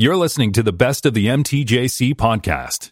You're listening to the best of the MTJC podcast.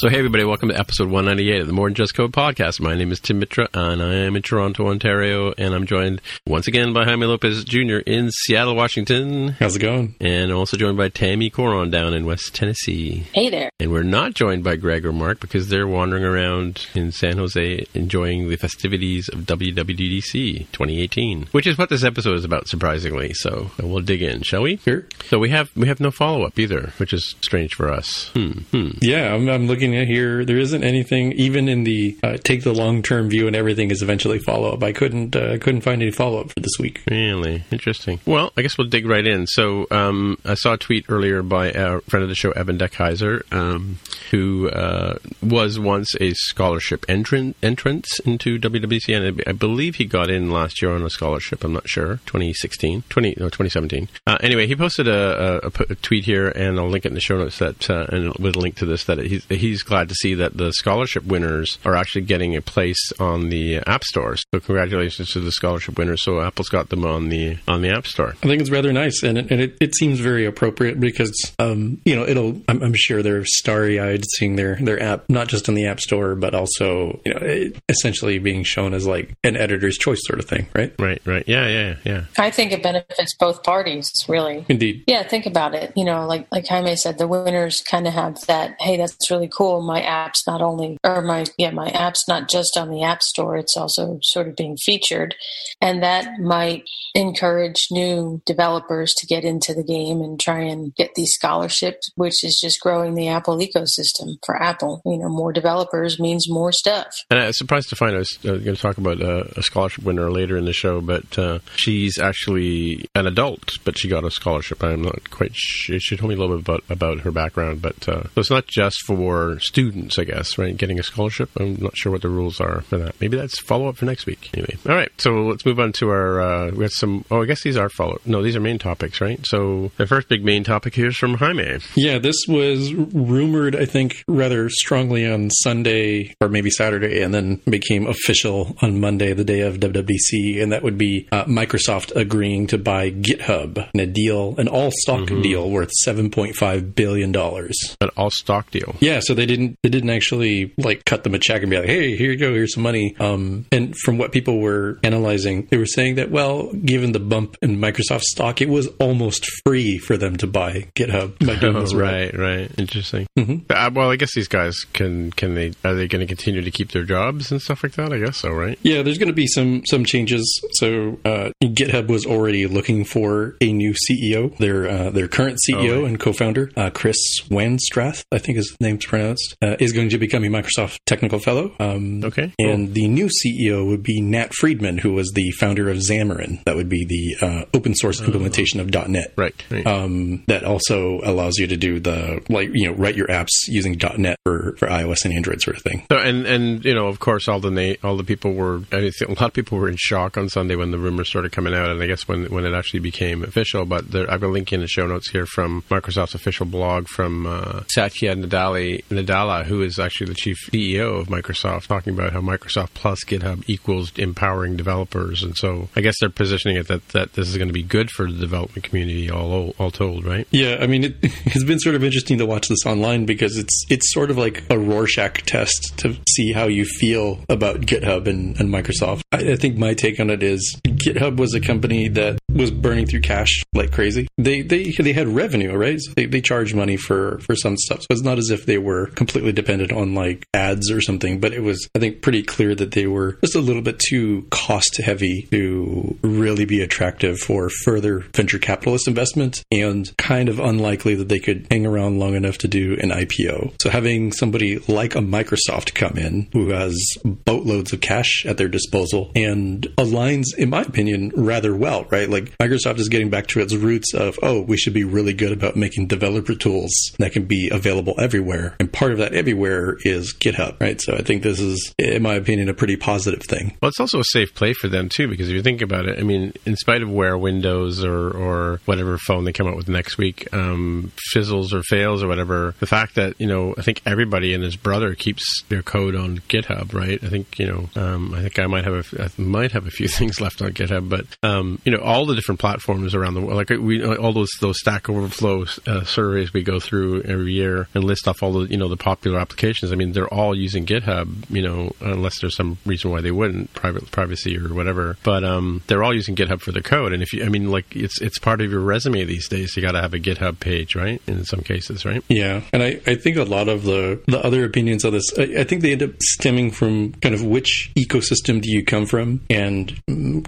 So, hey, everybody, welcome to episode 198 of the More Than Just Code podcast. My name is Tim Mitra, and I am in Toronto, Ontario, and I'm joined once again by Jaime Lopez Jr. in Seattle, Washington. How's it going? And also joined by Tammy Coron down in West Tennessee. Hey there. And we're not joined by Greg or Mark because they're wandering around in San Jose enjoying the festivities of WWDC 2018, which is what this episode is about, surprisingly. So we'll dig in, shall we? Sure. So we have we have no follow up either, which is strange for us. Hmm. hmm. Yeah, I'm, I'm looking at here. There isn't anything, even in the uh, take the long term view, and everything is eventually follow up. I couldn't uh, couldn't find any follow up for this week. Really interesting. Well, I guess we'll dig right in. So um, I saw a tweet earlier by a friend of the show, Evan Deckheiser, um, who uh, was once a scholarship entrant entrance into WWC, and I believe he got in last year on a scholarship. I'm not sure, 2016, 20 no, 2017. Uh, anyway, he posted a, a, a, tweet here, and I'll link it in the show notes that uh, and with a link to this that he's he's glad to see that the scholarship winners are actually getting a place on the app stores. So congratulations to the scholarship winners. So Apple's got them on the on the app store. I think it's rather nice, and it, and it, it seems very appropriate because um, you know it'll. I'm, I'm sure they're starry eyed seeing their their app not just in the app store but also you know it, essentially being shown as like an editor's choice sort of thing, right? Right, right. Yeah, yeah, yeah. I think it benefits both parties, really. Indeed. Yeah, think about it. You know, like like Jaime said, the winners kind of have that. Hey, that's really cool. My app's not only, or my yeah, my app's not just on the app store. It's also sort of being featured, and that might encourage new developers to get into the game and try and get these scholarships, which is just growing the Apple ecosystem for Apple. You know, more developers means more stuff. And I was surprised to find I was uh, going to talk about uh, a scholarship winner later in the show, but uh, she's actually an adult, but she got a scholarship. I'm not quite sure. She told me a little bit about, about her background, but uh, so it's not just for students, I guess, right? Getting a scholarship. I'm not sure what the rules are for that. Maybe that's follow up for next week. Anyway, all right. So let's move on to our. Uh, we have some. Oh, I guess these are follow. No, these are main topics, right? So the first big main topic here is from Jaime. Yeah, this was rumored, I think, rather strongly on Sunday or maybe Saturday, and then became official on Monday, the day of WWDC, and that would be uh, Microsoft agreeing to buy GitHub in a deal, an all stock mm-hmm. deal worth seven point five billion dollars. An all stock deal. Yeah, so they didn't they didn't actually like cut them a check and be like, hey, here you go, here's some money. Um, and from what people were analyzing, they were saying that well, given the bump in Microsoft stock, it was almost free for them to buy GitHub by doing oh, right, right, interesting. Mm-hmm. Uh, well, I guess these guys can can they are they going to continue to keep their jobs and stuff like that? I guess so, right? Yeah, there's going to be some some changes. So uh, GitHub was already looking for a new CEO. Their uh, their current CEO oh, right. and co-founder, uh, Chris Wanstrath, I think his name's pronounced, uh, is going to become a Microsoft Technical Fellow. Um, okay, cool. and the new CEO would be Nat Friedman, who was the founder of Xamarin. That would be the uh, open source implementation of .NET. Right. right. Um, that also allows you to do the like you know write your apps using .NET for, for iOS and Android sort of thing. So, and and you know of course all the na- all the people were a lot of people were in shock on Sunday when the rumors started coming out, and I guess when when it actually became official. But there, I've a link in the show notes here from Microsoft's official blog from uh, Satya Nadali, Nadella, who is actually the chief CEO of Microsoft, talking about how Microsoft plus GitHub equals empowering developers, and so I guess they're positioning it that that this is going to be good for the development community, all all told, right? Yeah, I mean, it, it's been sort of interesting to watch this online because it's it's sort of like a Rorschach test to see how you feel about GitHub and, and Microsoft. I, I think my take on it is GitHub was a company that was burning through cash like crazy. They they they had revenue, right? So they they charged money for for some stuff. So it's not as if they were completely dependent on like ads or something, but it was I think pretty clear that they were just a little bit too cost heavy to really be attractive for further venture capitalist investment and kind of unlikely that they could hang around long enough to do an IPO. So having somebody like a Microsoft come in who has boatloads of cash at their disposal and aligns in my opinion rather well, right? Like like Microsoft is getting back to its roots of, oh, we should be really good about making developer tools that can be available everywhere. And part of that everywhere is GitHub, right? So I think this is, in my opinion, a pretty positive thing. Well, it's also a safe play for them too, because if you think about it, I mean, in spite of where Windows or, or whatever phone they come out with next week um, fizzles or fails or whatever, the fact that, you know, I think everybody and his brother keeps their code on GitHub, right? I think, you know, um, I think I might have a, I might have a few things left on GitHub, but, um, you know, all the different platforms around the world, like we, all those, those Stack Overflow uh, surveys we go through every year and list off all the, you know, the popular applications. I mean, they're all using GitHub, you know, unless there's some reason why they wouldn't, private privacy or whatever. But um, they're all using GitHub for the code. And if you, I mean, like it's it's part of your resume these days. You got to have a GitHub page, right? In some cases, right? Yeah, and I, I think a lot of the the other opinions of this, I, I think they end up stemming from kind of which ecosystem do you come from, and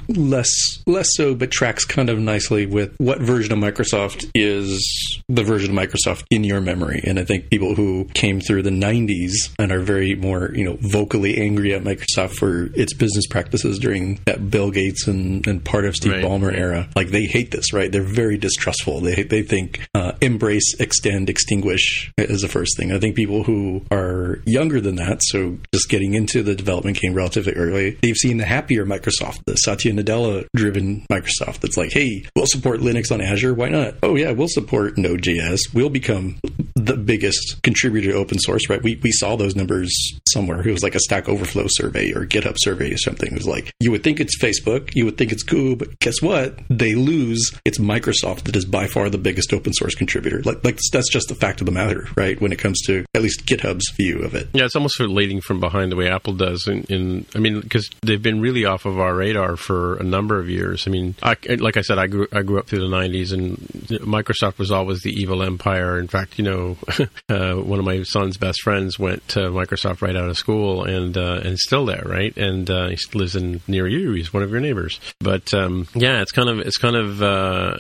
less less so, but tracks kind of nicely with what version of Microsoft is the version of Microsoft in your memory. And I think people who came through the 90s and are very more, you know, vocally angry at Microsoft for its business practices during that Bill Gates and, and part of Steve right. Ballmer era, like they hate this, right? They're very distrustful. They, they think uh, embrace, extend, extinguish is the first thing. I think people who are younger than that, so just getting into the development game relatively early, they've seen the happier Microsoft, the Satya Nadella driven Microsoft that's like, hey, we'll support Linux on Azure. Why not? Oh, yeah, we'll support Node.js. We'll become the biggest contributor to open source, right? We, we saw those numbers somewhere. It was like a Stack Overflow survey or GitHub survey or something. It was like, you would think it's Facebook, you would think it's Google, but guess what? They lose. It's Microsoft that is by far the biggest open source contributor. Like, like that's just the fact of the matter, right? When it comes to at least GitHub's view of it. Yeah, it's almost sort of leading from behind the way Apple does. In, in I mean, because they've been really off of our radar for a number of years. I mean, I, like I said, I grew I grew up through the '90s, and Microsoft was always the evil empire. In fact, you know, uh, one of my son's best friends went to Microsoft right out of school, and uh, and still there, right? And uh, he lives in near you. He's one of your neighbors. But um, yeah, it's kind of it's kind of uh,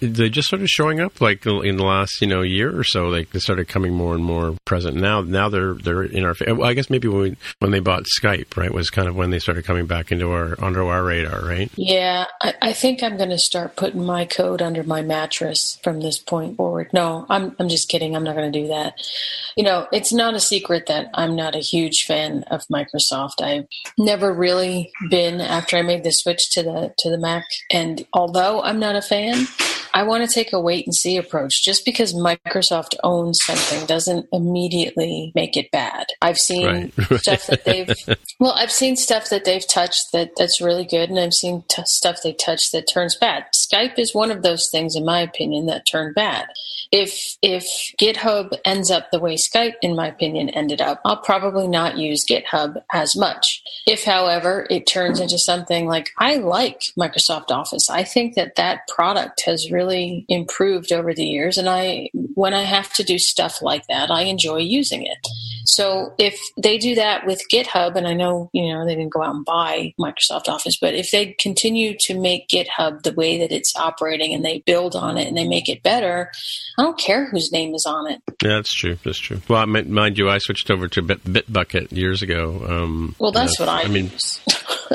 they just started showing up like in the last you know year or so. Like they started coming more and more present. Now now they're they're in our. I guess maybe when we, when they bought Skype, right, was kind of when they started coming back into our under our radar, right? Yeah, I, I think I'm going to start putting my code under my mattress from this point forward. No, I'm I'm just kidding. I'm not going to do that. You know, it's not a secret that I'm not a huge fan of Microsoft. I've never really been after I made the switch to the to the Mac. And although I'm not a fan, I want to take a wait and see approach. Just because Microsoft owns something doesn't immediately make it bad. I've seen right. stuff that they've well, I've seen stuff that they've touched that that's really good, and I've seen t- stuff they touched that turns bad. Skype is one of those things, in my opinion, that turned bad if if GitHub ends up the way Skype, in my opinion, ended up, I'll probably not use GitHub as much. If, however, it turns into something like I like Microsoft Office, I think that that product has really improved over the years, and I when I have to do stuff like that, I enjoy using it. So if they do that with GitHub, and I know you know they didn't go out and buy Microsoft Office, but if they continue to make GitHub the way that it's operating and they build on it and they make it better, I don't care whose name is on it. Yeah, that's true. That's true. Well, mind you, I switched over to Bit, Bitbucket years ago. Um, well, that's uh, what I, I mean.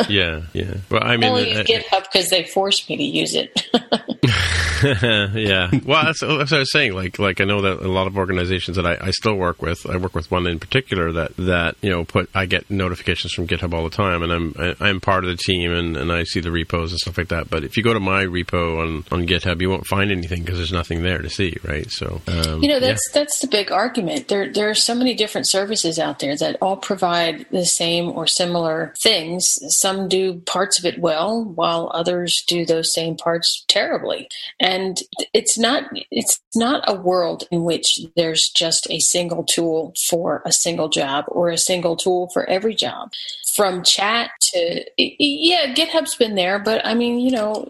yeah, yeah. Well, I mean, I only use uh, GitHub because they forced me to use it. yeah. Well, that's, that's, what I was saying. Like, like I know that a lot of organizations that I, I, still work with, I work with one in particular that that you know put I get notifications from GitHub all the time, and I'm I, am part of the team, and, and I see the repos and stuff like that. But if you go to my repo on on GitHub, you won't find anything because there's nothing there to see, right? So um, you know that's yeah. that's the big argument. There there are so many different services out there that all provide the same or similar things. Some do parts of it well, while others do those same parts terribly. And it's not it's not a world in which there's just a single tool for a single job or a single tool for every job. From chat to yeah, GitHub's been there, but I mean, you know,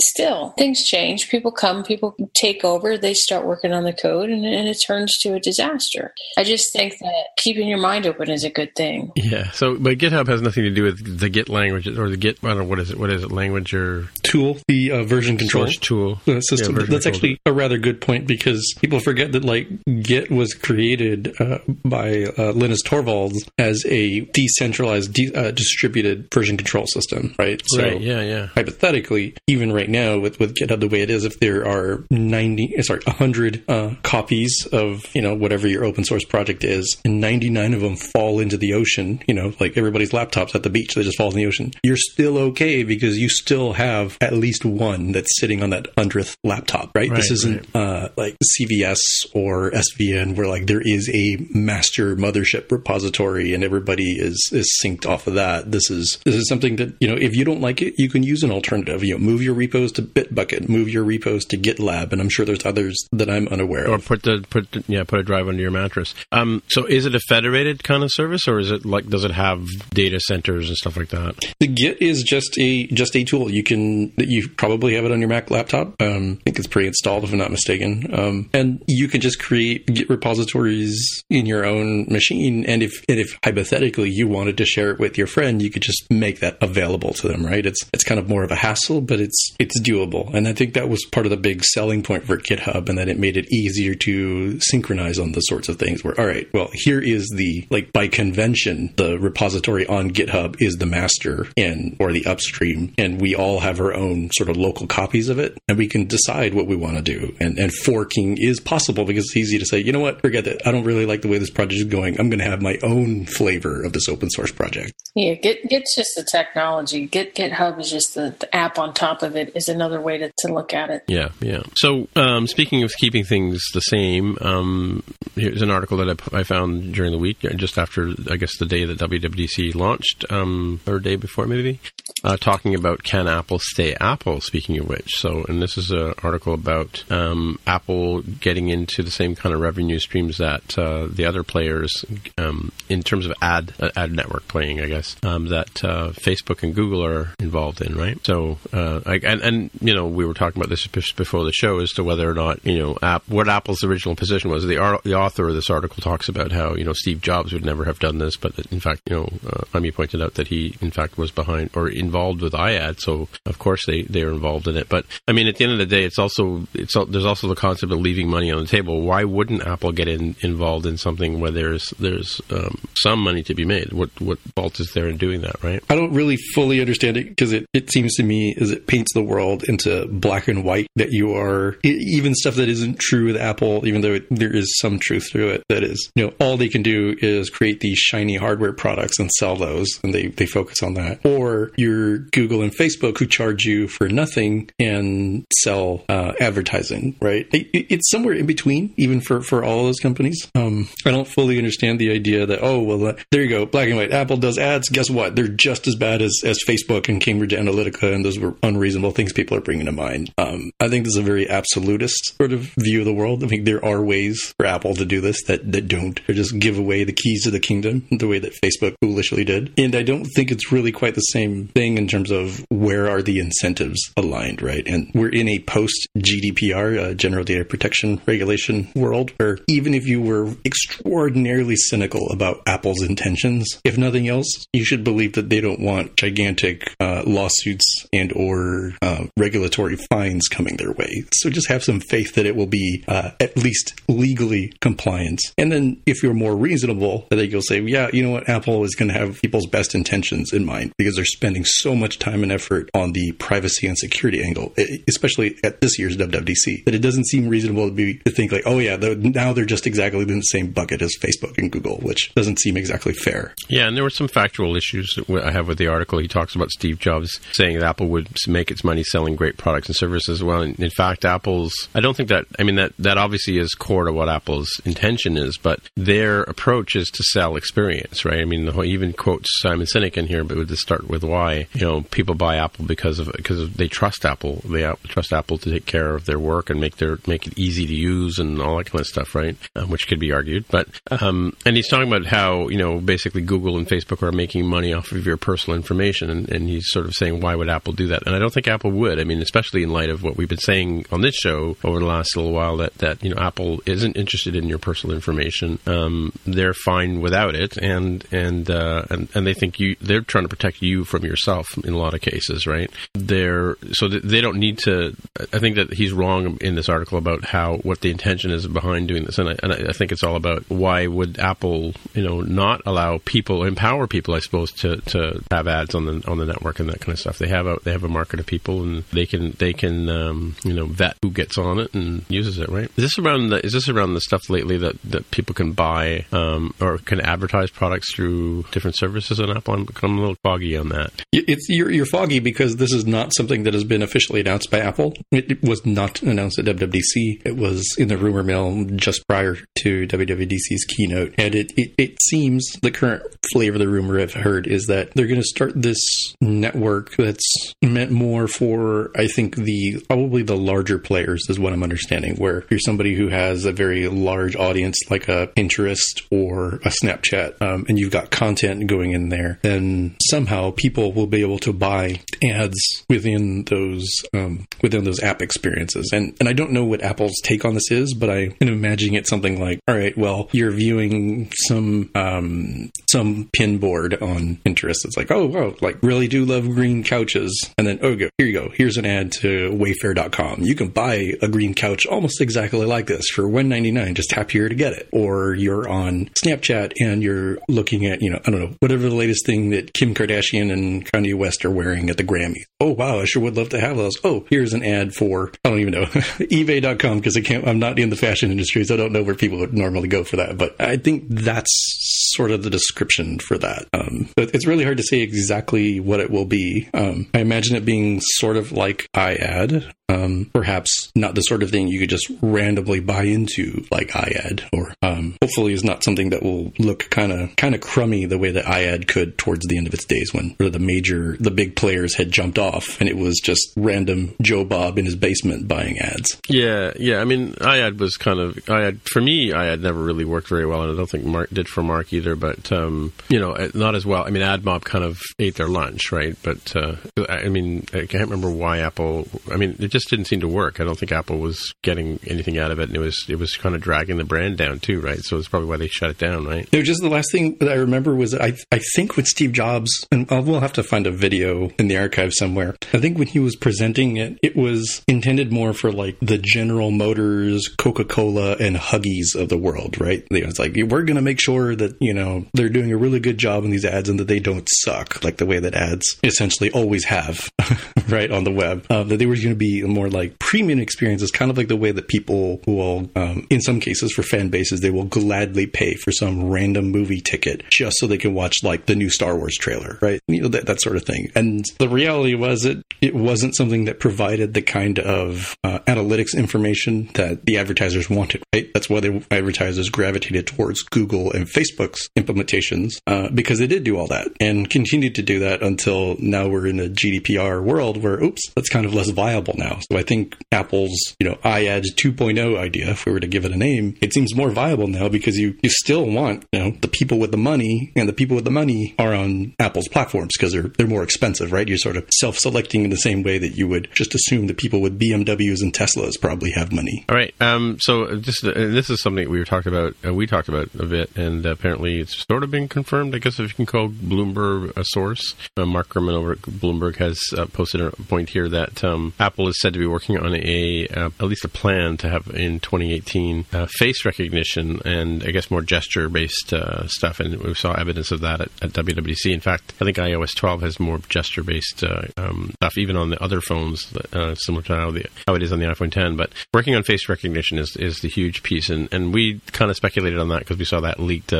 still things change. People come people take over they start working on the code and, and, it turns to a disaster. I just think that keeping your mind open is a good thing. Yeah so but github has nothing to do with the git language or the git i don't know what is it what is it language or? Tool the uh, version control. tool. The system. yeah, that's actually a rather good point because people forget that like git was created uh, by uh, linus torvalds as a decentralized de- uh, distributed version control system right? So right, yeah yeah. hypothetically even right now with, with GitHub the way it is, if there are 90, sorry, 100 uh, copies of, you know, whatever your open source project is, and 99 of them fall into the ocean, you know, like everybody's laptops at the beach, they just fall in the ocean, you're still okay because you still have at least one that's sitting on that 100th laptop, right? Right, this isn't uh, like CVS or SVN where like there is a master mothership repository and everybody is is synced off of that. This is this is something that you know if you don't like it, you can use an alternative. You know, move your repos to Bitbucket, move your repos to GitLab, and I'm sure there's others that I'm unaware or of. put the put the, yeah put a drive under your mattress. Um, so is it a federated kind of service, or is it like does it have data centers and stuff like that? The Git is just a just a tool. You can you probably have it on your Mac laptop. Um, I think it's pre-installed if I'm not mistaken. Um, and you can just create Git repositories in your own machine. And if and if hypothetically you wanted to share it with your friend, you could just make that available to them. Right? It's it's kind of more of a hassle, but it's it's doable. And I think that was part of the big selling point for GitHub, and that it made it easier to synchronize on the sorts of things. Where all right, well here is the like by convention the repository on GitHub is the master and or the upstream, and we all have our own sort of local copies of it, and we can decide what we want to do. And and forking is possible because it's easy to say, you know what, forget that. I don't really like the way this project is going. I'm going to have my own flavor of this open source project. Yeah, Git, Git's just the technology. Git GitHub is just the, the app on top of it. Is another way to, to look at it. Yeah, yeah. So, um, speaking of keeping things the same, um, here's an article that I, I found during the week, uh, just after, I guess, the day that WWDC launched, um, or day before maybe, uh, talking about can Apple stay Apple, speaking of which. So, and this is an article about um, Apple getting into the same kind of revenue streams that uh, the other players, um, in terms of ad uh, ad network playing, I guess, um, that uh, Facebook and Google are involved in, right? So, uh, I, and, and, you know, we were talking about this before the show as to whether or not, you know, app, what Apple's original position was. The, the author of this article talks about how, you know, Steve Jobs would never have done this, but in fact, you know, uh, Amy pointed out that he, in fact, was behind or involved with iAd, so of course they, they are involved in it. But, I mean, at the end of the day, it's also, it's there's also the concept of leaving money on the table. Why wouldn't Apple get in, involved in something where there's, there's um, some money to be made? What, what fault is there in doing that, right? I don't really fully understand it because it, it seems to me as it paints the world into black and white that you are even stuff that isn't true with Apple, even though it, there is some truth to it. That is, you know, all they can do is create these shiny hardware products and sell those, and they they focus on that. Or your Google and Facebook who charge you for nothing and sell uh, advertising, right? It, it- it's somewhere in between, even for for all those companies. Um, I don't fully understand the idea that oh well, uh, there you go, black and white. Apple does ads. Guess what? They're just as bad as as Facebook and Cambridge Analytica, and those were unreasonable things people are bringing to mind. Um, I think this is a very absolutist sort of view of the world. I think there are ways for Apple to do this that that don't, or just give away the keys to the kingdom the way that Facebook foolishly did. And I don't think it's really quite the same thing in terms of where are the incentives aligned, right? And we're in a post GDPR, uh, General Data Protection Regulation world, where even if you were extraordinarily cynical about Apple's intentions, if nothing else, you should believe that they don't want gigantic uh, lawsuits and or uh, regulatory fines coming their way. So just have some faith that it will be uh, at least legally compliant. And then if you're more reasonable, I think you'll say, yeah, you know what, Apple is going to have people's best intentions in mind because they're spending so much time and effort on the privacy and security angle, especially at this year's WWDC, that it doesn't seem reasonable to be to think like, oh yeah, the, now they're just exactly in the same bucket as Facebook and Google, which doesn't seem exactly fair. Yeah, and there were some factual issues that I have with the article. He talks about Steve Jobs saying that Apple would make its money selling great products and services as well. And in fact, Apple's, I don't think that, I mean, that, that obviously is core to what Apple's intention is, but their approach is to sell experience, right? I mean, whole, even quotes Simon Sinek in here, but with the start with why, you know, people buy Apple because of, because they trust Apple. They trust Apple to take care of their work and make their, make it easy to use and all that kind of stuff, right? Um, which could be argued. But, um, and he's talking about how, you know, basically Google and Facebook are making money off of your personal information. And, and he's sort of saying, why would Apple do that? And I don't think Apple would. I mean, especially in light of what we've been saying on this show over the last little while that, that, you know, Apple isn't interested in your personal information. Um, they're fine without it. And, and, uh, and, and they think you, they're trying to protect you from yourself in a lot of cases, right? They're, so they don't need to, I think that he's wrong in this article about how, what the intention is behind doing this. And I, and I think it's all about why would Apple, you know, not allow people, empower people, I suppose, to, to have ads on the, on the network and that kind of stuff. They have a, they have a market of people people, and they can they can um, you know vet who gets on it and uses it. Right? Is this around the is this around the stuff lately that, that people can buy um, or can advertise products through different services on Apple? I'm, a little foggy on that. It's you're, you're foggy because this is not something that has been officially announced by Apple. It, it was not announced at WWDC. It was in the rumor mill just prior to WWDC's keynote, and it it, it seems the current flavor of the rumor I've heard is that they're going to start this network that's meant more for I think the probably the larger players is what I'm understanding. Where you're somebody who has a very large audience like a Pinterest or a Snapchat, um, and you've got content going in there, then somehow people will be able to buy ads within those um, within those app experiences. And and I don't know what Apple's take on this is, but I am imagining it something like, all right, well, you're viewing some um, some pin board on Pinterest. It's like, oh, wow, like really do love green couches, and then oh, go here you go. Here's an ad to Wayfair.com. You can buy a green couch almost exactly like this for 1.99. Just tap here to get it. Or you're on Snapchat and you're looking at you know I don't know whatever the latest thing that Kim Kardashian and Kanye West are wearing at the Grammys. Oh wow, I sure would love to have those. Oh, here's an ad for I don't even know eBay.com because I can't. I'm not in the fashion industry, so I don't know where people would normally go for that. But I think that's sort of the description for that. Um, but it's really hard to say exactly what it will be. Um, I imagine it being sort of like iAd, um, perhaps not the sort of thing you could just randomly buy into like iAd, or um, hopefully is not something that will look kind of kind of crummy the way that iAd could towards the end of its days when the major the big players had jumped off and it was just random Joe Bob in his basement buying ads. Yeah, yeah. I mean, iAd was kind of iAd for me. iAd never really worked very well, and I don't think Mark did for Mark either. But um, you know, not as well. I mean, AdMob kind of ate their lunch, right? But uh, I mean, I can't remember why Apple. I mean, it just didn't seem to work. I don't think Apple was getting anything out of it, and it was it was kind of dragging the brand down too, right? So it's probably why they shut it down, right? It was just the last thing that I remember was I I think with Steve Jobs and we'll have to find a video in the archive somewhere. I think when he was presenting it, it was intended more for like the General Motors, Coca Cola, and Huggies of the world, right? It's like we're going to make sure that you know they're doing a really good job in these ads and that they don't suck like the way that ads essentially always have, right on the web. Uh, that they were going to be more like premium experiences, kind of like the way that people will, um, in some cases for fan bases, they will gladly pay for some random movie ticket just so they can watch like the new Star Wars trailer, right? You know that that sort of thing. And the reality was it it wasn't something that provided the kind of uh, analytics information that the advertisers wanted, right? That's why the advertisers gravitated towards Google and Facebook's implementations uh, because they did do all that and continued to do that until now we're in a GDPR world where, oops, that's kind of less viable now. So I think Apple's, you know, iAd 2.0 idea, if we were to give it a name, it seems more viable now because you, you still want, you know, the people with the money and the people with the money are on Apple's platforms because they're, they're more expensive, right? You're sort of self-selecting in the same way that you would just assume that people with BMWs and Teslas probably have money. All right. Um, so just, uh, this is something we were talking about, uh, we talked about a bit, and apparently it's sort of been confirmed. I guess if you can call Bloomberg a source, uh, Mark Gurman over at Bloomberg has uh, posted a point here that um, Apple is said to be working on a uh, at least a plan to have in 2018 uh, face recognition and I guess more gesture based uh, stuff, and we saw evidence of that at, at, WWDC. In fact, I think iOS 12 has more gesture based uh, um, stuff, even on the other phones, similar to how, the, how it is on the iPhone 10. But working on face recognition is, is the huge piece, and, and we kind of speculated on that because we saw that leaked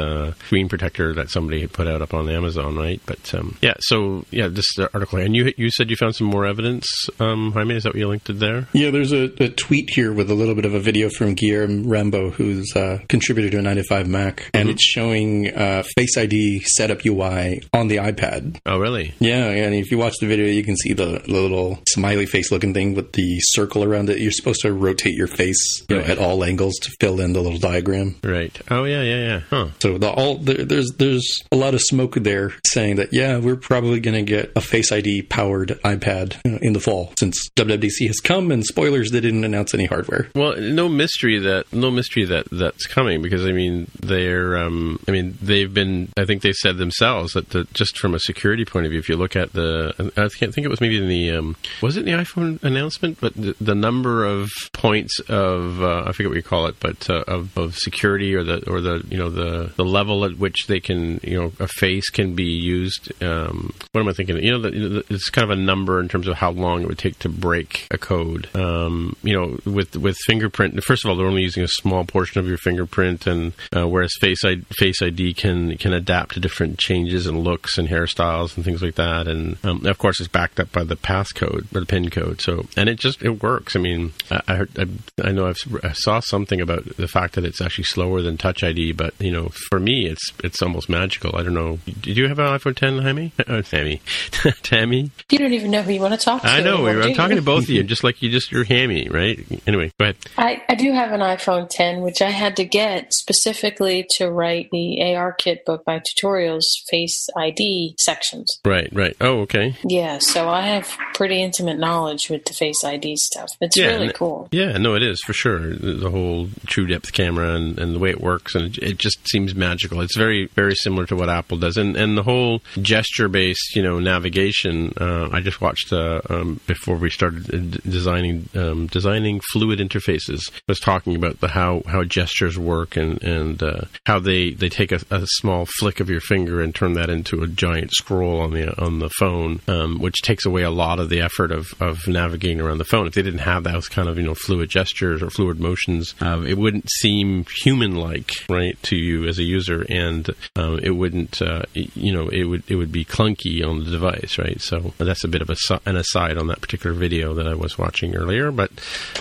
screen protector that somebody had put out up on Amazon, right? But um, yeah, so yeah, this article, and you you said you found some more evidence, um, Jaime. Is that what you linked it there? Yeah, there's a, a, tweet here with a little bit of a video from Guilherme Rambo, who's a contributor to a 95 Mac, and mm-hmm. it's showing uh, Face ID setup UI on the iPad. Oh, really? Yeah, and if you watch the video, you can see the, the little smiley face looking thing with the circle around it. You're supposed to rotate your face you right. know, at all angles to fill in the little diagram. Right. Oh, yeah, yeah, yeah. Huh. So the all there, there's there's a lot of smoke there saying that yeah, we're probably going to get a Face ID powered iPad in the fall since WWDC has come and spoilers they didn't announce any hardware. Well, no mystery that no mystery that that's coming because I mean they're um, I mean they've been I think they said themselves that the, just from a security point of view, if you look at the I can't think it was maybe in the um, was it the iPhone announcement, but the, the number of points of uh, I forget what you call it, but uh, of, of security or the or the you know the the level level at which they can, you know, a face can be used. Um, what am I thinking? You know, the, it's kind of a number in terms of how long it would take to break a code. Um, you know, with with fingerprint. First of all, they're only using a small portion of your fingerprint, and uh, whereas Face ID, Face ID can can adapt to different changes and looks and hairstyles and things like that. And um, of course, it's backed up by the passcode or the PIN code. So, and it just it works. I mean, I I, heard, I, I know I've, I saw something about the fact that it's actually slower than Touch ID, but you know, for me, it's it's almost magical. I don't know. Did you have an iPhone 10, Jaime? Uh, Tammy, Tammy. You don't even know who you want to talk to. I know. anymore, I'm talking to both of you, just like you just you're hammy, right? Anyway, go ahead. I, I do have an iPhone 10, which I had to get specifically to write the ARKit book by tutorials Face ID sections. Right, right. Oh, okay. Yeah, so I have pretty intimate knowledge with the Face ID stuff. It's Yeah, really cool. Yeah, no, it is for sure. The the whole true depth camera and, and the way it works, and it, it just seems magical. It's very, very similar to what Apple does, and and the whole gesture based, you know, navigation. Uh, I just watched uh, um, before we started uh, designing um, designing fluid interfaces. Was talking about the how how gestures work and and uh, how they they take a, a small flick of your finger and turn that into a giant scroll on the on the phone, um, which takes away a lot of the effort of of navigating around the phone. If they didn't have those kind of you know fluid gestures or fluid motions, uh, it wouldn't seem human like, right, to you as a user, and um, it wouldn't uh, you know it would it would be clunky on the device, right? So that's a bit of a, an aside on that particular video that I was watching earlier, but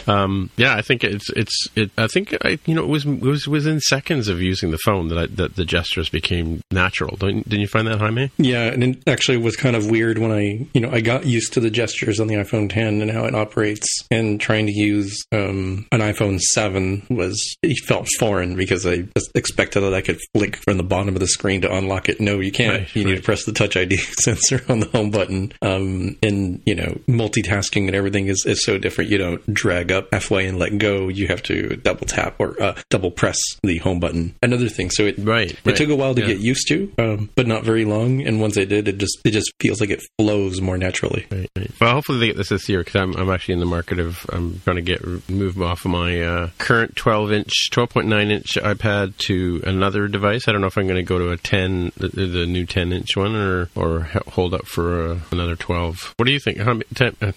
um, yeah, I think it's it's it, I think I, you know it was it was within seconds of using the phone that I, that the gestures became natural. Don't, didn't you find that, Jaime? Yeah, and it actually was kind of weird when I, you know, I got used to the gestures on the iPhone 10 and how it operates, and trying to use um, an iPhone 7 was it felt foreign because I expected that I could flick from the bottom of the screen to unlock it. No, you can't. Right, you need to press the Touch ID sensor on the home button. Um, and you know, multitasking and everything is, is so different. You don't drag up halfway and let go. You have to double tap or uh, double press the home button. Another thing. So it Right. it took a while to Yeah. get used to, um, but not very long. And once I did, it just it just feels like it flows more naturally. Right, right. Well, hopefully they get this this year because I'm, I'm actually in the market of I'm trying to get move off of my uh, current 12 inch, 12.9 inch iPad to another device. I don't know if I'm going to go to a 10, the, the new 10 inch one, or or hold up for uh, another 12. What do you think? How, Tam, uh.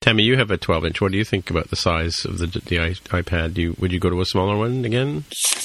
Tammy, you have a 12 inch. What do you think about the size of the the i- iPad? Do you, would you go to a smaller one again?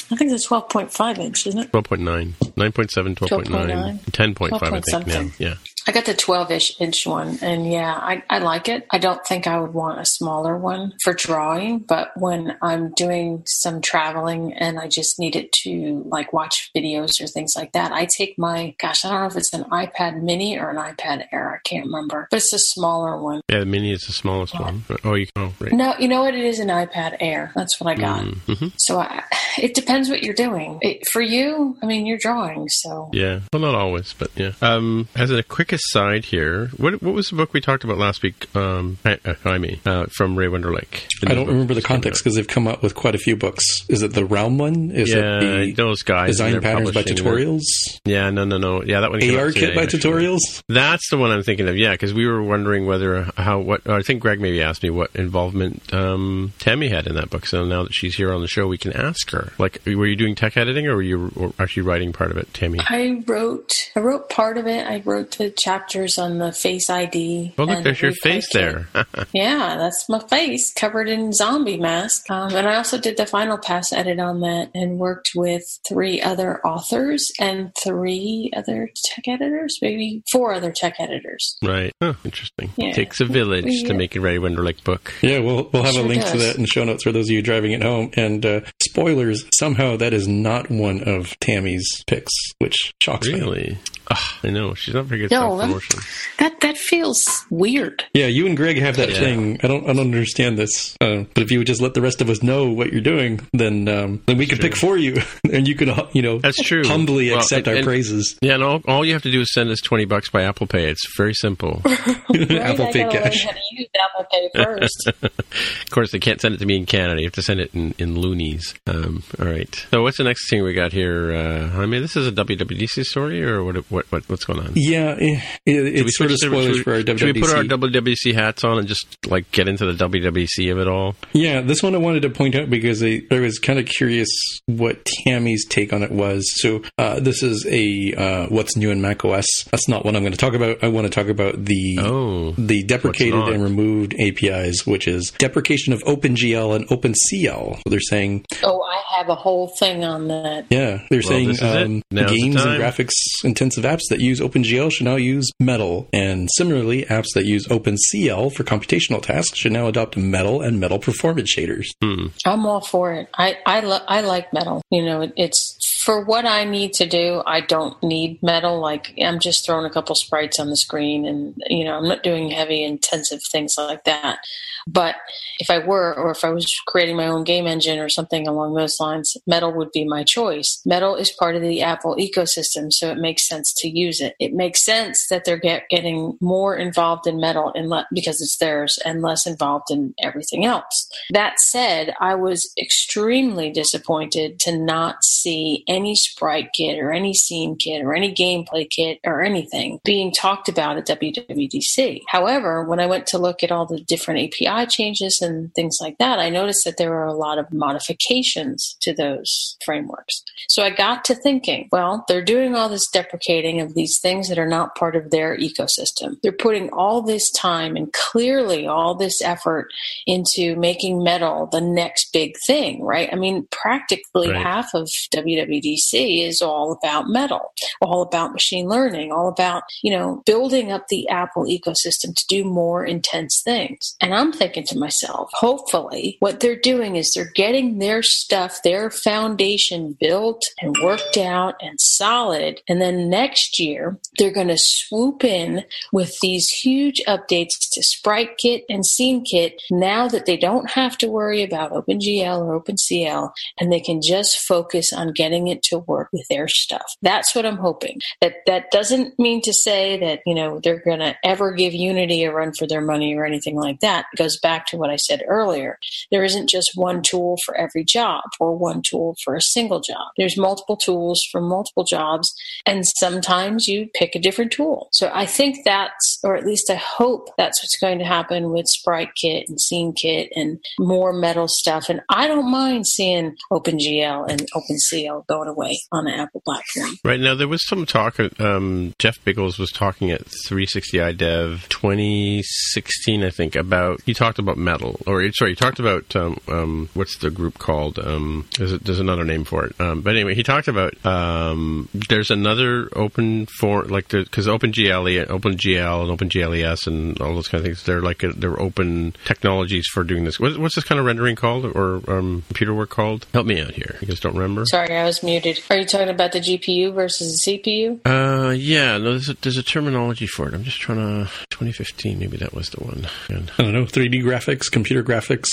I think it's 12.5 inch, isn't it? 12.9, 9.7, 12.9, 10.5, I think now. Yeah. I got the 12 ish inch one, and yeah, I, I like it. I don't think I would want a smaller one for drawing, but when I'm doing some traveling and I just need it to like watch videos or things like that, I take my, gosh, I don't know if it's an iPad mini or an iPad Air. I can't remember, but it's a smaller one. Yeah, the mini is the smallest one. Oh, you can, oh, right. No, you know what? It is an iPad Air. That's what I got. Mhm. So I, it depends what you're doing. It, for you, I mean, you're drawing, so Yeah, well, not always, but yeah. Um, as a quick aside here, what what was the book we talked about last week? Um, Hi- uh, Jaime, uh, from Ray Wenderlich. I don't remember the context because they've come out with quite a few books. Is it the Realm one? Is Yeah, it the those guys. Design Patterns by Tutorials? the- Yeah, no, no, no. Yeah, that one. came out AR today, Kit by actually. Tutorials? That's the one I'm thinking of. Yeah, because we were wondering whether how what I think Greg maybe asked me what involvement um, Tammy had in that book. So now that she's here on the show, we can ask her. Like, were you doing tech editing, or were you actually writing part of it, Tammy? I wrote I wrote part of it. I wrote the chapters on the Face ID. Well, look, there's your face there. Yeah, that's my face covered in zombie mask. Um, and I also did the final pass edit on that and worked with three other authors and three other tech editors, maybe four other tech editors. right. Oh, interesting. Yeah. Takes a village to make a Ray Wenderlich book. Yeah, we'll, we'll have Sure a link to that in the show notes for those of you driving it home. And uh, spoilers, somehow that is not one of Tammy's picks, which shocks me. Really? Ah, I know she's not very good No, at I'm- promotion. That that feels weird. Yeah, you and Greg have that Yeah. thing. I don't, I don't understand this. Uh, but if you would just let the rest of us know what you're doing, then um, then we could pick for you, and you could, uh, you know, That's true. humbly Well, accept and- our and- praises. Yeah, and all, all you have to do is send us twenty bucks by Apple Pay. It's very simple. Right? Apple I Pay Cash. how to use Apple Pay first. of course, they can't send it to me in Canada. You have to send it in, in loonies. Um, all right. So, what's the next thing we got here? Uh, I mean, this is a WWDC story, or what? What? What what's going on? Yeah, it, it's sort of spoilers to, for our WWDC. Should we put our WWDC hats on and just like get into the WWDC of it all? Yeah, this one I wanted to point out because I, I was kind of curious what Tammy's take on it was. So, uh, this is a uh, what's new in macOS. That's not what I'm going to talk about. I want to talk about the oh, the deprecated and removed APIs, which is deprecation of OpenGL and OpenCL. They're saying. Oh, I have a whole thing on that. Yeah, they're well, saying um, games and graphics intensive apps that use OpenGL should now use Metal, and similarly, apps that use OpenCL for computational tasks should now adopt Metal and Metal performance shaders. Hmm. I'm all for it. I I, lo- I like Metal. You know, it, it's for what I need to do, I don't need metal. Like I'm just throwing a couple sprites on the screen and, you know, I'm not doing heavy intensive things like that. But if I were, or if I was creating my own game engine or something along those lines, Metal would be my choice. Metal is part of the Apple ecosystem, so it makes sense to use it. It makes sense that they're get, getting more involved in Metal and le- because it's theirs and less involved in everything else. That said, I was extremely disappointed to not see any SpriteKit or any SceneKit or any GameplayKit or anything being talked about at WWDC. However, when I went to look at all the different API changes and things like that, I noticed that there were a lot of modifications to those frameworks. So I got to thinking, well, they're doing all this deprecating of these things that are not part of their ecosystem. They're putting all this time and clearly all this effort into making metal the next big thing, right? I mean, practically right. half of WWDC is all about metal, all about machine learning, all about, you know, building up the Apple ecosystem to do more intense things. And I'm thinking, thinking to myself, hopefully, what they're doing is they're getting their stuff, their foundation built and worked out and solid. And then next year, they're going to swoop in with these huge updates to SpriteKit and SceneKit now that they don't have to worry about OpenGL or OpenCL and they can just focus on getting it to work with their stuff. That's what I'm hoping. That that doesn't mean to say that, you know, they're going to ever give Unity a run for their money or anything like that. It goes back to what I said earlier. There isn't just one tool for every job or one tool for a single job. There's multiple tools for multiple jobs, and sometimes you pick a different tool. So I think that's, or at least I hope that's what's going to happen with SpriteKit and SceneKit and more metal stuff. And I don't mind seeing OpenGL and OpenCL going away on the Apple platform. Right now, there was some talk. Um, Jeff Biggus was talking at 360iDev 2016, I think, about he talked about metal, or sorry, he talked about um, um, what's the group called? Um, there's, there's, another name for it. Um, but anyway, he talked about um, there's another open for like because OpenGL, OpenGL, and OpenGLES, and all those kind of things. They're like a, they're open technologies for doing this. What, what's this kind of rendering called, or um, computer work called? Help me out here. You guys don't remember? Sorry, I was muted. Are you talking about the GPU versus the CPU? Uh, yeah. No, there's a, there's a terminology for it. I'm just trying to 2015. Maybe that was the one. I don't know. 3D graphics, computer graphics.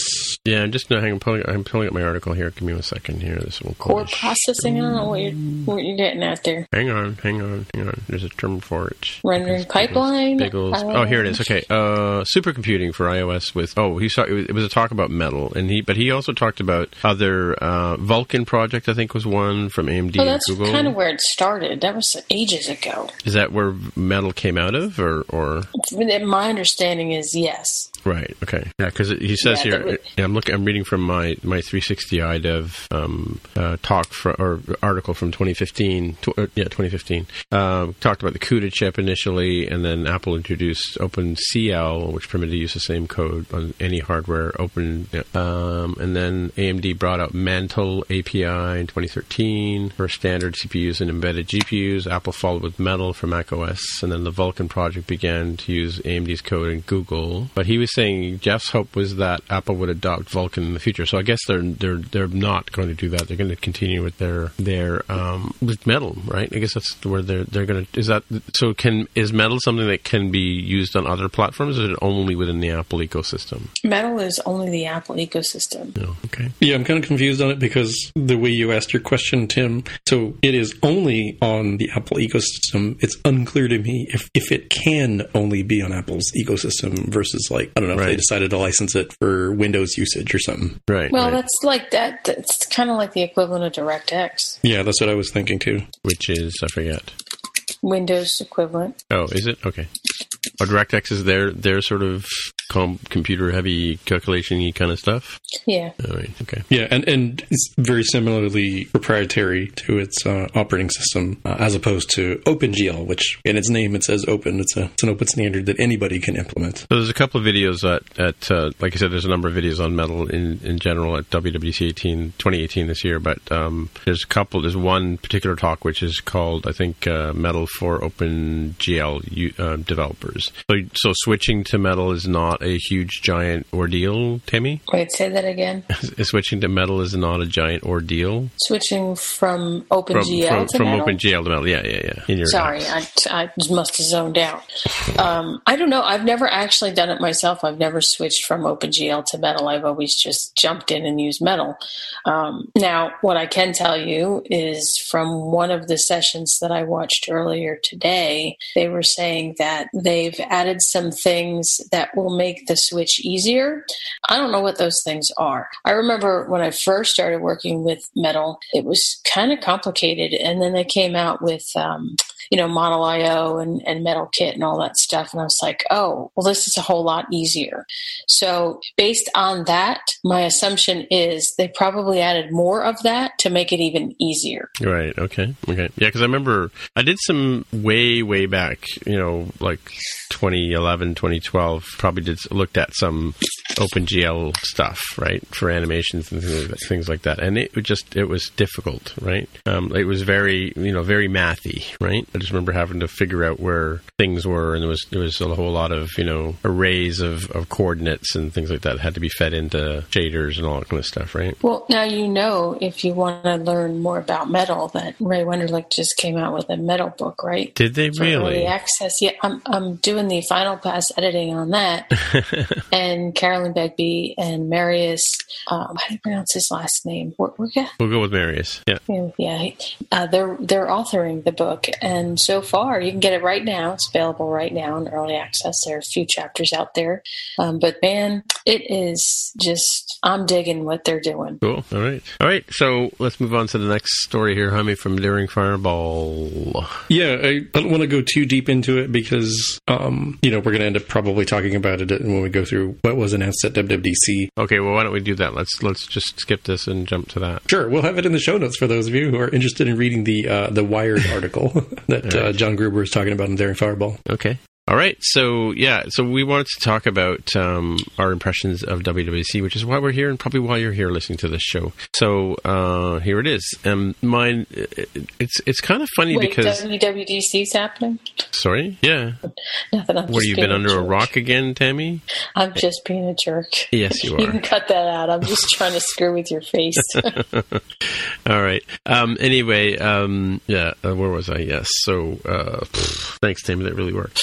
Yeah, I'm just no, hang. I'm pulling. I'm pulling up my article here. Give me one second here. This will core processing. I don't know what you're what you're getting at there. Hang on, hang on, hang on. There's a term for it. Rendering pipeline. Biggus. Oh, here it is. Okay, uh, supercomputing for iOS with. Oh, he saw it was, it was a talk about metal, and he but he also talked about other uh, Vulkan project. I think was one from AMD oh, that's Google. kind of where it started. That was ages ago. Is that where metal came out of, or or? My understanding is yes. Right. Okay. Yeah, because he says yeah, here. yeah, I'm looking. I'm reading from my my 360iDev um, uh, talk for, or article from 2015. Tw- uh, yeah, 2015. Um, talked about the CUDA chip initially, and then Apple introduced OpenCL, which permitted to use the same code on any hardware. Open, um, and then AMD brought out Mantle API in 2013 for standard CPUs and embedded GPUs. Apple followed with Metal for Mac OS, and then the Vulkan project began to use AMD's code in Google. But he was saying Jeff's hope was that Apple would adopt Vulkan in the future. So I guess they're they're they're not going to do that. They're going to continue with their their um, with metal, right? I guess that's where they're they're going to. Is that so? Can is metal something that can be used on other platforms, or is it only within the Apple ecosystem? Metal is only the Apple ecosystem. Oh, okay. Yeah, I'm kind of confused on it because the way you asked your question Tim. So it is only on the Apple ecosystem. It's unclear to me if, if it can only be on Apple's ecosystem versus like, I don't know, if they decided to license it for Windows usage or something. Right. Well, right. that's like that. That's kind of like the equivalent of DirectX. Yeah, that's what I was thinking too. Which is, I forget. Windows equivalent. Oh, is it? Okay. Oh, DirectX is their, their sort of com- computer heavy calculation y kind of stuff? Yeah. All right. Okay. Yeah, and, and it's very similarly proprietary to its uh, operating system uh, as opposed to OpenGL, which in its name it says open. It's a it's an open standard that anybody can implement. So there's a couple of videos at, at uh, like I said, there's a number of videos on metal in, in general at WWDC 18, 2018 this year, but um, there's a couple, there's one particular talk which is called, I think, uh, Metal for OpenGL uh, developers. So, so switching to metal is not a huge giant ordeal, Timmy? Wait, say that again. switching to metal is not a giant ordeal. Switching from OpenGL from, from, to from metal? OpenGL to metal, yeah, yeah, yeah. In your Sorry, I, I must have zoned out. Um, I don't know. I've never actually done it myself. I've never switched from OpenGL to Metal. I've always just jumped in and used Metal. Um, now, what I can tell you is from one of the sessions that I watched earlier today, they were saying that they've added some things that will make the switch easier. I don't know what those things are. I remember when I first started working with Metal, it was kind of complicated, and then they came out with um, you know, Model I/O and, and MetalKit and all that stuff. And I was like, oh, well, this is a whole lot easier. So, based on that, my assumption is they probably added more of that to make it even easier. Right. Okay. Okay. Yeah, because I remember I did some way, way back, you know, like 2011, 2012, probably did looked at some OpenGL stuff, right, for animations and things like that. And it just, it was difficult, right? Um, it was very, you know, very mathy, right? I just remember having to figure out where things were, and there was there was a whole lot of you know arrays of, of coordinates and things like that had to be fed into shaders and all that kind of stuff, right? Well, now you know if you want to learn more about metal that Ray Wenderlich just came out with a metal book, right? Did they For really? access? Yeah, I'm I'm doing the final pass editing on that, and Caroline Begbie and Marius. Um, how do you pronounce his last name? Werke? We'll go with Marius. Yeah. Yeah, uh, they're they're authoring the book, and so far you can get it right now. It's available right now in early access. There are a few chapters out there, um, but man, it is just I'm digging what they're doing. Cool. All right. All right. So let's move on to the next story here, Jaime from Daring Fireball. Yeah, I don't want to go too deep into it because um, you know we're going to end up probably talking about it when we go through what was announced at WWDC. Okay. Well, why don't we do that? Let's let's just skip this and jump to that. Sure, we'll have it in the show notes for those of you who are interested in reading the uh, the Wired article that uh, John Gruber is talking about in Daring Fireball. Okay. All right, so yeah, so we wanted to talk about um, our impressions of WWDC, which is why we're here, and probably why you're here listening to this show. So uh, here it is. Um, mine, it's it's kind of funny Wait, because WWDC's happening. Sorry, yeah. Nothing. I'm Where you being been under a jerk. rock again, Tammy? I'm just being a jerk. Yes, you are. You can cut that out. I'm just trying to screw with your face. All right. Um, anyway, um, yeah. Uh, where was I? Yes. So uh, thanks, Tammy. That really worked.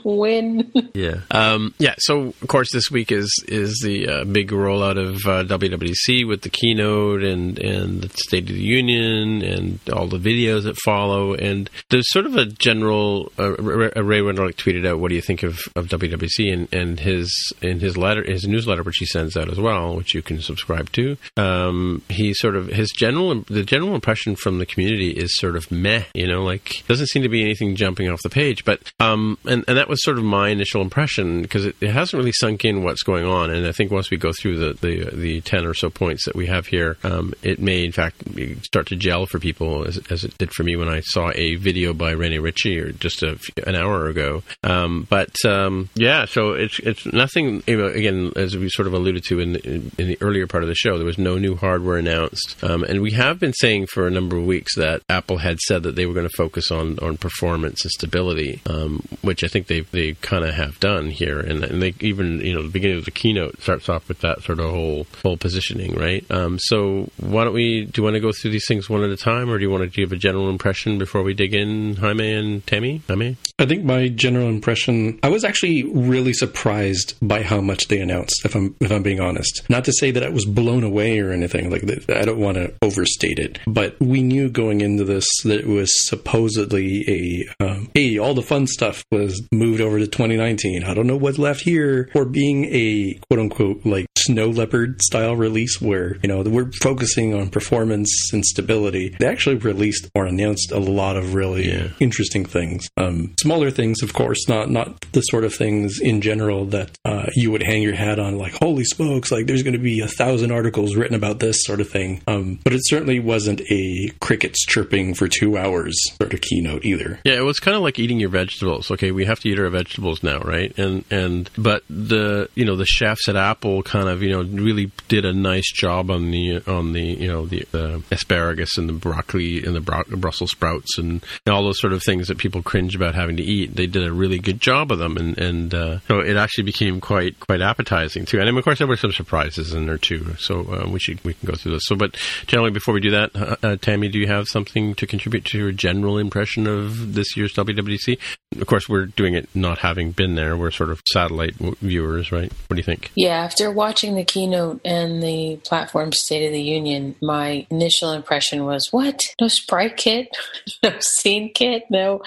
Win. Yeah. Um, yeah. So of course this week is is the uh, big rollout of uh, WWDC with the keynote and and the State of the Union and all the videos that follow. And there's sort of a general. Uh, Ray Ray tweeted out, "What do you think of, of WWDC?" And, and his in his letter, his newsletter, which he sends out as well, which you can subscribe to. Um, he sort of his general the general impression from the community is sort of meh. You know, like doesn't seem to be anything jumping off the page. But um, and and that was sort of my initial impression because it, it hasn't really sunk in what's going on. And I think once we go through the the, the ten or so points that we have here, um, it may in fact start to gel for people as, as it did for me when I saw a video by Rene Ritchie or just a, an hour ago. Um, but um, yeah, so it's it's nothing. Again, as we sort of alluded to in, in in the earlier part of the show, there was no new hardware announced, um, and we have been saying for a number of weeks that Apple had said that they were going to focus on on performance and stability, um, which I think they've they kind of have done here, and, and they even you know the beginning of the keynote starts off with that sort of whole whole positioning, right? Um, so why don't we? Do you want to go through these things one at a time, or do you want to give a general impression before we dig in, Jaime and Tammy? Jaime, I think my general impression, I was actually really surprised by how much they announced. If I'm if I'm being honest, not to say that I was blown away or anything like that. I don't want to overstate it, but we knew going into this that it was supposedly a um, hey, all the fun stuff was moved over to 2019. I don't know what's left here, or being a quote unquote like snow leopard style release where you know we're focusing on performance and stability. They actually released or announced a lot of really Yeah. interesting things. Um, smaller things, of course, not not the sort of things in general that uh, you would hang your hat on. Like, holy smokes! Like, there's going to be a thousand articles written about this sort of thing. Um, but it certainly wasn't a crickets chirping for two hours sort of keynote either. Yeah, it was kind of like eating your vegetables. Okay, we have to eat our vegetables now, right? And and but the you know the chefs at Apple kind of you know really did a nice job on the on the you know the, the asparagus and the broccoli and the bro- Brussels sprouts and, and all those sort of things that people cringe about having to eat. They did a really good job of them, and and uh, so it actually became quite quite appetizing too. And of course there were some surprises in there too. So uh, we should we can go through this. So, but generally before we do that, uh, uh, Tammy, do you have something to contribute to your general impression of this year's WWDC? Of course, we're doing it not having been there. We're sort of satellite w- viewers, right? What do you think? Yeah, after watching the keynote and the platform State of the Union, my initial impression was, "What? No SpriteKit, no SceneKit, no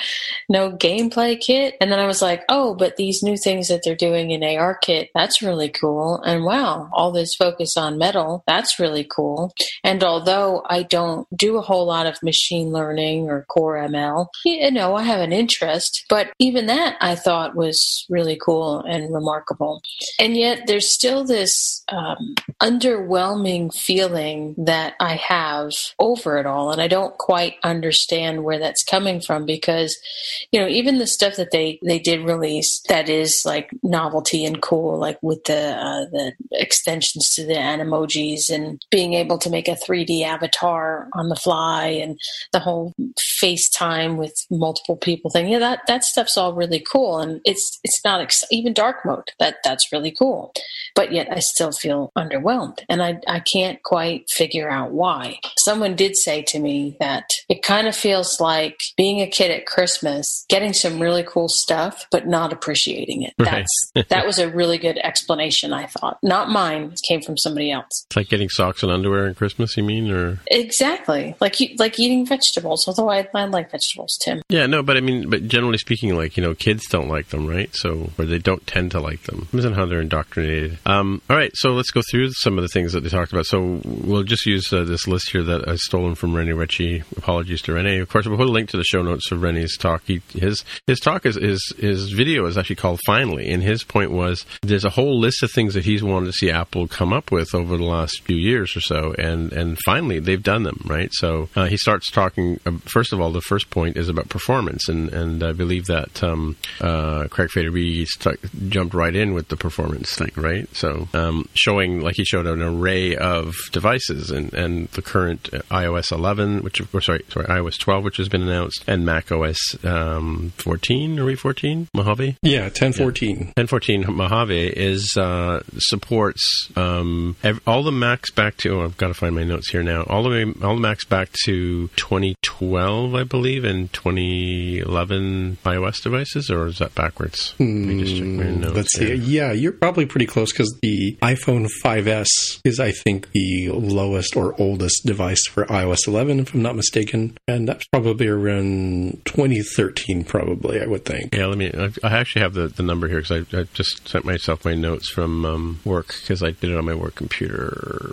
no GameplayKit." And then I was like, "Oh, but these new things that they're doing in ARKit, that's really cool." And wow, all this focus on metal, that's really cool. And although I don't do a whole lot of machine learning or Core ML, you know, I have an interest, but even that I thought was really cool and remarkable. And yet there's still this um, underwhelming feeling that I have over it all. And I don't quite understand where that's coming from because, you know, even the stuff that they, they did release that is like novelty and cool, like with the, uh, the extensions to the animojis and being able to make a 3D avatar on the fly and the whole FaceTime with multiple people thing. Yeah, that, that stuff's all really cool. And it's, it's not ex- even dark mode. That, that's really cool. But yet I still feel underwhelmed and I, I can't quite figure out why. Someone did say to me that it kind of feels like being a kid at Christmas, getting some really cool stuff, but not appreciating it. Right. That's, that was a really good explanation, I thought. Not mine. It came from somebody else. It's like getting socks and underwear at Christmas. You mean, or Exactly. Like you, like eating vegetables, although I, I like vegetables, Tim. yeah, no, but I mean, but generally speaking, like you know, kids don't like them, right? So, or they don't tend to like them. Depends on how they're indoctrinated. Um, all right, so let's go through some of the things that they talked about. So we'll just use uh, this list here that I stolen from Rene Ritchie. Apologies to Rene. Of course, we'll put a link to the show notes of Rene's talk. He, his his talk is his his video is actually called Finally, and his point was there's a whole list of things that he's wanted to see Apple come up with over the last few years or so, and and finally they've done them, right? So uh, he starts talking. Uh, first of all, the first point is about performance, and and I believe that um, uh, Craig Federighi st- jumped right in with the performance thing, right? So um, showing like he showed an array of devices and and the current uh, iOS 11, which or sorry sorry iOS 12, which has been announced, and Mac OS um, 14 are we 14 Mojave? Yeah, 1014. 1014 Mojave is uh, supports um, ev- all the Macs back to. Oh, I've got to find my notes here now. All the way, all the Macs back to 2012, I believe, and 2011 iOS devices, or is that backwards? Let me just check my notes Hmm, Let's see. here. Yeah, you're probably pretty close because the iPhone 5S is, I think, the lowest or oldest device for iOS 11, if I'm not mistaken. And that's probably around 2013, probably, I would think. Yeah, let me. I, I actually have the, the number here because I, I just sent myself my notes from um, work because I did it on my work computer.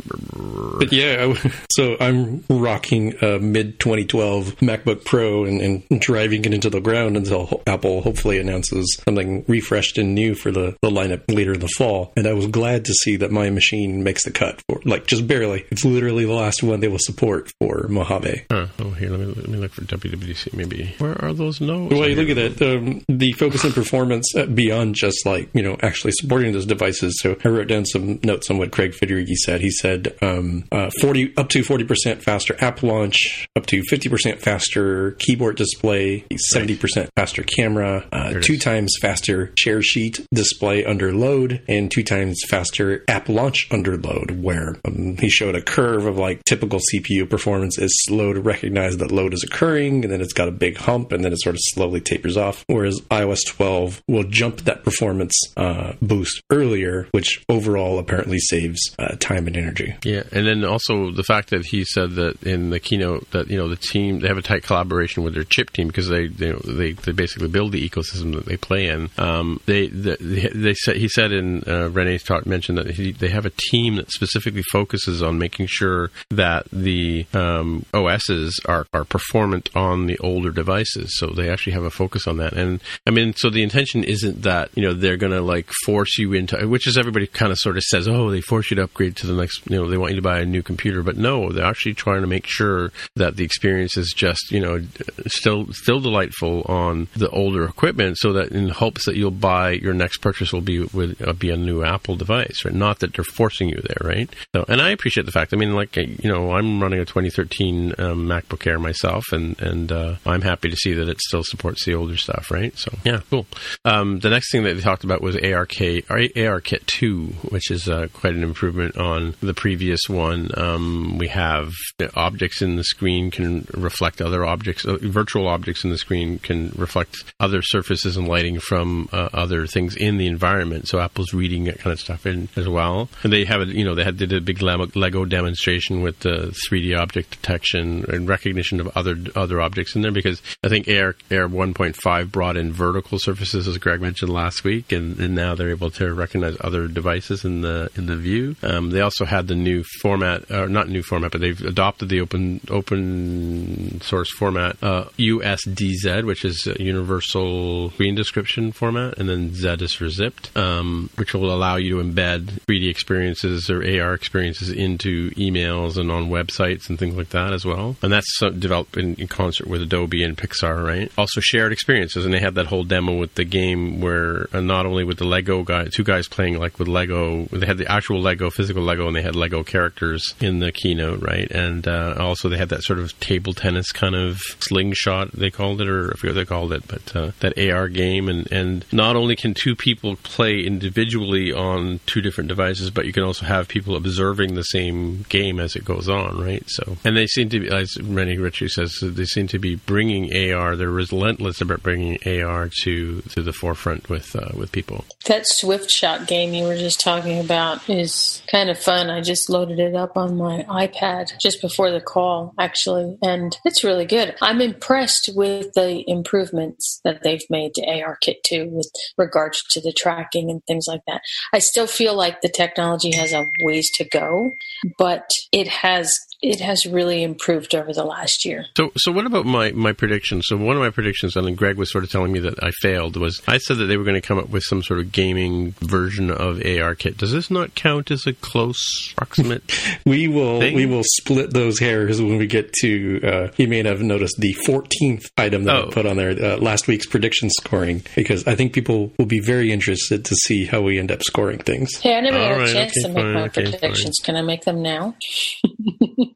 But yeah, so I'm rocking a mid 2012 MacBook Pro and, and driving it into the ground until Apple hopefully announces something refreshed and new for the, the lineup later in the fall. And I was glad to see that my machine makes the cut for, like, just barely. It's literally the last one they will support for Mojave. Huh. Oh, here, let me let me look for WWDC. Maybe where are those notes? Well, you look at that, um, the focus and performance uh, beyond just like, you know, actually supporting those devices. So I wrote down some notes on what Craig Federighi said. He said um, uh, 40 up to 40% faster app launch, up to 50% faster keyboard display, 70% faster camera, uh, uh, two times faster share sheet display under load and two times faster app launch under load, where um, he showed a curve of like typical CPU performance is slow to recognize that load is occurring, and then it's got a big hump, and then it sort of slowly tapers off. Whereas iOS 12 will jump that performance uh, boost earlier, which overall apparently saves uh, time and energy. Yeah, and then also the fact that he said that in the keynote that you know the team they have a tight collaboration with their chip team because they they, they, they basically build the ecosystem that they play in. Um, they, they they said he said in uh, Rene's talk mentioned that he, they have a team that specifically focuses on making sure that the um, OSs are are performant on the older devices. So they actually have a focus on that. And I mean, so the intention isn't that you know they're going to like force you into which is everybody kind of sort of says, oh, they force you to upgrade to the next. You know, they want you to buy a new computer, but no, they're actually trying to make sure that the experience is just you know still still delightful on the older equipment, so that in hopes that you'll buy your next purchase will be with uh, be a new Apple device, right? Not that they're forcing you there, right? So, and I appreciate the fact. I mean, like you know, I'm running a 2013 um, MacBook Air myself, and and uh, I'm happy to see that it still supports the older stuff, right? So, yeah, cool. Um, the next thing that they talked about was ARK ARKit 2, which is uh, quite an improvement on the previous one. Um, we have objects in the screen can reflect other objects. Uh, virtual objects in the screen can reflect other surfaces and lighting from uh, other things in the environment. So Apple's reading that kind of stuff in as well. And they have, a, you know, they had did a big Lego demonstration with the 3D object detection and recognition of other other objects in there because I think Air Air 1.5 brought in vertical surfaces, as Greg mentioned last week, and, and now they're able to recognize other devices in the in the view. Um, they also had the new format, or not new format, but they've adopted the open open source format uh, USDZ, which is Universal Scene Description format, and then Z is for zipped, um, which will allow you to embed 3D experiences or AR experiences into emails and on websites and things like that as well. And that's developed in, in concert with Adobe and Pixar, right? Also shared experiences, and they had that whole demo with the game where uh, not only with the Lego guy, two guys playing like with Lego, they had the actual Lego, physical Lego, and they had Lego characters in the keynote, right? And uh, also they had that sort of table tennis kind of slingshot they called it, or I forget what they called it, but uh, that AR game. And and not only can two people play individually on two different devices, but you can also have people observing the same game as it goes on, right? So, and they seem to be, as Rene Ritchie says, they seem to be bringing AR. They're relentless about bringing AR to to the forefront with uh, with people. That SwiftShot game you were just talking about is kind of fun. I just loaded it up on my iPad just before the call, actually, and it's really good. I'm impressed with the improvements that they've made to ARKit 2 with regards to the tracking and things like that. I still feel like the technology has a ways to go, but it has it has really improved over the last year. So, so what about my my prediction? So, one of my predictions, and Greg was sort of telling me that I failed, was I said that they were going to come up with some sort of gaming version of ARKit. Does this not count as a close approximate? we will thing? we will split those hairs when we get to. Uh, you may have noticed the 14th item that oh. I put on there, uh, last week's prediction scoring, because I think people will be very interested to see how we end up scoring things. Hey, I never All had right, a chance okay, to make fine, my okay, predictions. Fine. Can I make them now?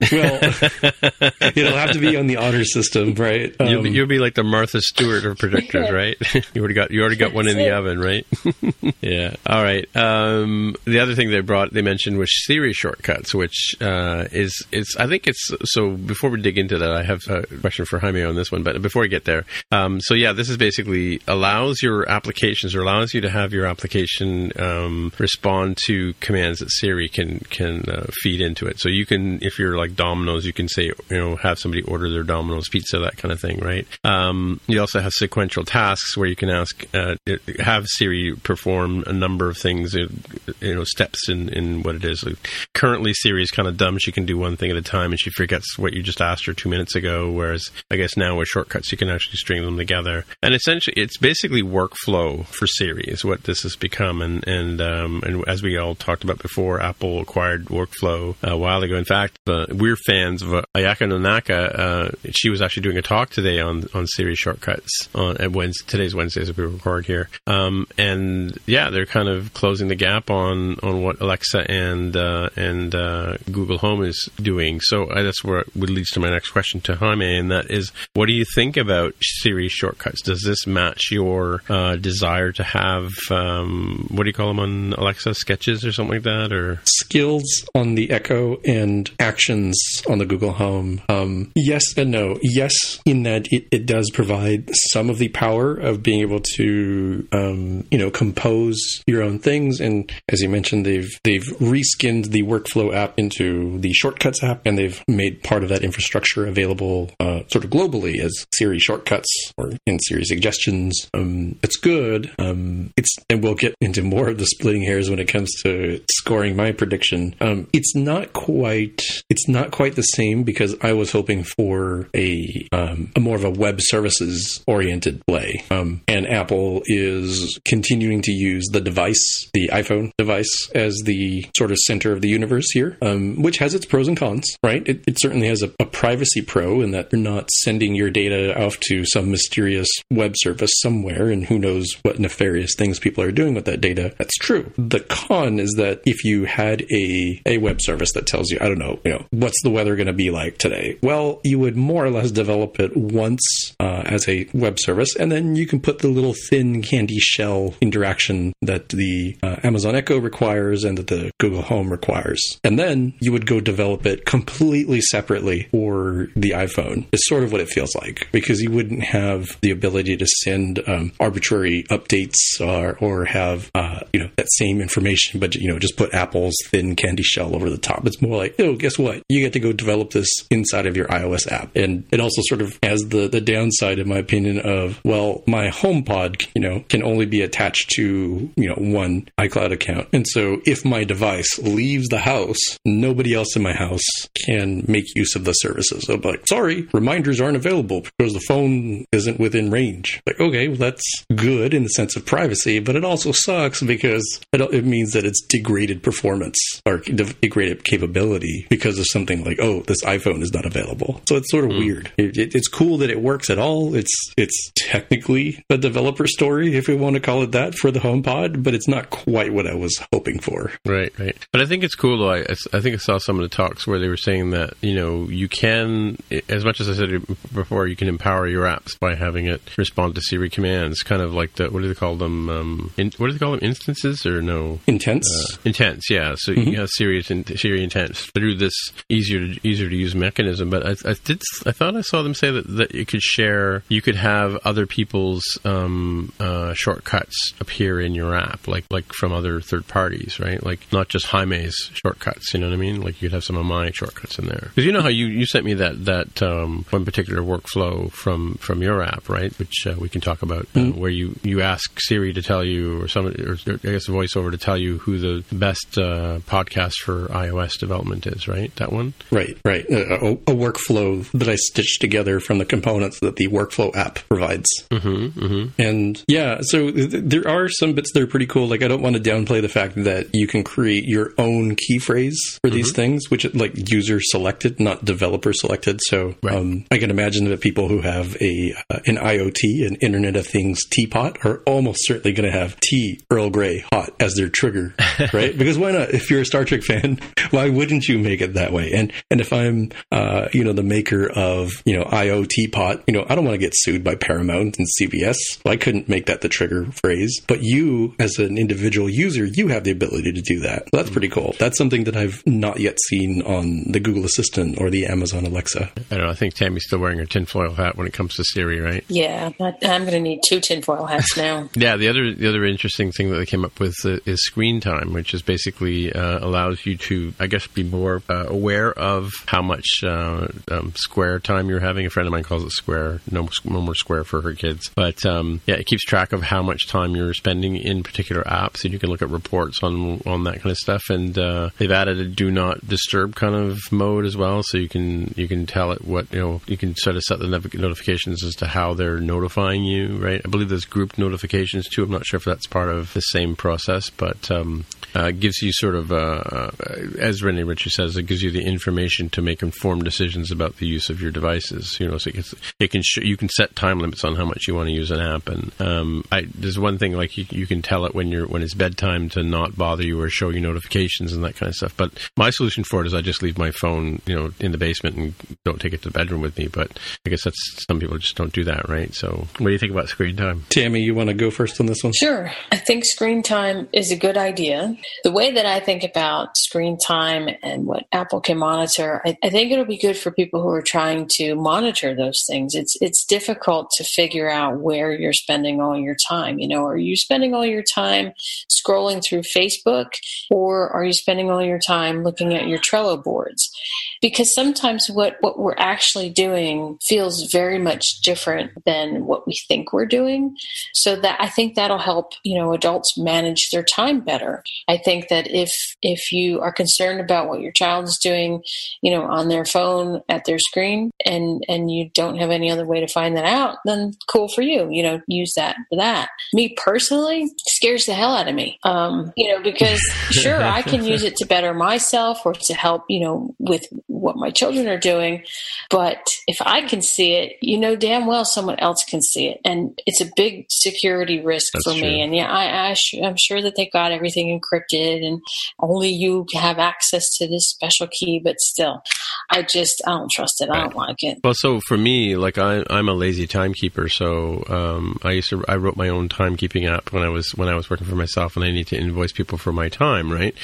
well, it'll have to be on the honor system, right? Um, you'll, be, you'll, be, like the Martha Stewart of predictors, right? you already got you already got one in the oven, right? yeah. All right. Um, the other thing they brought, they mentioned was Siri shortcuts, which uh, is it's. I think it's so. Before we dig into that, I have a question for Jaime on this one, but before we get there, um, so yeah, this is basically allows your applications or allows you to have your application um, respond to commands that Siri can can uh, feed into it. So you can, if you're like Domino's, you can say, you know, have somebody order their Domino's pizza, that kind of thing, right? Um, you also have sequential tasks where you can ask, uh, have Siri perform a number of things, uh, you know, steps in, in what it is. Like, currently, Siri is kind of dumb. She can do one thing at a time and she forgets what you just asked her two minutes ago. Whereas I guess now with shortcuts, you can actually string them together. And essentially, it's basically workflow for Siri is what this has become. And, and, um, and as we all talked about before, Apple acquired workflow a while ago. In fact, uh, we're fans of uh, Ayaka Nonaka. Uh, she was actually doing a talk today on on Siri shortcuts on at Wednesday, today's Wednesday as we record here. Um, and yeah, they're kind of closing the gap on on what Alexa and uh, and uh, Google Home is doing. So uh, that's where would leads to my next question to Jaime, and that is, what do you think about Siri shortcuts? Does this match your uh, desire to have um, what do you call them on Alexa sketches or something like that, or skills on the Echo and actions on the Google Home? Um, yes and no. Yes, in that it, it does provide some of the power of being able to um, you know compose your own things, and as you mentioned, they've they've reskinned the workflow app into the shortcuts app, and they've made part of that infrastructure available uh, sort of globally as Siri shortcuts or in Siri suggestions. Um, it's good. Um, it's and we'll get into more of the splitting hairs when it comes to scoring my prediction. Um, it's not quite. It's not quite the same because I was hoping for a um, a more of a web services oriented play, um, and Apple is continuing to use the device, the iPhone device, as the sort of center of the universe here, um, which has its pros and cons. Right? It, it certainly has a, a privacy pro in that you're not sending your data off to some mysterious web service somewhere, and who knows what nefarious things people are doing with that data. That's true. The con is that if you had a a web service that tells you, I don't know, you know, what's the weather going to be like today? Well, you would more or less develop it once uh, as a web service, and then you can put the little thin candy shell interaction that the uh, Amazon Echo requires and that the Google Home requires, and then you would go develop it completely separately for the iPhone. It's sort of what it feels like because you wouldn't have the ability to send um, arbitrary updates or, or have uh, you know that same information, but you know just put Apple's thin candy shell over the top. It's more like, oh, guess what? You get to go develop this inside of your iOS app, and it also sort of has the the downside, in my opinion, of well, my HomePod, you know, can only be attached to you know one iCloud account, and so if my device leaves the house, nobody else in my house can make use of the services. I'm like, sorry, reminders aren't available because the phone isn't within range. Like, okay, well, that's good in the sense of privacy, but it also sucks because it, it means that it's degraded performance or de- degraded capability because of something like, oh, this iPhone is not available. So it's sort of hmm. weird. It, it, it's cool that it works at all. It's it's technically a developer story, if we want to call it that, for the HomePod, but it's not quite what I was hoping for. Right, right. But I think it's cool though. I, I think I saw some of the talks where they were saying that you know you can, as much as I said before, you can empower your apps by having it respond to Siri commands, kind of like the what do they call them? Um, in, what do they call them? Instances or no? Intents. Uh, intents, yeah. So mm-hmm. you have Siri, Siri intents through this easier to, easier to use mechanism. But I, I did I thought I saw them say that that you could share, you could have other people's um, uh, shortcuts appear in your app, like like from other third parties, right? Like not just Jaime's shortcuts. You know what I mean? Like you'd have some of my shortcuts in there. Because you know how you, you sent me that that um, one particular workflow from from your app, right? Which uh, we can talk about, uh, mm-hmm. where you you ask Siri to tell you, or somebody, or I guess a voiceover to tell you who the best uh, podcast for iOS development is, right? That one. Right, right. A, a, workflow that I stitched together from the components that the workflow app provides. Mm-hmm, mm-hmm. And yeah, so th- there are some bits that are pretty cool. Like I don't want to downplay the fact that you can create your own key phrase for these mm-hmm. things, which is like user selected, not developer selected. So right. um, I can imagine that people who have a uh, an IoT, an Internet of Things teapot, are almost certainly going to have tea Earl Grey hot as their trigger, right? because why not? If you're a Star Trek fan, why wouldn't you make it that way? And and if I'm uh, you know the maker of you know IoT teapot, you know I don't want to get sued by Paramount and CBS. Well, I couldn't make that the trigger phrase, but you as an individual user, you have the ability to do that. So that's pretty cool. That's something that I've not yet seen on the Google Assistant or the Amazon Alexa. I don't know. I think Tammy's still wearing her tinfoil hat when it comes to Siri, right? Yeah, I'm going to need two tinfoil hats now. yeah, the other the other interesting thing that they came up with uh, is screen time, which is basically uh, allows you to, I guess, be more uh, aware of how much uh, um, square time you're having. A friend of mine calls it square. No, no more square for her kids, but um, yeah, it keeps track of how much time you're spending in particular apps, and you can look at reports on on that kind of stuff. And uh, they've added a do not disturb kind of mode as well, so you can you can tell it what you know. You can sort of set the notifications as to how they're notifying you. Right? I believe there's group notifications too. I'm not sure if that's part of the same process, but um, uh, gives you sort of, uh, uh, as Rene Ritchie says, it gives you the information to make informed decisions about the use of your devices. You know, so it, it can sh- you can set time limits on how much you want to use an app, and um, I, there's one thing like you, you can tell it when you're when it's bedtime to not bother you or show you notifications and that kind of stuff. But my solution for it is I just leave my phone, you know, in the basement and don't take it to the bedroom with me. But I guess that's some people just don't do that, right? So, what do think about screen time? Tammy, you want to go first on this one? Sure. I think screen time is a good idea. The way that I think about screen time and what Apple can monitor, I, I think it'll be good for people who are trying to monitor those things. It's it's difficult to figure out where you're spending all your time. You know, are you spending all your time scrolling through Facebook, or are you spending all your time looking at your Trello boards? Because sometimes what what we're actually doing feels very much different than what we think we're doing. So that I think that'll help you know adults manage their time better. I think that if if you are concerned about what your child is doing, you know, on their phone at their screen, and and you don't have any other way to find that out, then cool for you. You know, use that for that. Me personally, scares the hell out of me. Um, you know, because sure I can use it to better myself or to help, you know, with what my children are doing, but if I can see it, you know damn well someone else can see it, and it's a big security risk That's for true. me. And yeah, I, I I'm sure that they've got everything encrypted, and only you have access to this special key. But still, I just I don't trust it. I don't like it. Well, so for me, like I, I'm a lazy timekeeper, so um, I used to I wrote my own timekeeping app when I was when I was working for myself, and I need to invoice people for my time, right?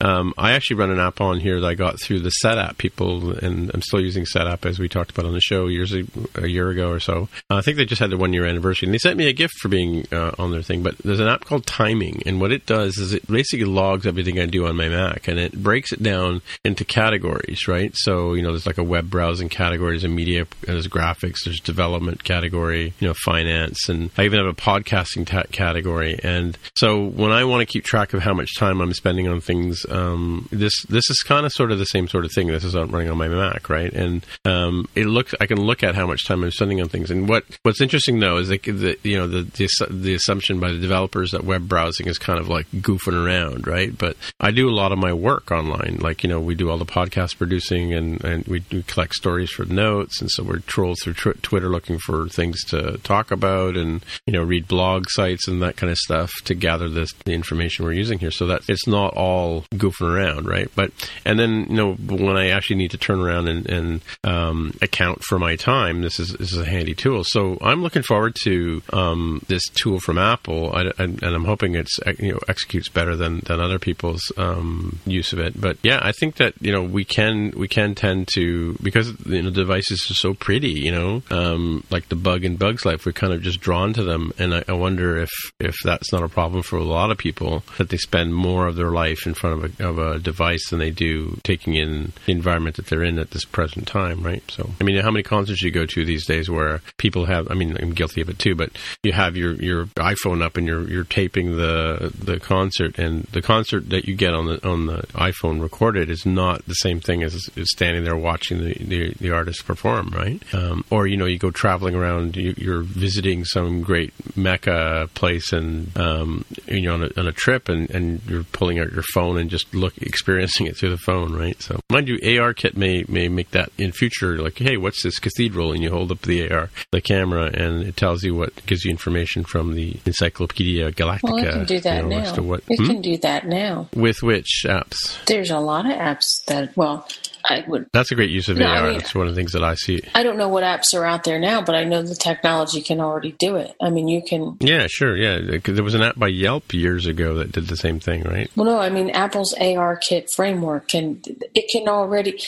Um, I actually run an app on here that I got through the SetApp people, and I'm still using SetApp as we talked about on the show years a, year ago or so. I think they just had their one year anniversary, and they sent me a gift for being uh, on their thing. But there's an app called Timing, and what it does is it basically logs everything I do on my Mac, and it breaks it down into categories, right? So you know, there's like a web browsing category, there's a media, there's graphics, there's development category, you know, finance, and I even have a podcasting ta- category. And so when I want to keep track of how much time I'm spending on things, um, this this is kind of sort of the same sort of thing. This is running on my Mac, right? And um, it looks, I can look at how much time I'm spending on things. And what what's interesting though is that the you know the the, the assumption by the developers that web browsing is kind of like goofing around, right? But I do a lot of my work online. Like you know, we do all the podcast producing, and and we, we collect stories for notes, and so we're troll through tw- Twitter looking for things to talk about, and you know, read blog sites and that kind of stuff to gather this the information we're using here. So that it's not all goofing around, right? But and then you know when I actually need to turn around and, and um, account for my time, this is this is a handy tool. So I'm looking forward to um, this tool from Apple, I, I, and I'm hoping it's you know executes better than than other people's um, use of it. But yeah, I think that you know we can we can tend to because you know devices are so pretty, you know, um, like the bug in Bugs Life, we're kind of just drawn to them, and I, I wonder if if that's not a problem for a lot of people that they spend more of their life in front of a, of a device than they do taking in the environment that they're in at this present time, right? So, I mean, how many concerts do you go to these days where people have? I mean, I'm guilty of it too, but you have your your iPhone up and you're you're taping the the concert, and the concert that you get on the on the iPhone recorded is not the same thing as, as standing there watching the, the, the artist perform, right? Um, or you know, you go traveling around, you, you're visiting some great Mecca place, and um, you're on a, on a trip, and, and you're pulling out your phone and just look experiencing it through the phone, right? So, mind you, ARKit may may make that in future, like, hey, what's this cathedral? And you hold up the AR the camera, and it tells you what gives you information from the Encyclopedia Galactica. Well, it can do that you know, now. what It Hmm? can do that now. with which apps. There's a lot of apps that, well, I would. That's a great use of No, AR. I mean- That's one of the things that I see. I don't know what apps are out there now, but I know the technology can already do it. I mean, you can. Yeah, sure. Yeah. there was an app by Yelp years ago that did the same thing, right? Well, no, I mean Apple's ARKit framework can it can already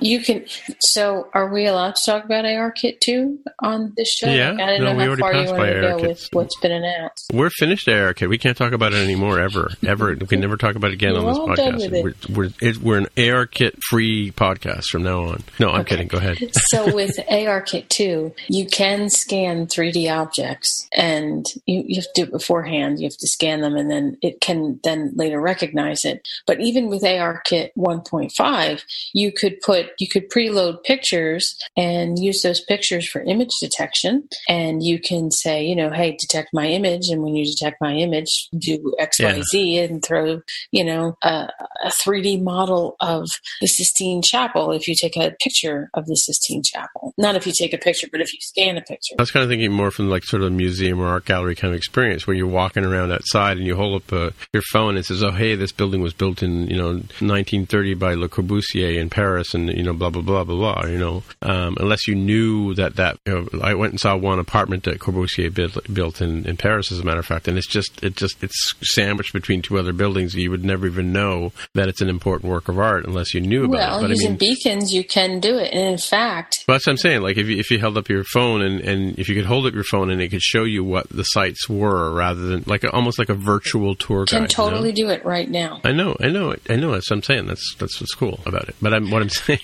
you can. So, are we allowed to talk about ARKit too on this show? Yeah. Like, I didn't No, we know how already far you passed wanted by to go ARKit. with what's been announced. We're finished ARKit. We can't talk about it anymore, ever, ever. We can never talk about it again on We're this podcast. We're we're, it, we're an ARKit free podcast from now on. No, I'm okay. kidding. Go ahead. so with ARKit 2, you can scan 3D objects and you, you have to do it beforehand. You have to scan them and then it can then later recognize it. But even with ARKit 1.5, you could put, you could preload pictures and use those pictures for image detection. And you can say, you know, hey, detect my image. And when you detect my image, do X, yeah. Y, Z and throw, you know, a, a 3D model of the Sistine Chapel if you take a picture of the Sistine Chapel. Not if you take a picture, but if you scan a picture. I was kind of thinking more from like sort of a museum or art gallery kind of experience where you're walking around outside and you hold up uh, your phone and it says, oh, hey, this building was built in, you know, 1930 by Le Corbusier in Paris and, you know, blah, blah, blah, blah, blah, you know. Um, unless you knew that that, you know, I went and saw one apartment that Corbusier built, built in, in Paris, as a matter of fact, and it's just, it just, it's sandwiched between two other buildings. You would never even know that it's an important work of art unless you knew about well, it. Well, using I mean, beacons, you can do it. And in fact, well, that's what I'm saying. Like if you, if you held up your phone and, and if you could hold up your phone and it could show you what the sites were rather than like almost like a virtual tour guide. Can totally you know? do it right now. I know, I know, I know. That's what I'm saying. That's that's what's cool about it. But I'm, what I'm saying,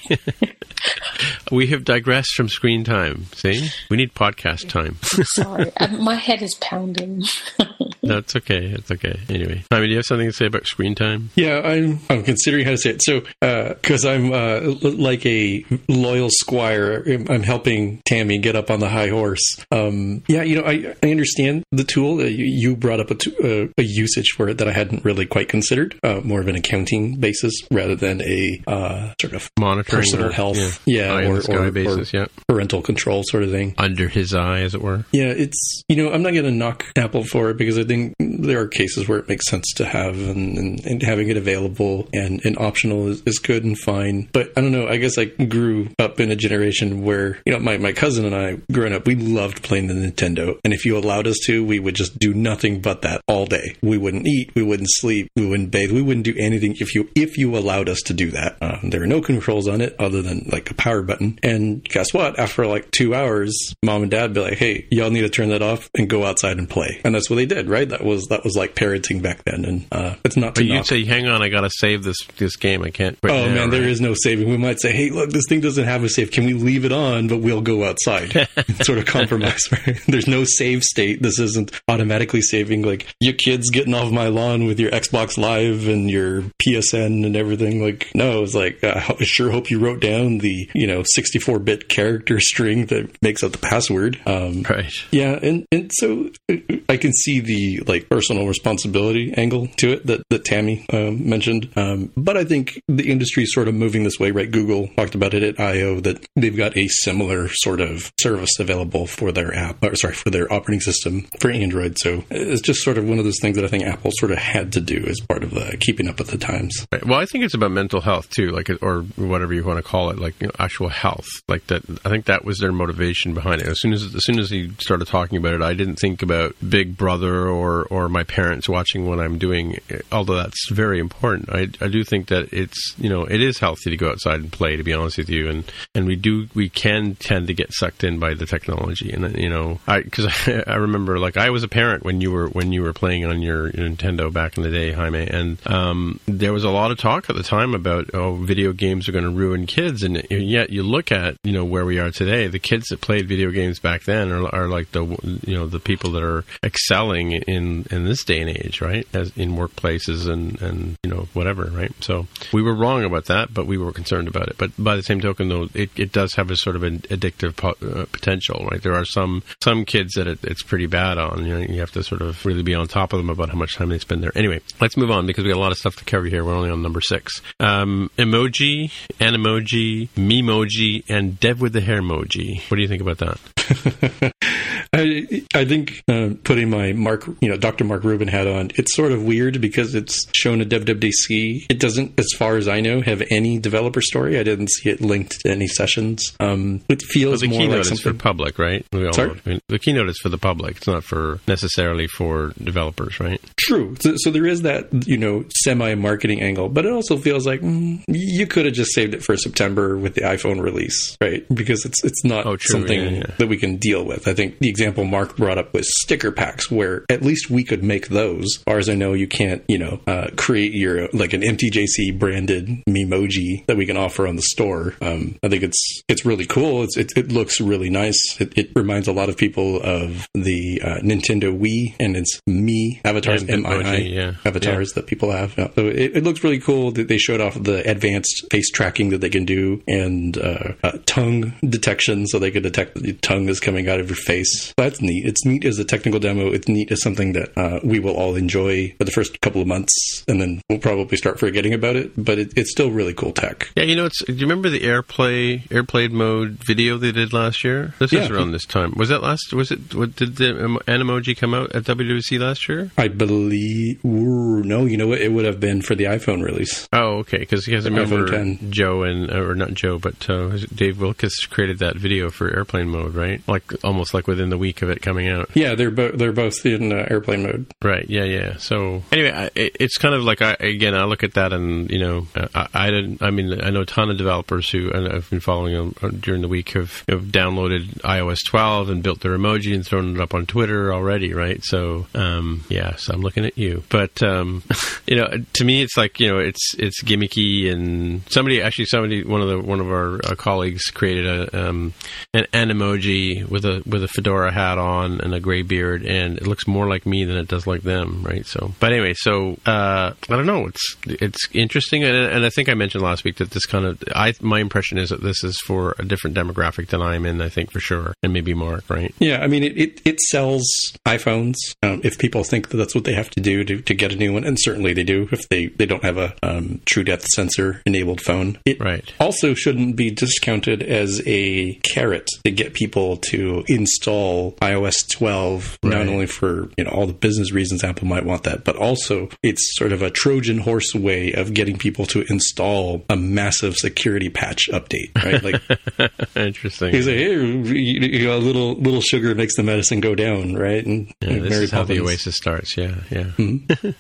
we have digressed from screen time. See, we need podcast time. sorry, my head is pounding. That's okay. It's okay. Anyway, I mean, do you have something to say about screen time? Yeah, I'm. I'm considering how to say it. So, because uh, I'm uh, like a loyal squire, I'm helping Tammy get up on the high horse. Um, yeah, you know, I, I understand the tool. Uh, you, you, brought up a, t- uh, a usage for it that I hadn't really quite considered. Uh, more of an accounting basis rather than a uh, sort of monitoring personal or, health, yeah, yeah or, or, basis, or yeah, parental control sort of thing under his eye, as it were. Yeah, it's you know, I'm not going to knock Apple for it because I think there are cases where it makes sense to have, and, and, and having it available and, and optional is, is, good and fine. But I don't know. I guess I grew up in a generation where you know my my cousin and I, growing up, we loved playing the Nintendo, and if you allowed us to, we would just do nothing but that all day. We wouldn't eat, we wouldn't sleep, we wouldn't bathe, we wouldn't do anything if you if you allowed us to do that. Uh, there are no controls on it other than like a power button. And guess what? After like two hours, mom and dad be like, "Hey, y'all need to turn that off and go outside and play." And that's what they did, right? Right? That was that was like parenting back then, and uh, it's not. But you'd say, "Hang on, I got to save this this game. I can't." oh now, man, right? there is no saving. We might say, "Hey, look, this thing doesn't have a save. Can we leave it on, but we'll go outside?" sort of compromise. Right? There's no save state. This isn't automatically saving. Like your kids getting off my lawn with your Xbox Live and your PSN and everything. Like no, it's like uh, I sure hope you wrote down the you know 64 bit character string that makes up the password. Um, right. Yeah, and and so uh, I can see the like personal responsibility angle to it that that Tammy um, mentioned. Um, but I think the industry is sort of moving this way, right? Google talked about it at I/O that they've got a similar sort of service available for their app, or sorry, for their operating system for Android. So it's just sort of one of those things that I think Apple sort of had to do as part of the keeping up with the times. Right. Well, I think it's about mental health too, like or whatever you want to call it, like you know, actual health. Like that, I think that was their motivation behind it. As soon as as soon as he started talking about it, I didn't think about Big Brother or or my parents watching what I'm doing. Although that's very important, I, I do think that it's you know it is healthy to go outside and play. To be honest with you, and and we do we can tend to get sucked in by the technology, and you know I because I, I, remember like I was a parent when you were when you were playing on your, Nintendo back in the day, Jaime, and um, there was a lot of talk at the time about oh video games are going to ruin kids, and yet you look at you know where we are today, the kids that played video games back then are, are like the you know the people that are excelling in in this day and age, right? As in workplaces and and you know whatever, right? So we were wrong about that, but we were concerned about it. But by the same token, though, it, it does have a sort of an addictive po- uh, potential, right? There are some some kids that it, it's pretty bad on. You know, you have to sort of really be on top of them about how much time they spend there. Anyway, let's move on because we got a lot of stuff to cover here. We're only on number six. Um, emoji, Animoji, Memoji, and Dev with the hair emoji. What do you think about that? I, I think uh, putting my Mark, you know, Dr. Mark Rubin hat on, it's sort of weird because it's shown at WWDC. It doesn't, as far as I know, have any developer story. I didn't see it linked to any sessions. Um, it feels well, the more keynote like something... is for public, right? We all Sorry? I mean, the keynote is for the public. It's not for necessarily for developers, right? True. So, so there is that, you know, semi-marketing angle, but it also feels like mm, you could have just saved it for September with the iPhone release, right? Because it's it's not oh, true. something yeah, yeah. that we can deal with. I think the example example Mark brought up was sticker packs, where at least we could make those. As far as I know, you can't, you know, uh, create your like an MTJC branded Memoji that we can offer on the store. Um, I think it's it's really cool. It's, it, it looks really nice. It, it, reminds a lot of people of the uh, Nintendo Wii and its Mii avatars, M I I yeah. avatars yeah. that people have. So it, it, looks really cool. They showed off the advanced face tracking that they can do and uh, uh, tongue detection, so they could detect the tongue is coming out of your face. That's neat. It's neat as a technical demo. It's neat as something that uh, we will all enjoy for the first couple of months, and then we'll probably start forgetting about it. But it, it's still really cool tech. Yeah, you know, it's. Do you remember the AirPlay AirPlay mode video they did last year? This yeah. is around this time. Was that last? Was it? What, did the Animoji come out at WWDC last year? I believe. Ooh, no, you know what? It would have been for the iPhone release. Oh, okay. Because you guys remember Joe and or not Joe, but uh, Dave Wilkes created that video for airplane mode, right? Like almost like within the week of it coming out. Yeah, they're both they're both in uh, airplane mode. Right. Yeah. Yeah. So anyway, I, it's kind of like I again I look at that and you know I, I didn't. I mean I know a ton of developers who and I've been following them uh, during the week have, have downloaded iOS 12 and built their emoji and thrown it up on Twitter already, right? So um, yeah, so I'm looking at you, but um, you know to me it's like you know it's it's gimmicky and somebody actually somebody one of the one of our uh, colleagues created a um, an, an emoji with a with a fedora hat on and a gray beard, and it looks more like me than it does like them, right? So, but anyway, so uh, I don't know. It's it's interesting, and, and I think I mentioned last week that this kind of I my impression is that this is for a different demographic than I'm in. I think for sure, and maybe Mark, right? Yeah, I mean it it, it sells iPhones. Um, if people think that that's what they have to do to, to get a new one, and certainly they do if they they don't have a um, TrueDepth sensor enabled phone. It right. also shouldn't be discounted as a carrot to get people to install iOS 12, right. not only for you know all the business reasons Apple might want that, but also it's sort of a Trojan horse way of getting people to install a massive security patch update, right? Like interesting. He's like, hey, you know, a little little sugar makes the medicine go down, right? And yeah, this Mary is how the Oasis starts. Yeah, yeah.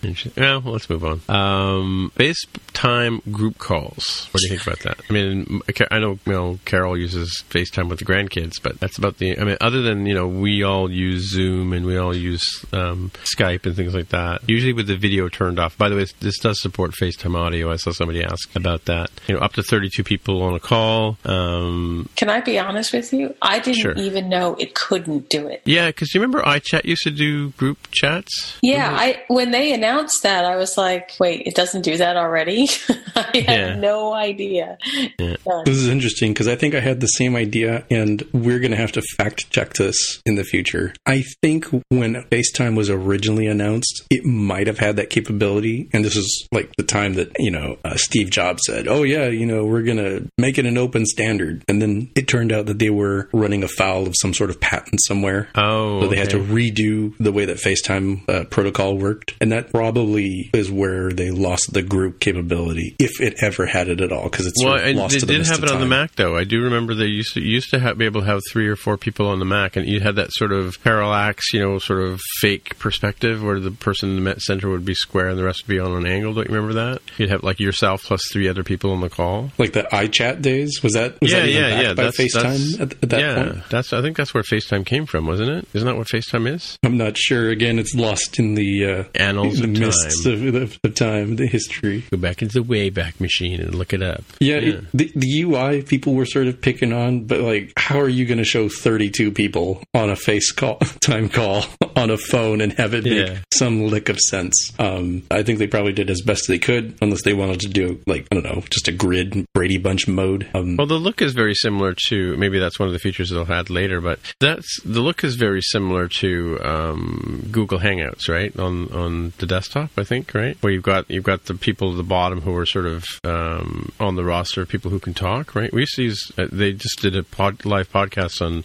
Mm-hmm. well, let's move on. Um, FaceTime group calls. What do you think about that? I mean, I know you know Carol uses FaceTime with the grandkids, but that's about the. I mean, other than you know, we all use Zoom and we all use um, Skype and things like that. Usually with the video turned off. By the way, this does support FaceTime audio. I saw somebody ask about that. You know, up to thirty-two people on a call. Um, Can I be honest with you? I didn't sure. even know it couldn't do it. Yeah, because you remember iChat used to do group chats. Yeah, I when they announced that, I was like, wait, it doesn't do that already. I had no idea. Yeah. This is interesting because I think I had the same idea, and we're going to have to fact check this in the future. I think when FaceTime was originally announced, it might have had that capability. And this is like the time that, you know, uh, Steve Jobs said, oh, yeah, you know, we're going to make it an open standard. And then it turned out that they were running afoul of some sort of patent somewhere. Oh. So they okay. had to redo the way that FaceTime uh, protocol worked. And that probably is where they lost the group capability, if it ever had it at all, because it's well, lost they did have it on the Mac, though. I do remember they used to used to have, be able to have three or four people on the Mac, and you had that sort of parallax, you know, sort of fake perspective where the person in the met center would be square and the rest would be on an angle. Don't you remember that? You'd have like yourself plus three other people on the call, like the iChat days. Was that? Was yeah, that yeah, yeah. By that's, FaceTime that's, at, at, that yeah, point? that's. I think that's where FaceTime came from, wasn't it? Isn't that what FaceTime is? I'm not sure. Again, it's lost in the uh, annals, the of mists time. Of, of, of, time, the history. Go back into the Wayback Machine and look it up. Yeah, yeah. It, the, the UI people were sort of picking on, but like, how are you going to show 32 people on a face call, time call on a phone and have it make yeah. some lick of sense? Um, I think they probably did as best they could, unless they wanted to do like I don't know, just a grid Brady Bunch mode. Um, well, the look is very similar to maybe that's one of the features they'll add later, but that's the look is very similar to um, Google Hangouts, right on on the desktop. I think right where you've got you've got the people at the bottom who are sort of um, on the roster of people who can talk, right? We used to use, uh, they just did a pod, live podcast on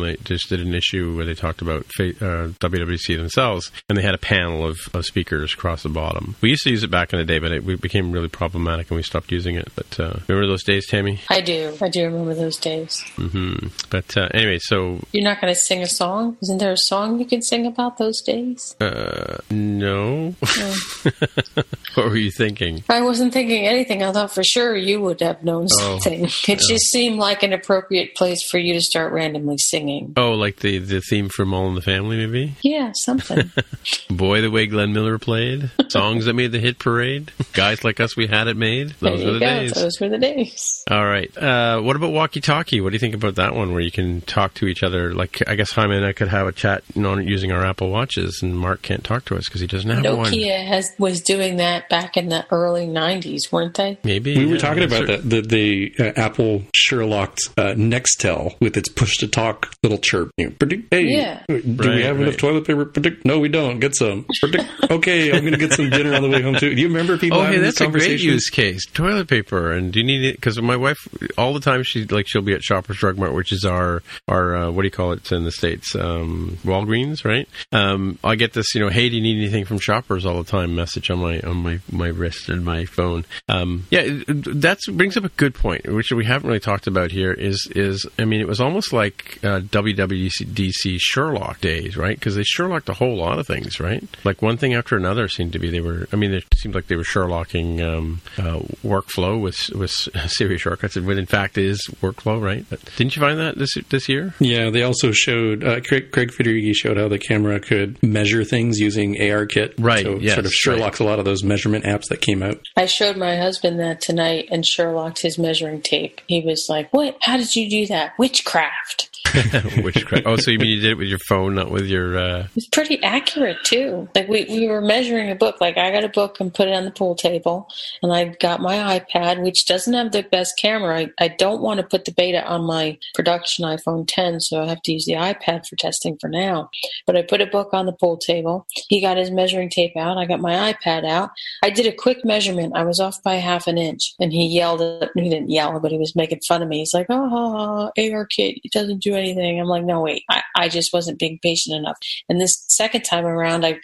They just did an issue where they talked about uh, WWDC themselves, and they had a panel of, of, speakers across the bottom. We used to use it back in the day, but it, it became really problematic and we stopped using it. But uh, remember those days, Tammy? I do. I do remember those days. Mm-hmm. But uh, anyway, so. You're not going to sing a song? Isn't there a song you can sing about those days? Uh, no. no. what were you thinking? I wasn't thinking anything. I thought for sure you would have known oh, something. Oh, it just seemed like an appropriate place for you to start randomly singing. Singing. Oh, like the the theme from All in the Family, maybe. Yeah, something. Boy, the way Glenn Miller played songs that made the hit parade. Guys like us, we had it made. Those there were you the go. days. Those were the days. All right. Uh, what about walkie talkie? What do you think about that one, where you can talk to each other? Like, I guess Jaime and I could have a chat, you know, using our Apple watches, and Mark can't talk to us because he doesn't have one. Nokia has was doing that back in the early '90s, weren't they? Maybe We were talking about that's that the, the uh, Apple Sherlocked uh, Nextel with its push to talk little chirp. You predict, hey, Yeah. do Right, we have enough toilet paper? Predict, no, we don't. Get some. Predict, okay, I'm going to get some dinner on the way home too. Do you remember people Oh, hey, having that's a great use case. Toilet paper, and do you need it? Because my wife, all the time, she like she'll be at Shoppers Drug Mart, which is our our uh, what do you call it in the states, um, Walgreens, right? Um, I get this, you know, hey, do you need anything from Shoppers all the time? Message on my on my my wrist and my phone. Um, yeah, that brings up a good point, which we haven't really talked about here. Is is I mean, it was almost like uh, WWDC Sherlock days, right? Because they Sherlocked a whole lot of things, right? Like one thing after another seemed to be they were. I mean, it seemed like they were Sherlocking um, uh, workflow with with Siri shortcuts, and when in fact is workflow, right? But didn't you find that this this year? Yeah, they also showed uh, Craig, Craig Federighi showed how the camera could measure things using ARKit. Right, So yes, sort of Sherlock's a lot of those measurement apps that came out. I showed my husband that tonight and Sherlocked his measuring tape. He was like, "What? How did you do that? Witchcraft." Witchcraft. oh, so you mean you did it with your phone, not with your? Uh... It's pretty accurate too. Like we, we were measuring a book. Like I got a book and put it on the pool table, and I got my iPad, which doesn't have the best camera. I, I don't want to put the beta on my production iPhone 10, so I have to use the iPad for testing for now. But I put a book on the pool table. He got his measuring tape out. I got my iPad out. I did a quick measurement. I was off by half an inch, and he yelled at. He didn't yell, but he was making fun of me. He's like, "Oh, ARKit, it doesn't do anything." I'm like, "No, wait, I, I just wasn't being patient enough." And this second time around, I,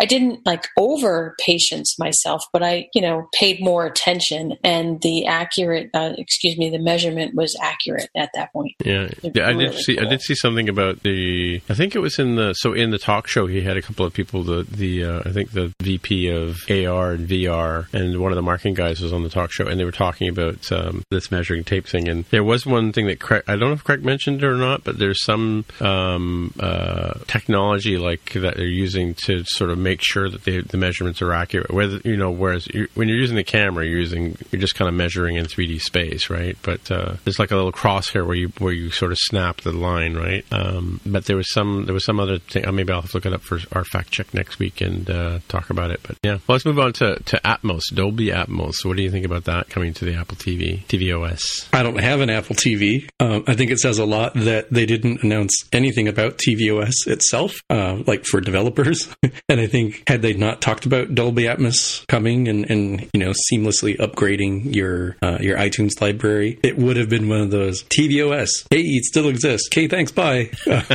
I didn't like over patience myself, but I, you know, paid more attention, and the accurate, uh, excuse me, the measurement was accurate at that point. Yeah, yeah. I did see. I did see something about the. I think it was in the. So in the talk show, he had a couple of people. The the uh, I think the VP of AR and VR and one of the marketing guys was on the talk show, and they were talking about um, this measuring tape thing. And there was one thing that Craig, I don't know if Craig mentioned it or not, but there's some um, uh, technology like that they're using to sort of make sure that the, the measurements are accurate. Whether you know, whereas you when you're using the camera, you're using you're just kind of measuring in 3D space, right? But uh, there's like a little crosshair where you where you sort of snap the line, right? Um, but there was some there was some other thing. Uh, maybe I'll have to look it up for our fact check next week and uh, talk about it. But yeah, well, let's move on to to Atmos, Dolby Atmos. What do you think about that coming to the Apple TV, tvOS? I don't have an Apple TV. Um, I think it says a lot that they didn't announce anything about tvOS itself, uh, like for developers. and I think had they not talked about Dolby Atmos coming and, and you know seamlessly upgrading your uh, your iTunes library, it would have been one of those tvOS. Hey, it still exists. Okay, thanks. Bye.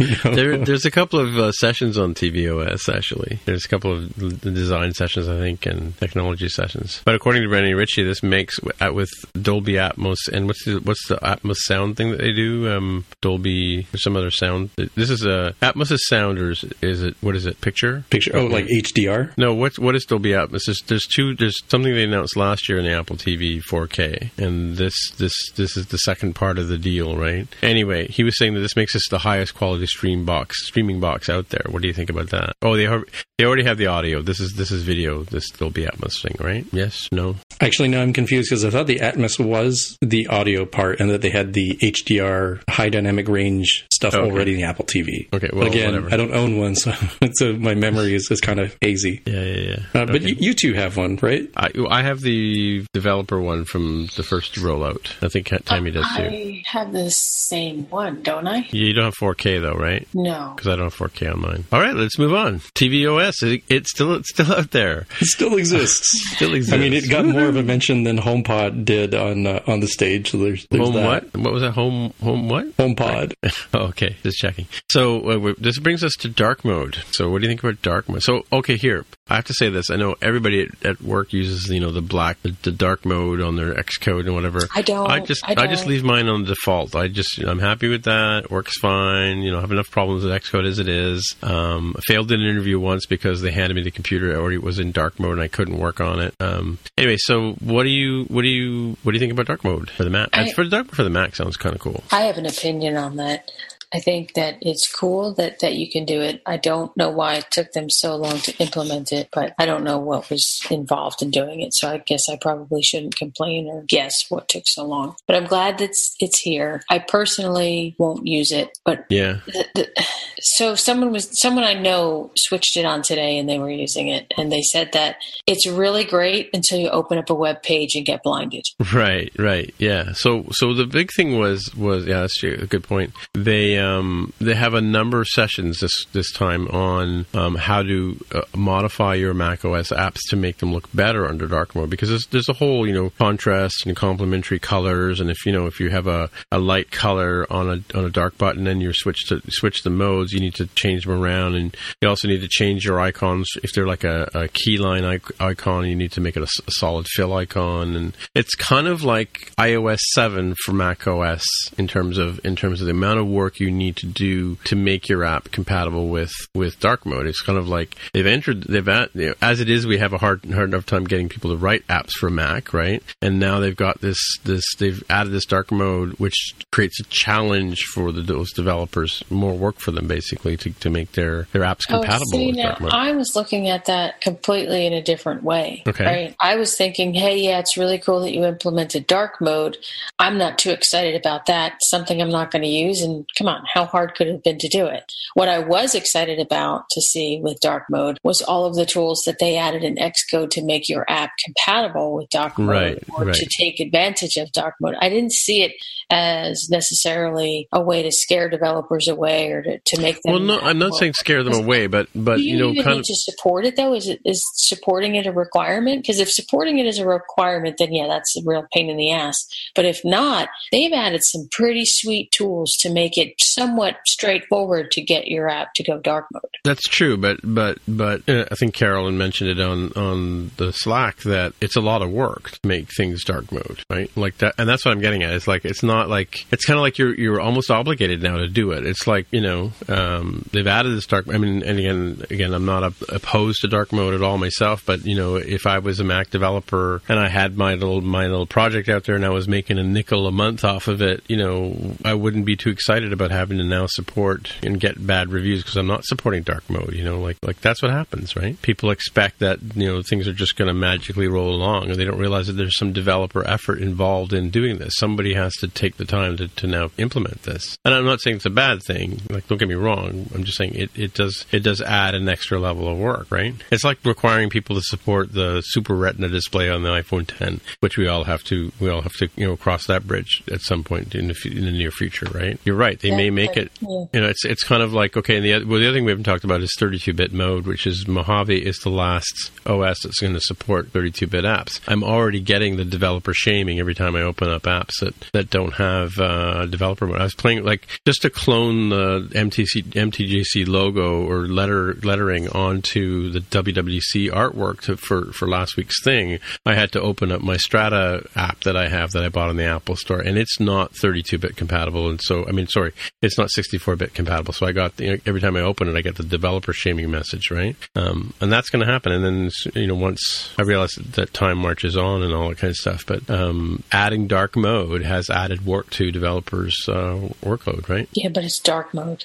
You know? There, there's a couple of uh, sessions on tvOS actually. There's a couple of design sessions, I think, and technology sessions. But according to Brandon Ritchie, this makes uh, with Dolby Atmos and what's the what's the Atmos sound thing that they do? Um, Dolby or some other sound. This is a Atmos is sound or is, is it what is it? Picture? Picture. Oh, like HDR. No, what's what is Dolby Atmos? There's, there's two. There's something they announced last year in the Apple TV 4K, and this this this is the second part of the deal, right? Anyway, he was saying that this makes this the highest quality stream box streaming box out there. What do you think about that? Oh, they are, they already have the audio. This is this is video. This Dolby Atmos thing, right? Yes, no. Actually, no. I'm confused because I thought the Atmos was the audio part and that they had the HDR high dynamic range stuff Okay. already in the Apple TV. Okay, well, but again, whatever. I don't own one, so so my memory is, is kind of hazy. Yeah, yeah, yeah. Uh, But Okay. you, you two have one, right? I, I have the developer one from the first rollout. I think Tammy does too. I have the same one, don't I? You don't have 4K though, right? No. Because I don't have 4K on mine. All right, let's move on. tvOS, it, it's still it's still out there. It still exists. Still exists. I mean, it got more of a mention than HomePod did on uh, on the stage. So there's, there's home that. what? What was that? Home home what? HomePod. Oh okay, just checking. So uh, this brings us to dark mode. So what do you think about dark mode? So okay, here I have to say this. I know everybody at, at work uses you know the black, the, the, dark mode on their Xcode and whatever. I don't. I just I, I, just leave mine on default. I just I'm happy with that. It works fine. You know, I have enough problems with Xcode as it is. Um, I failed in an interview once because they handed me the computer. It already was in dark mode and I couldn't work on it. Um, anyway, so what do you what do you what do you think about dark mode for the Mac? I, for the dark for the Mac sounds kind of cool. I have an opinion on that. I think that it's cool that, that you can do it. I don't know why it took them so long to implement it, but I don't know what was involved in doing it. So I guess I probably shouldn't complain or guess what took so long. But I'm glad that it's, it's here. I personally won't use it, but yeah. The, the, so someone was someone I know switched it on today and they were using it and they said that it's really great until you open up a web page and get blinded. Right, right. Yeah. So so the big thing was was yeah, that's a good point. They um, they have a number of sessions this this time on um, how to uh, modify your Mac OS apps to make them look better under dark mode because there's, there's a whole you know contrast and complementary colors and if you know if you have a, a light color on a on a dark button and you switch to switch the modes you need to change them around and you also need to change your icons. If they're like a, a keyline icon you need to make it a, a solid fill icon and it's kind of like iOS 7 for Mac OS in terms of in terms of the amount of work you need to do to make your app compatible with with dark mode. It's kind of like they've entered they've at, you know, as it is we have a hard hard enough time getting people to write apps for Mac, right? And now they've got this this they've added this dark mode which creates a challenge for the, those developers, more work for them basically to, to make their their apps oh, compatible oh, see, with now, dark mode. I was looking at that completely in a different way. Okay. Right? I was thinking, hey, yeah, it's really cool that you implemented dark mode. I'm not too excited about that. Something I'm not going to use. And come on, how hard could it have been to do it? What I was excited about to see with dark mode was all of the tools that they added in Xcode to make your app compatible with dark mode right, or right. to take advantage of dark mode. I didn't see it as necessarily a way to scare developers away or to, to make them. Well, no, I'm not saying scare them away, but but you, you know, kind need of to support it though. Is it is supporting it a requirement? Because if supporting it is a requirement, then yeah, that's a real pain in the ass. But if not, they've added some pretty sweet tools to make it somewhat straightforward to get your app to go dark mode. That's true, but but but uh, I think Caroline mentioned it on on the Slack that it's a lot of work to make things dark mode, right? Like that, and that's what I'm getting at. It's like it's not like it's kind of like you're you're almost obligated now to do it. It's like you know um, they've added this dark. I mean, and again, again, I'm not opposed to dark mode at all myself, but you know, if I was a Mac developer and I had my little my little project out there and I was making a nickel a month off of it, you know, I wouldn't be too excited about having to now support and get bad reviews because I'm not supporting dark mode. You know, like like that's what happens, right? People expect that you know things are just going to magically roll along, and they don't realize that there's some developer effort involved in doing this. Somebody has to take the time to, to now implement this. And I'm not saying it's a bad thing. Like, don't get me wrong. I'm just saying it, it does it does add an extra level of work, right? It's like requiring people to support the Super Retina display on the iPhone 10, which we all have to we all have to you know cross that bridge at some point in the, in the near future, right? You're right. They yeah, may make it. Yeah. You know, it's it's kind of like okay. And the well, the other thing we haven't talked about is 32-bit mode, which is Mojave is the last OS that's going to support 32-bit apps. I'm already getting the developer shaming every time I open up apps that that don't have uh, developer mode. I was playing like just to clone the MTC MTJC logo or letter lettering onto the WWDC artwork to, for for last week's thing. I had to open up my Strata app that I have that I bought on the Apple Store, and it's not 32-bit compatible. And so, I mean, sorry, it's not 64-bit compatible. So I got every time I open it, I get the developer shaming message, right? Um, and that's going to happen. And then you know, once I realize that time marches on and all that kind of stuff, but um, adding dark mode has added work to developers' uh, workload, right? Yeah, but it's dark mode.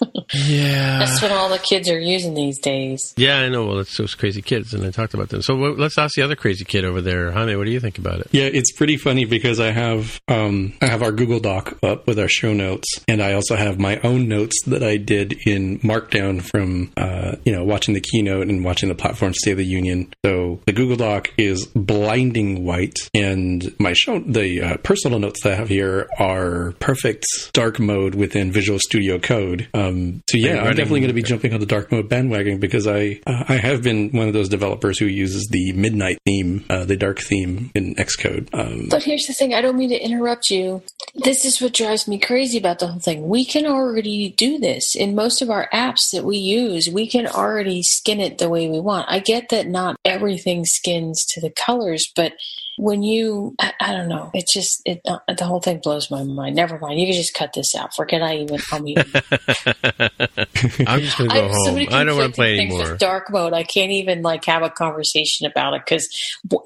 yeah, that's what all the kids are using these days. Yeah, I know. Well, it's those crazy kids, and I talked about them. So let's ask the other crazy kid over there, Jaime. What do you think about it? Yeah, it's pretty funny because I have um, I have our Google Doc up with our show notes, and I also have my own notes that I did in Markdown from uh, you know watching the keynote and watching the platform State of the Union. So the Google Doc is blinding white, and my show the uh, personal notes that I have here are perfect dark mode within Visual Studio Code. Um, so yeah, I'm definitely going to be jumping on the dark mode bandwagon because I uh, I have been one of those developers who uses the midnight theme, uh, the dark theme in Xcode. Um, but here's the thing: I don't mean to interrupt you. This is what drives me crazy about the whole thing. thing. We can already do this in most of our apps that we use. We can already skin it the way we want. I get that not everything skins to the colors, but when you I, I, don't know. It just it uh, the whole thing blows my mind. Never mind. You can just cut this out. Forget i even i mean i'm just gonna go home. i don't want to play anymore. dark mode. I can't even like have a conversation about it because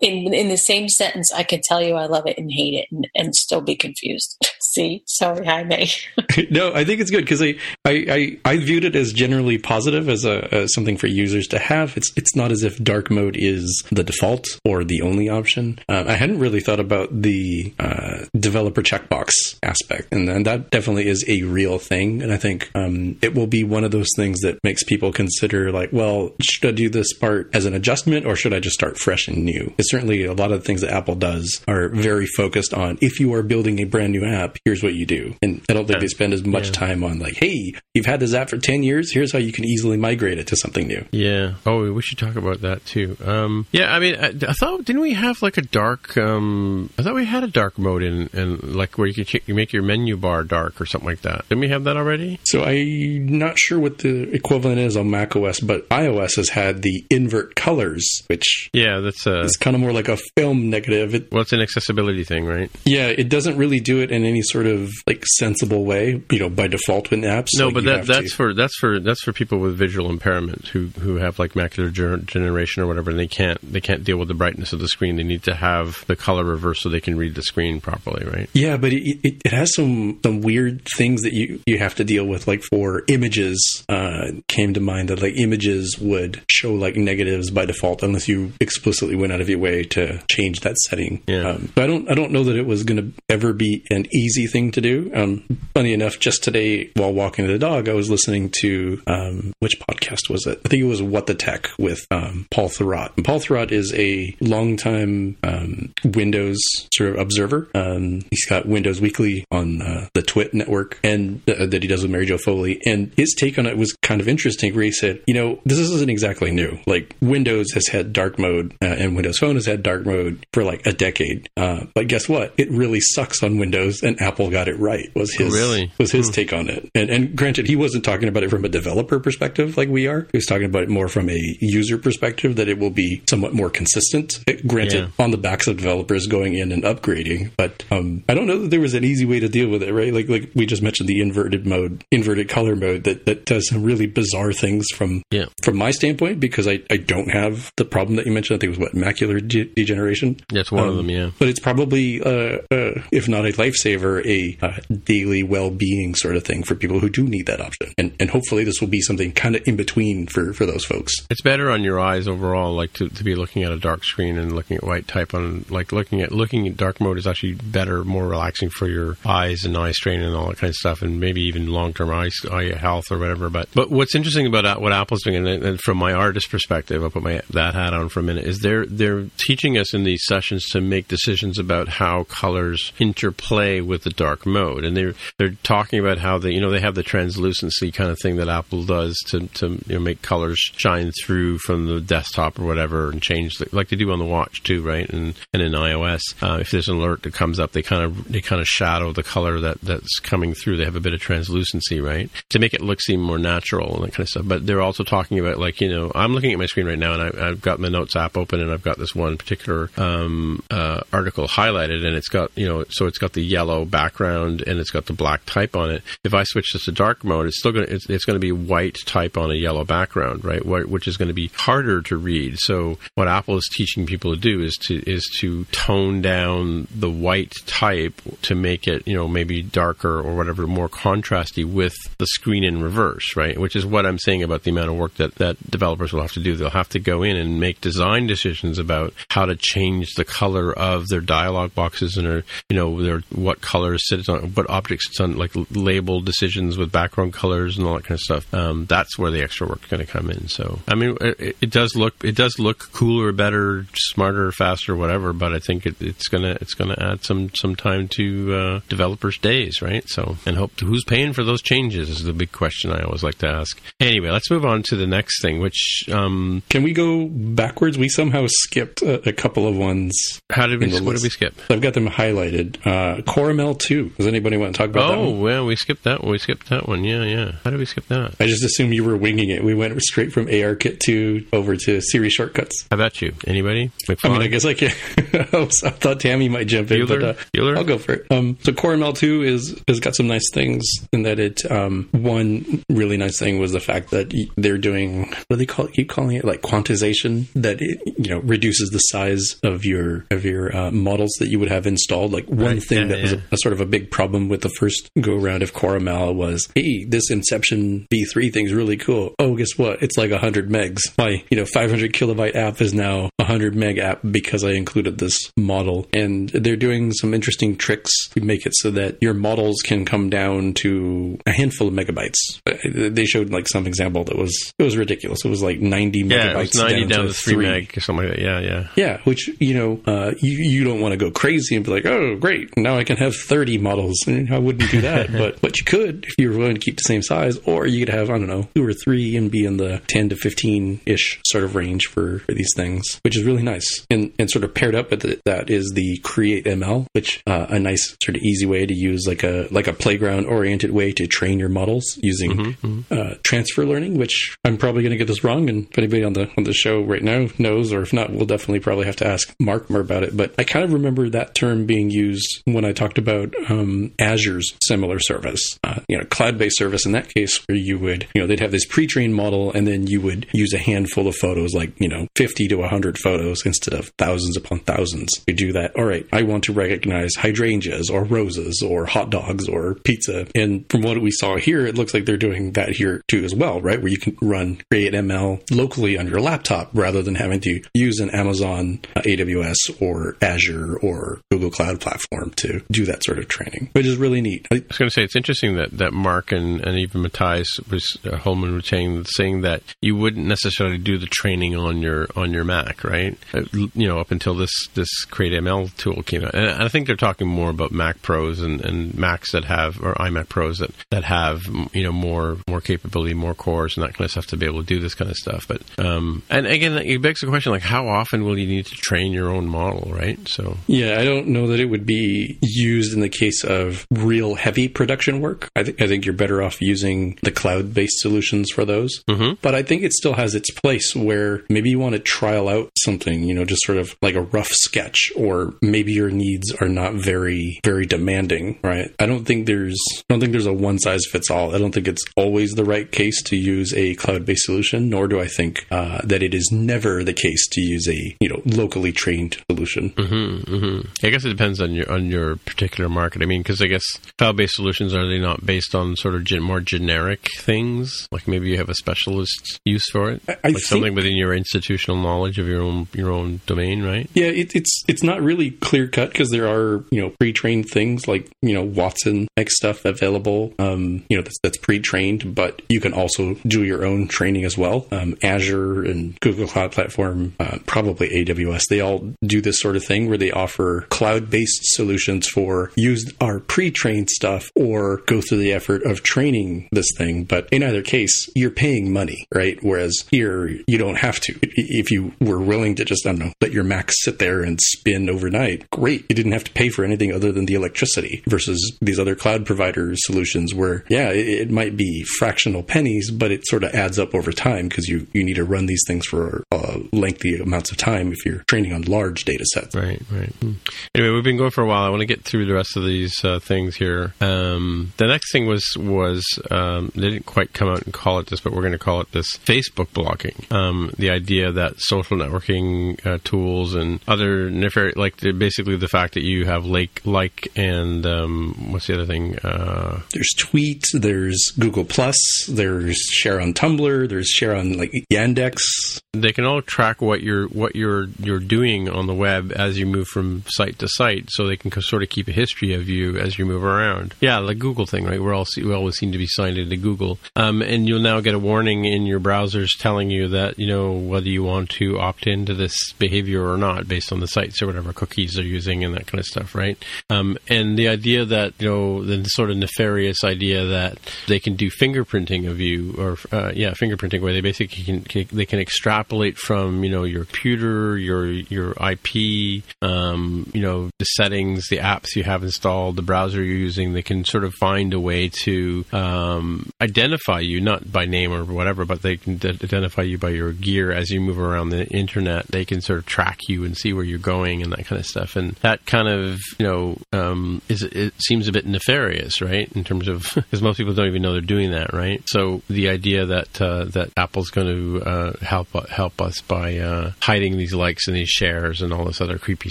in in the same sentence i can tell you i love it and hate it and, and still be confused. See? Sorry. I may no i think it's good because I, I i viewed it as generally positive as a as something for users to have. It's it's not as if dark mode is the default or the only option. Um, I hadn't really thought about the uh, developer checkbox aspect, and, and, that definitely is a real thing. And I think um, it will be one of those things that makes people consider, like, well, should I do this part as an adjustment, or should I just start fresh and new? It's certainly a lot of the things that Apple does are very focused on. If you are building a brand new app, here's what you do, and I don't think they spend as much yeah. time on like, hey, you've had this app for ten years. Here's how you can easily migrate it to something new. Yeah. Oh, we should talk about that too. Um, yeah. I mean, I, I thought didn't we have like a dark dark. Um, I thought we had a dark mode in, in like where you could you make your menu bar dark or something like that. Didn't we have that already? So I'm not sure what the equivalent is on Mac OS, but iOS has had the invert colors, which yeah, that's a, it's kind of more like a film negative. It, well, it's an accessibility thing, right? Yeah, it doesn't really do it in any sort of like sensible way, you know, by default with apps. No, like but that, that's to... for that's for that's for people with visual impairment who who have like macular generation or whatever, and they can't they can't deal with the brightness of the screen. They need to have have the color reversed so they can read the screen properly, right? Yeah, but it, it, it has some some weird things that you you have to deal with. Like for images, uh, came to mind that like images would show like negatives by default unless you explicitly went out of your way to change that setting. Yeah. Um, I don't I don't know that it was going to ever be an easy thing to do. Um, funny enough, just today while walking the dog, I was listening to um, which podcast was it? I think it was What the Tech with um, Paul Thurrott. And Paul Thurrott is a longtime um, um, Windows sort of observer. Um, he's got Windows Weekly on uh, the Twit network, and uh, that he does with Mary Jo Foley. And his take on it was kind of interesting, where he said, you know, this isn't exactly new. Like Windows has had dark mode, uh, and Windows Phone has had dark mode for like a decade. Uh, but guess what? It really sucks on Windows, and Apple got it right. Was his really was his hmm. take on it? And, and granted, he wasn't talking about it from a developer perspective like we are. He was talking about it more from a user perspective that it will be somewhat more consistent. It, granted, yeah. on the of developers going in and upgrading. But um, I don't know that there was an easy way to deal with it, right? Like like we just mentioned the inverted mode, inverted color mode that, that does some really bizarre things from yeah. from my standpoint because I, I don't have the problem that you mentioned. I think it was what macular de- degeneration. That's one um, of them, yeah. But it's probably uh, uh, if not a lifesaver, a uh, daily well being sort of thing for people who do need that option. And and hopefully this will be something kind of in between for for those folks. It's better on your eyes overall, like to, to be looking at a dark screen and looking at white type on like looking at looking at dark mode is actually better, more relaxing for your eyes and eye strain and all that kind of stuff, and maybe even long term eye, eye health or whatever. But but what's interesting about uh, what Apple's doing, and, and from my artist perspective, I'll put my that hat on for a minute, is they're they're teaching us in these sessions to make decisions about how colors interplay with the dark mode, and they're they're talking about how they you know they have the translucency kind of thing that Apple does to to you know, make colors shine through from the desktop or whatever, and change the, like they do on the watch too, right? And and in iOS. Uh, if there's an alert that comes up, they kind of they kind of shadow the color that that's coming through. They have a bit of translucency, right, to make it look seem more natural and that kind of stuff. But they're also talking about like you know I'm looking at my screen right now and I, have got my Notes app open and I've got this one particular um, uh, article highlighted and it's got you know so it's got the yellow background and it's got the black type on it. If I switch this to dark mode, it's still going to it's, it's going to be white type on a yellow background, right? Which is going to be harder to read. So what Apple is teaching people to do is to is to tone down the white type to make it, you know, maybe darker or whatever, more contrasty with the screen in reverse, right? Which is what I'm saying about the amount of work that, that developers will have to do. They'll have to go in and make design decisions about how to change the color of their dialog boxes and, their, you know, their what colors sit on, what objects it's on, like label decisions with background colors and all that kind of stuff. Um, that's where the extra work is going to come in. So, I mean, it, it does look, it does look cooler, better, smarter, faster, whatever whatever. But I think it, it's gonna it's gonna add some some time to uh, developers' days, right? So and hope who's paying for those changes is the big question I always like to ask. Anyway, let's move on to the next thing, which um, can we go backwards? We somehow skipped a, a couple of ones. How did we? What list. did we skip? I've got them highlighted. Uh, Core ML two. Does anybody want to talk about? That? Oh, well, we skipped that. one. We skipped that one. Yeah, yeah. How did we skip that? I just assumed you were winging it. We went straight from ARKit two over to Siri shortcuts. How about you? Anybody? I mean, I guess I can. I thought Tammy might jump in, but uh, I'll go for it. Um, so Core ML two is has got some nice things in that it. Um, one really nice thing was the fact that they're doing what do they call it? Keep calling it like quantization. That it you know reduces the size of your of your uh, models that you would have installed. Like one right. thing yeah, that yeah. was a, a, sort of a big problem with the first go around of Core ML was, hey, this Inception v3 thing's really cool. Oh, guess what? It's like 100 megs. My you know 500 kilobyte app is now 100 meg app because I included this model. And they're doing some interesting tricks to make it so that your models can come down to a handful of megabytes. They showed like some example that was it was ridiculous. It was like 90 yeah, megabytes 90 down, down to, to three, three meg or something like that. Yeah, yeah, yeah. Which you know uh, you you don't want to go crazy and be like, oh great, now I can have 30 models. And I wouldn't do that, but but you could if you were willing to keep the same size, or you could have I don't know two or three and be in the 10 to 15 ish sort of range for, for these things, which is really nice. And and sort of paired up with it, that is the Create ML, which uh, a nice sort of easy way to use like a like a playground oriented way to train your models using mm-hmm, mm-hmm. Uh, transfer learning, which I'm probably going to get this wrong. And if anybody on the on the show right now knows, or if not, we'll definitely probably have to ask Mark more about it. But I kind of remember that term being used when I talked about um, Azure's similar service, uh, you know, cloud based service in that case, where you would, you know, they'd have this pre trained model and then you would use a handful of photos, like, you know, 50 to 100 photos instead of thousands upon thousands. You do that. All right, I want to recognize hydrangeas or roses or hot dogs or pizza. And from what we saw here, it looks like they're doing that here too as well, right? Where you can run Create ML locally on your laptop rather than having to use an Amazon uh, AWS or Azure or Google Cloud platform to do that sort of training, which is really neat. I was going to say it's interesting that, that Mark and, and even Matthijs was uh, Hollemans was saying, saying that you wouldn't necessarily do the training on your on your Mac, right? Uh, you know, up until this this Create ML tool came out, and I think they're talking more about Mac Pros and, and Macs that have or iMac Pros that, that have you know more more capability, more cores, and that kind of stuff to be able to do this kind of stuff. But um, and again, it begs the question: like, how often will you need to train your own model, right? So yeah, I don't know that it would be used in the case of real heavy production work. I, th- I think you're better off using the cloud based solutions for those. Mm-hmm. But I think it still has its place where maybe you want to trial out something, you know, just sort of like a rough sketch, or maybe your needs are not very, very demanding, right? I don't think there's, I don't think there's a one size fits all. I don't think it's always the right case to use a cloud based solution, nor do I think uh, that it is never the case to use a, you know, locally trained solution. Mm-hmm, mm-hmm. I guess it depends on your on your particular market. I mean, because I guess cloud based solutions are they not based on sort of gen- more generic things? Like maybe you have a specialist use for it, I, I like something within your institutional knowledge of your own your own domain, right? Yeah, it, it's it's not really clear cut because there are you know pre trained things like you know Watson X stuff available, um, you know that's, that's pre trained, but you can also do your own training as well. Um, Azure and Google Cloud Platform, uh, probably AWS, they all do this sort of thing where they offer cloud based solutions for use our pre trained stuff or go through the effort of training this thing. But in either case, you're paying money, right? Whereas here, you don't have to. If you were willing to just, I don't know, let your Mac sit there and spin overnight, great. You didn't have to pay for anything other than the electricity versus these other cloud provider solutions where, yeah, it, it might be fractional pennies, but it sort of adds up over time because you, you need to run these things for uh, lengthy amounts of time if you're training on large data sets. Right, right. Hmm. Anyway, we've been going for a while. I want to get through the rest of these uh, things here. Um, the next thing was was um, they didn't quite come out and call it this, but we're going to call it this Facebook blocking. Um, the idea that social networking uh, tools and other nefarious, like basically the fact that you have like like and um, what's the other thing? Uh, there's tweet, there's Google Plus, there's share on Tumblr, there's share on like Yandex. They can all track what you're what you're you're doing on the web as you move from site to site, so they can sort of keep a history of you as you move around. Yeah, the Google thing, right? We're all we always seem to be signed into Google, um, and you'll now get a warning in your browsers telling you that you know whether you want to opt into this behavior or not not based on the sites or whatever cookies they're using and that kind of stuff, right? Um, and the idea that you know the sort of nefarious idea that they can do fingerprinting of you, or uh, yeah, fingerprinting, where they basically can, they can extrapolate from you know your computer, your your IP, um, you know the settings, the apps you have installed, the browser you're using. They can sort of find a way to um, identify you, not by name or whatever, but they can d- identify you by your gear as you move around the internet. They can sort of track you and see where you're going and that kind of stuff. And that kind of you know um, is it seems a bit nefarious, right? In terms of because most people don't even know they're doing that, right? So the idea that uh, that Apple's going to uh, help help us by uh, hiding these likes and these shares and all this other creepy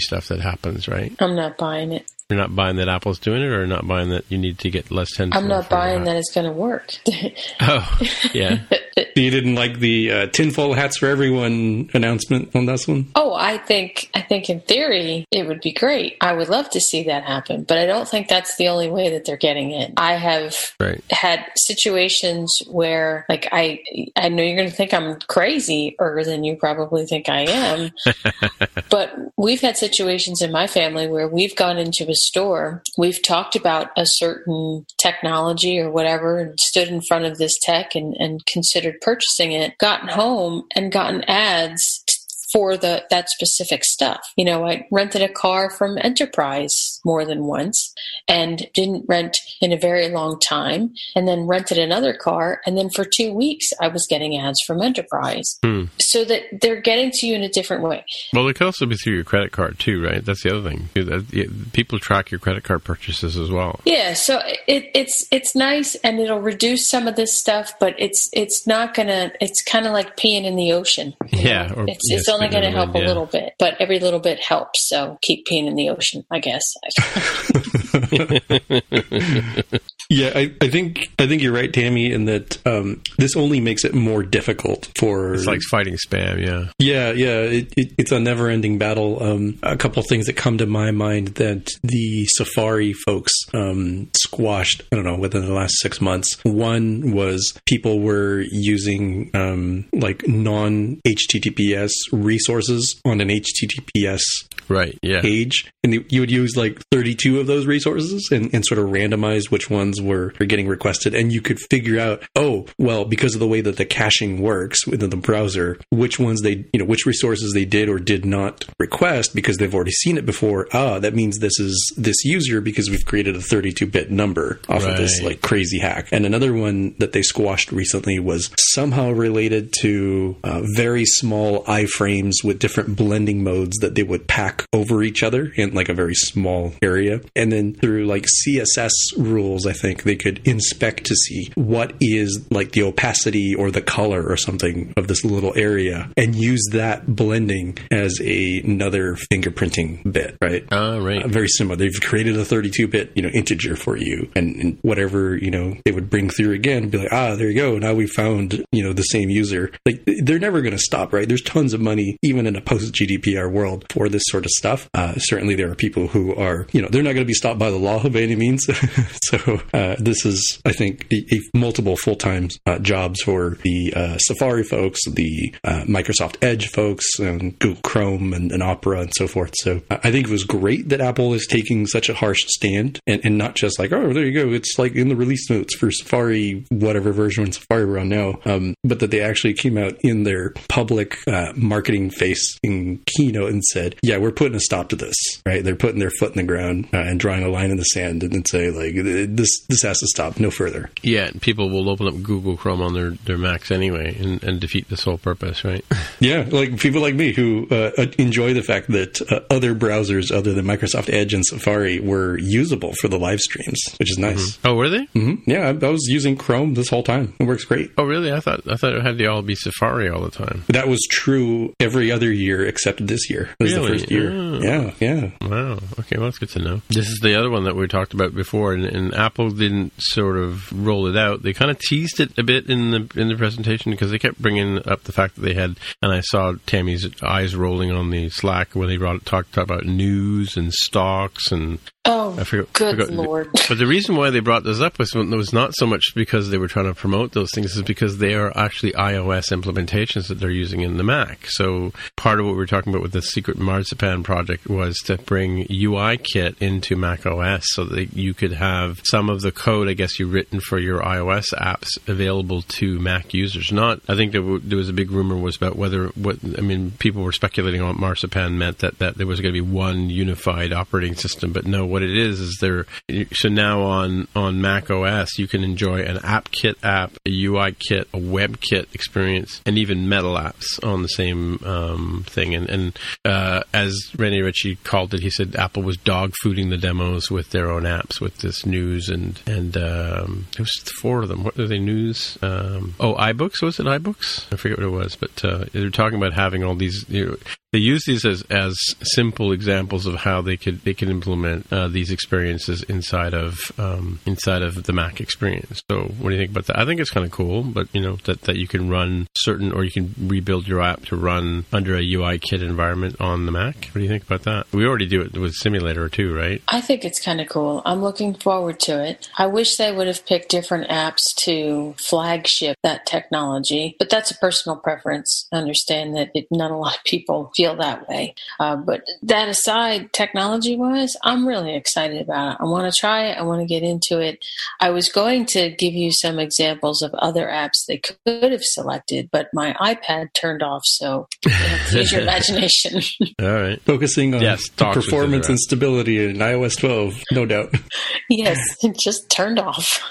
stuff that happens, right? I'm not buying it. You're not buying that Apple's doing it, or not buying that you need to get less ten. I'm not buying that it's going to work. oh, yeah. you didn't like the uh, tinfoil hats for everyone announcement on this one? Oh, I think I think in theory it would be great. I would love to see that happen, but I don't think that's the only way that they're getting it. I have right. had situations where, like, I I know you're going to think I'm crazy, or than you probably think I am, but we've had situations in my family where we've gone into a store, we've talked about a certain technology or whatever, and stood in front of this tech and, and considered purchasing it, gotten home and gotten ads for the that specific stuff. You know, I rented a car from Enterprise more than once and didn't rent in a very long time and then rented another car and then for 2 weeks I was getting ads from Enterprise. Hmm. So that they're getting to you in a different way. Well, it could also be through your credit card too, right? That's the other thing. People track your credit card purchases as well. Yeah, so it, it's it's nice and it'll reduce some of this stuff, but it's it's not gonna. It's kind of like peeing in the ocean. Yeah, or, it's, yes, it's only going to help yeah. a little bit, but every little bit helps. So keep peeing in the ocean, I guess. yeah, I, I, think I think you're right, Tammy, in that um, this only makes it more difficult for. It's like fighting spam. Yeah, yeah, yeah. It, it, it's a never-ending battle. Um, a couple things that come to my mind that the Safari folks um, squashed. I don't know within the last six months. One was people were using um, like non HTTPS resources on an HTTPS right yeah. page, and you would use like 32 of those resources and, and sort of randomize which ones were, were getting requested, and you could figure out, oh, well, because of the way that the caching works within the browser, which ones they, you know, which resources they did or did not request because they've already seen it before. Ah, that means this is this user because we've created a 32-bit number off right. of this like crazy hack. And another one that they squashed recently was somehow related to uh, very small iframes with different blending modes that they would pack over each other in like a very small area. And then through like CSS rules, I think they could inspect to see what is like the opacity or the color or something of this little area and use that blending as a, another fingerprinting bit, right? Uh, right. Uh, very similar. They've created a 32 bit, you know, integer for you and, and, whatever, you know, they would bring through again, be like, ah, there you go. Now we found, you know, the same user. Like they're never going to stop, right? There's tons of money, even in a post GDPR world for this sort of stuff. Uh, certainly there are people who are, you know, they're not going to be stopped by the law by any means. so uh, this is, I think, a, a multiple full time uh, jobs for the uh, Safari folks, the uh, Microsoft Edge folks, and Google Chrome and, and, Opera and so forth. So I think it was great that Apple is taking such a harsh stand and, and, not just like, oh, there you go, it's like in the release notes for Safari, whatever version of Safari we're on now, um, but that they actually came out in their public uh, marketing facing keynote and said, yeah, we're putting a stop to this, right? They're putting their foot in the ground uh, and drawing a line in the sand and then say like this this has to stop no further. Yeah, people will open up Google Chrome on their their Macs anyway and, and defeat this whole purpose, right? yeah, like people like me who uh, enjoy the fact that uh, other browsers other than Microsoft Edge and Safari were usable for the live streams, which is nice. Mm-hmm. Oh, were they? Mm-hmm. Yeah, I, I, was using Chrome this whole time. It works great. Oh, really? I thought I thought it had to all be Safari all the time. That was true every other year except this year. This really? the first year. Oh. Yeah, yeah. Wow. Okay, well, that's good to know. This is the other one that we talked about before, and, and Apple didn't sort of roll it out. They kind of teased it a bit in the in the presentation because they kept bringing up the fact that they had, and I saw Tammy's eyes rolling on the Slack when they brought, talked about news and stocks and Oh, I forgot- good forgot- lord! But the reason why they brought this up was, was not so much because they were trying to promote those things, is because they are actually iOS implementations that they're using in the Mac. So part of what we were talking about with the Secret Marzipan project was to bring UIKit into Mac OS so that you could have some of the code, I guess, you written for your iOS apps available to Mac users. Not, I think there, w- there was a big rumor was about whether what I mean, people were speculating on what Marzipan meant that that there was going to be one unified operating system, but no, what it is is there. So now on on Mac OS, you can enjoy an AppKit app, a UIKit, a WebKit experience, and even Metal apps on the same um, thing. And, and uh, as Rene Ritchie called it, he said Apple was dog fooding the demos with their own apps, with this news and and um, was four of them. What are they? News? Um, oh, iBooks was it iBooks? I forget what it was, but uh, they're talking about having all these. You know, they use these as, as simple examples of how they could they can implement uh, these experiences inside of um, inside of the Mac experience. So, what do you think about that? I think it's kind of cool, but you know that, that you can run certain or you can rebuild your app to run under a UIKit environment on the Mac. What do you think about that? We already do it with Simulator too, right? I think it's kind of cool. I'm looking forward to it. I wish they would have picked different apps to flagship that technology, but that's a personal preference. I understand that it, not a lot of people feel that way. Uh, but that aside, technology wise, I'm really excited about it. I want to try it. I want to get into it. I was going to give you some examples of other apps they could have selected, but my iPad turned off, so you have use your imagination. All right. Focusing on Yes, the docs was performance and stability in iOS 12, no doubt. yes, it just turned off.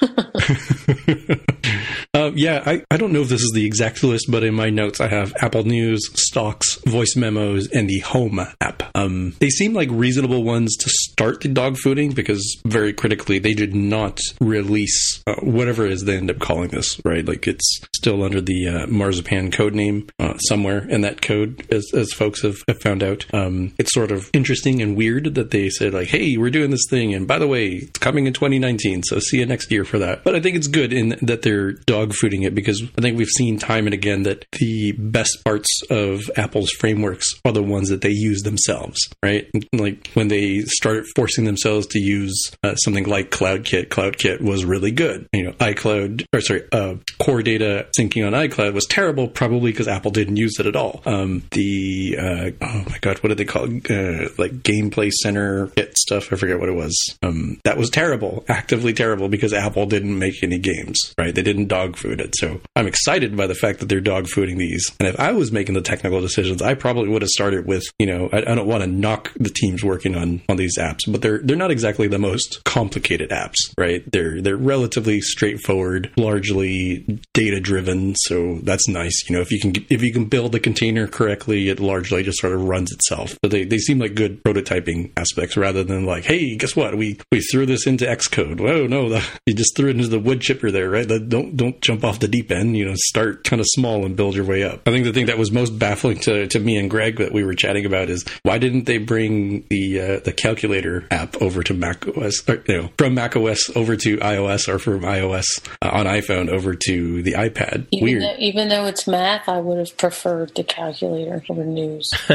Uh, yeah, I, I don't know if this is the exact list, but in my notes I have Apple News, stocks, voice memos, and the Home app. Um, they seem like reasonable ones to start the dog fooding because very critically they did not release uh, whatever it is they end up calling this, right? Like it's still under the uh, Marzipan code name uh, somewhere in that code, as, as folks have, have found out. Um, it's sort of interesting and weird that they said like, "Hey, we're doing this thing," and by the way, it's coming in 2019, so see you next year for that. But I think it's good in that they're dog fooding it because I think we've seen time and again that the best parts of Apple's frameworks are the ones that they use themselves, right? Like when they started forcing themselves to use uh, something like CloudKit, CloudKit was really good. You know, iCloud or sorry, uh, core data syncing on iCloud was terrible, probably because Apple didn't use it at all. Um, the uh, oh my god, what did they call it? Uh, like Gameplay Center kit stuff? I forget what it was. Um, that was terrible, actively terrible because Apple didn't make any games, right? They didn't dog food it. So I'm excited by the fact that they're dog fooding these. And if I was making the technical decisions, I probably would have started with, you know, I, I don't want to knock the teams working on on these apps, but they're they're not exactly the most complicated apps, right? They're they're relatively straightforward, largely data driven. So that's nice. You know, if you can if you can build the container correctly, it largely just sort of runs itself. But they, they seem like good prototyping aspects rather than like, hey, guess what? We we threw this into Xcode. Whoa, no, the, you just threw it into the wood chipper there, right? The, don't don't jump off the deep end. You know, start kind of small and build your way up. I think the thing that was most baffling to, to me and Greg that we were chatting about is why didn't they bring the uh, the calculator app over to Mac OS, or, you know, from Mac OS over to iOS or from iOS uh, on iPhone over to the iPad? Even Weird. though, even though it's math, I would have preferred the calculator over news.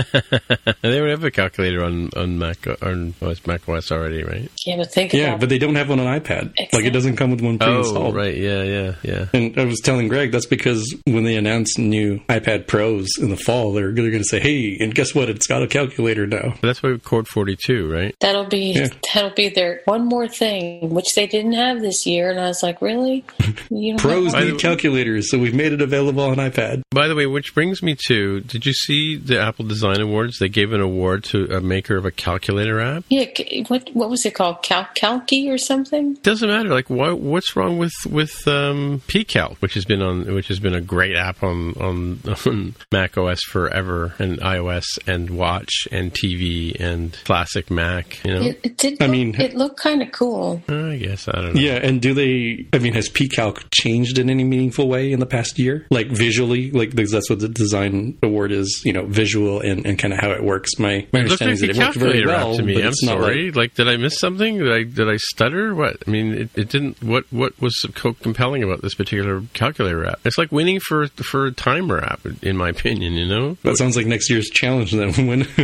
they would have a calculator on on Mac on OS, Mac OS already, right? yeah, but think yeah, about but they don't have one on iPad. Like it doesn't come with one pre-installed. Oh, right. Yeah, yeah, yeah. And I was telling Greg that's because when they announce new iPad Pros in the fall, they're, they're going to say, "Hey, and guess what? It's got a calculator now." But that's why Chord 42, right? That'll be Yeah. that'll be their one more thing, which they didn't have this year. And I was like, really? You don't Pros need calculators, so we've made it available on iPad. By the way, which brings me to did you see the Apple Design Awards? They gave an award to a maker of a calculator app. Yeah, what what was it called? Cal Calci or something? Doesn't matter. Like, why, what's wrong with with um, PCalc, which has been on, which has been a great app on on, on Mac OS forever, and iOS, and Watch, and TV, and classic Mac. You know, It, it did. I mean- it looked kind of cool. I guess I don't know. Yeah, and do they? I mean, has PCalc changed in any meaningful way in the past year, like visually, like because that's what the design award is, you know, visual and, and kind of how it works. My my It understanding like is that it worked very well. to me. but I'm it's not sorry. like- Like, did I miss something? Did I did I stutter? What? I mean, it, it didn't. What what was so compelling about this particular calculator app? It's like winning for for a timer app, in my opinion. You know. That sounds like next year's challenge then when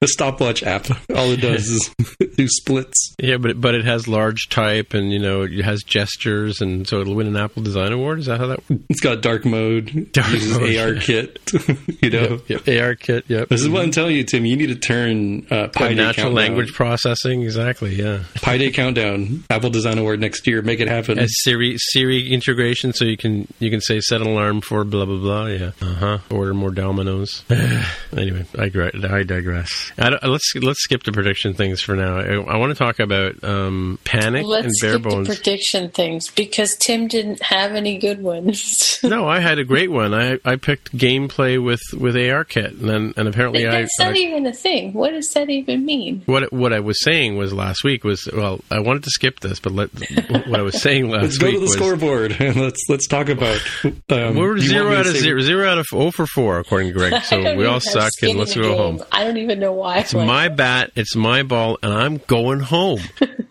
the stopwatch app all it does is do splits. Yeah, but but it has large type and you know it has gestures and so it'll win an Apple Design Award. Is that how that works? It's got dark mode, Dark uses mode. AR kit, you know. Yep, AR kit. Yep. This is what I'm telling you, Tim. You need to turn uh, Pi Day natural Countdown. language processing. Exactly. Yeah. Pi Day Countdown, Apple Design Award next year. Make it happen. Has Siri Siri integration, so you can you can say set an alarm for blah blah blah. Yeah. Uh huh. Order more Dominoes. anyway, I digress. I digress. I let's let's skip the prediction things for now. I, I want to talk about um, panic and Let's bare skip the bones. prediction things because Tim didn't have any good ones. no, I had a great one. I I picked gameplay with with ARKit, and then and apparently I, That's not I even a thing. What does that even mean? what what I was saying was last week was well I wanted to skip this, but let what I was saying last let's go week to the was scoreboard and let's let's talk about. Um, we're zero out of say- zero, zero out of zero for four according to Greg. So we all suck, and let's go game. home. I don't even know why. It's my bat, it's my ball, and I'm going home.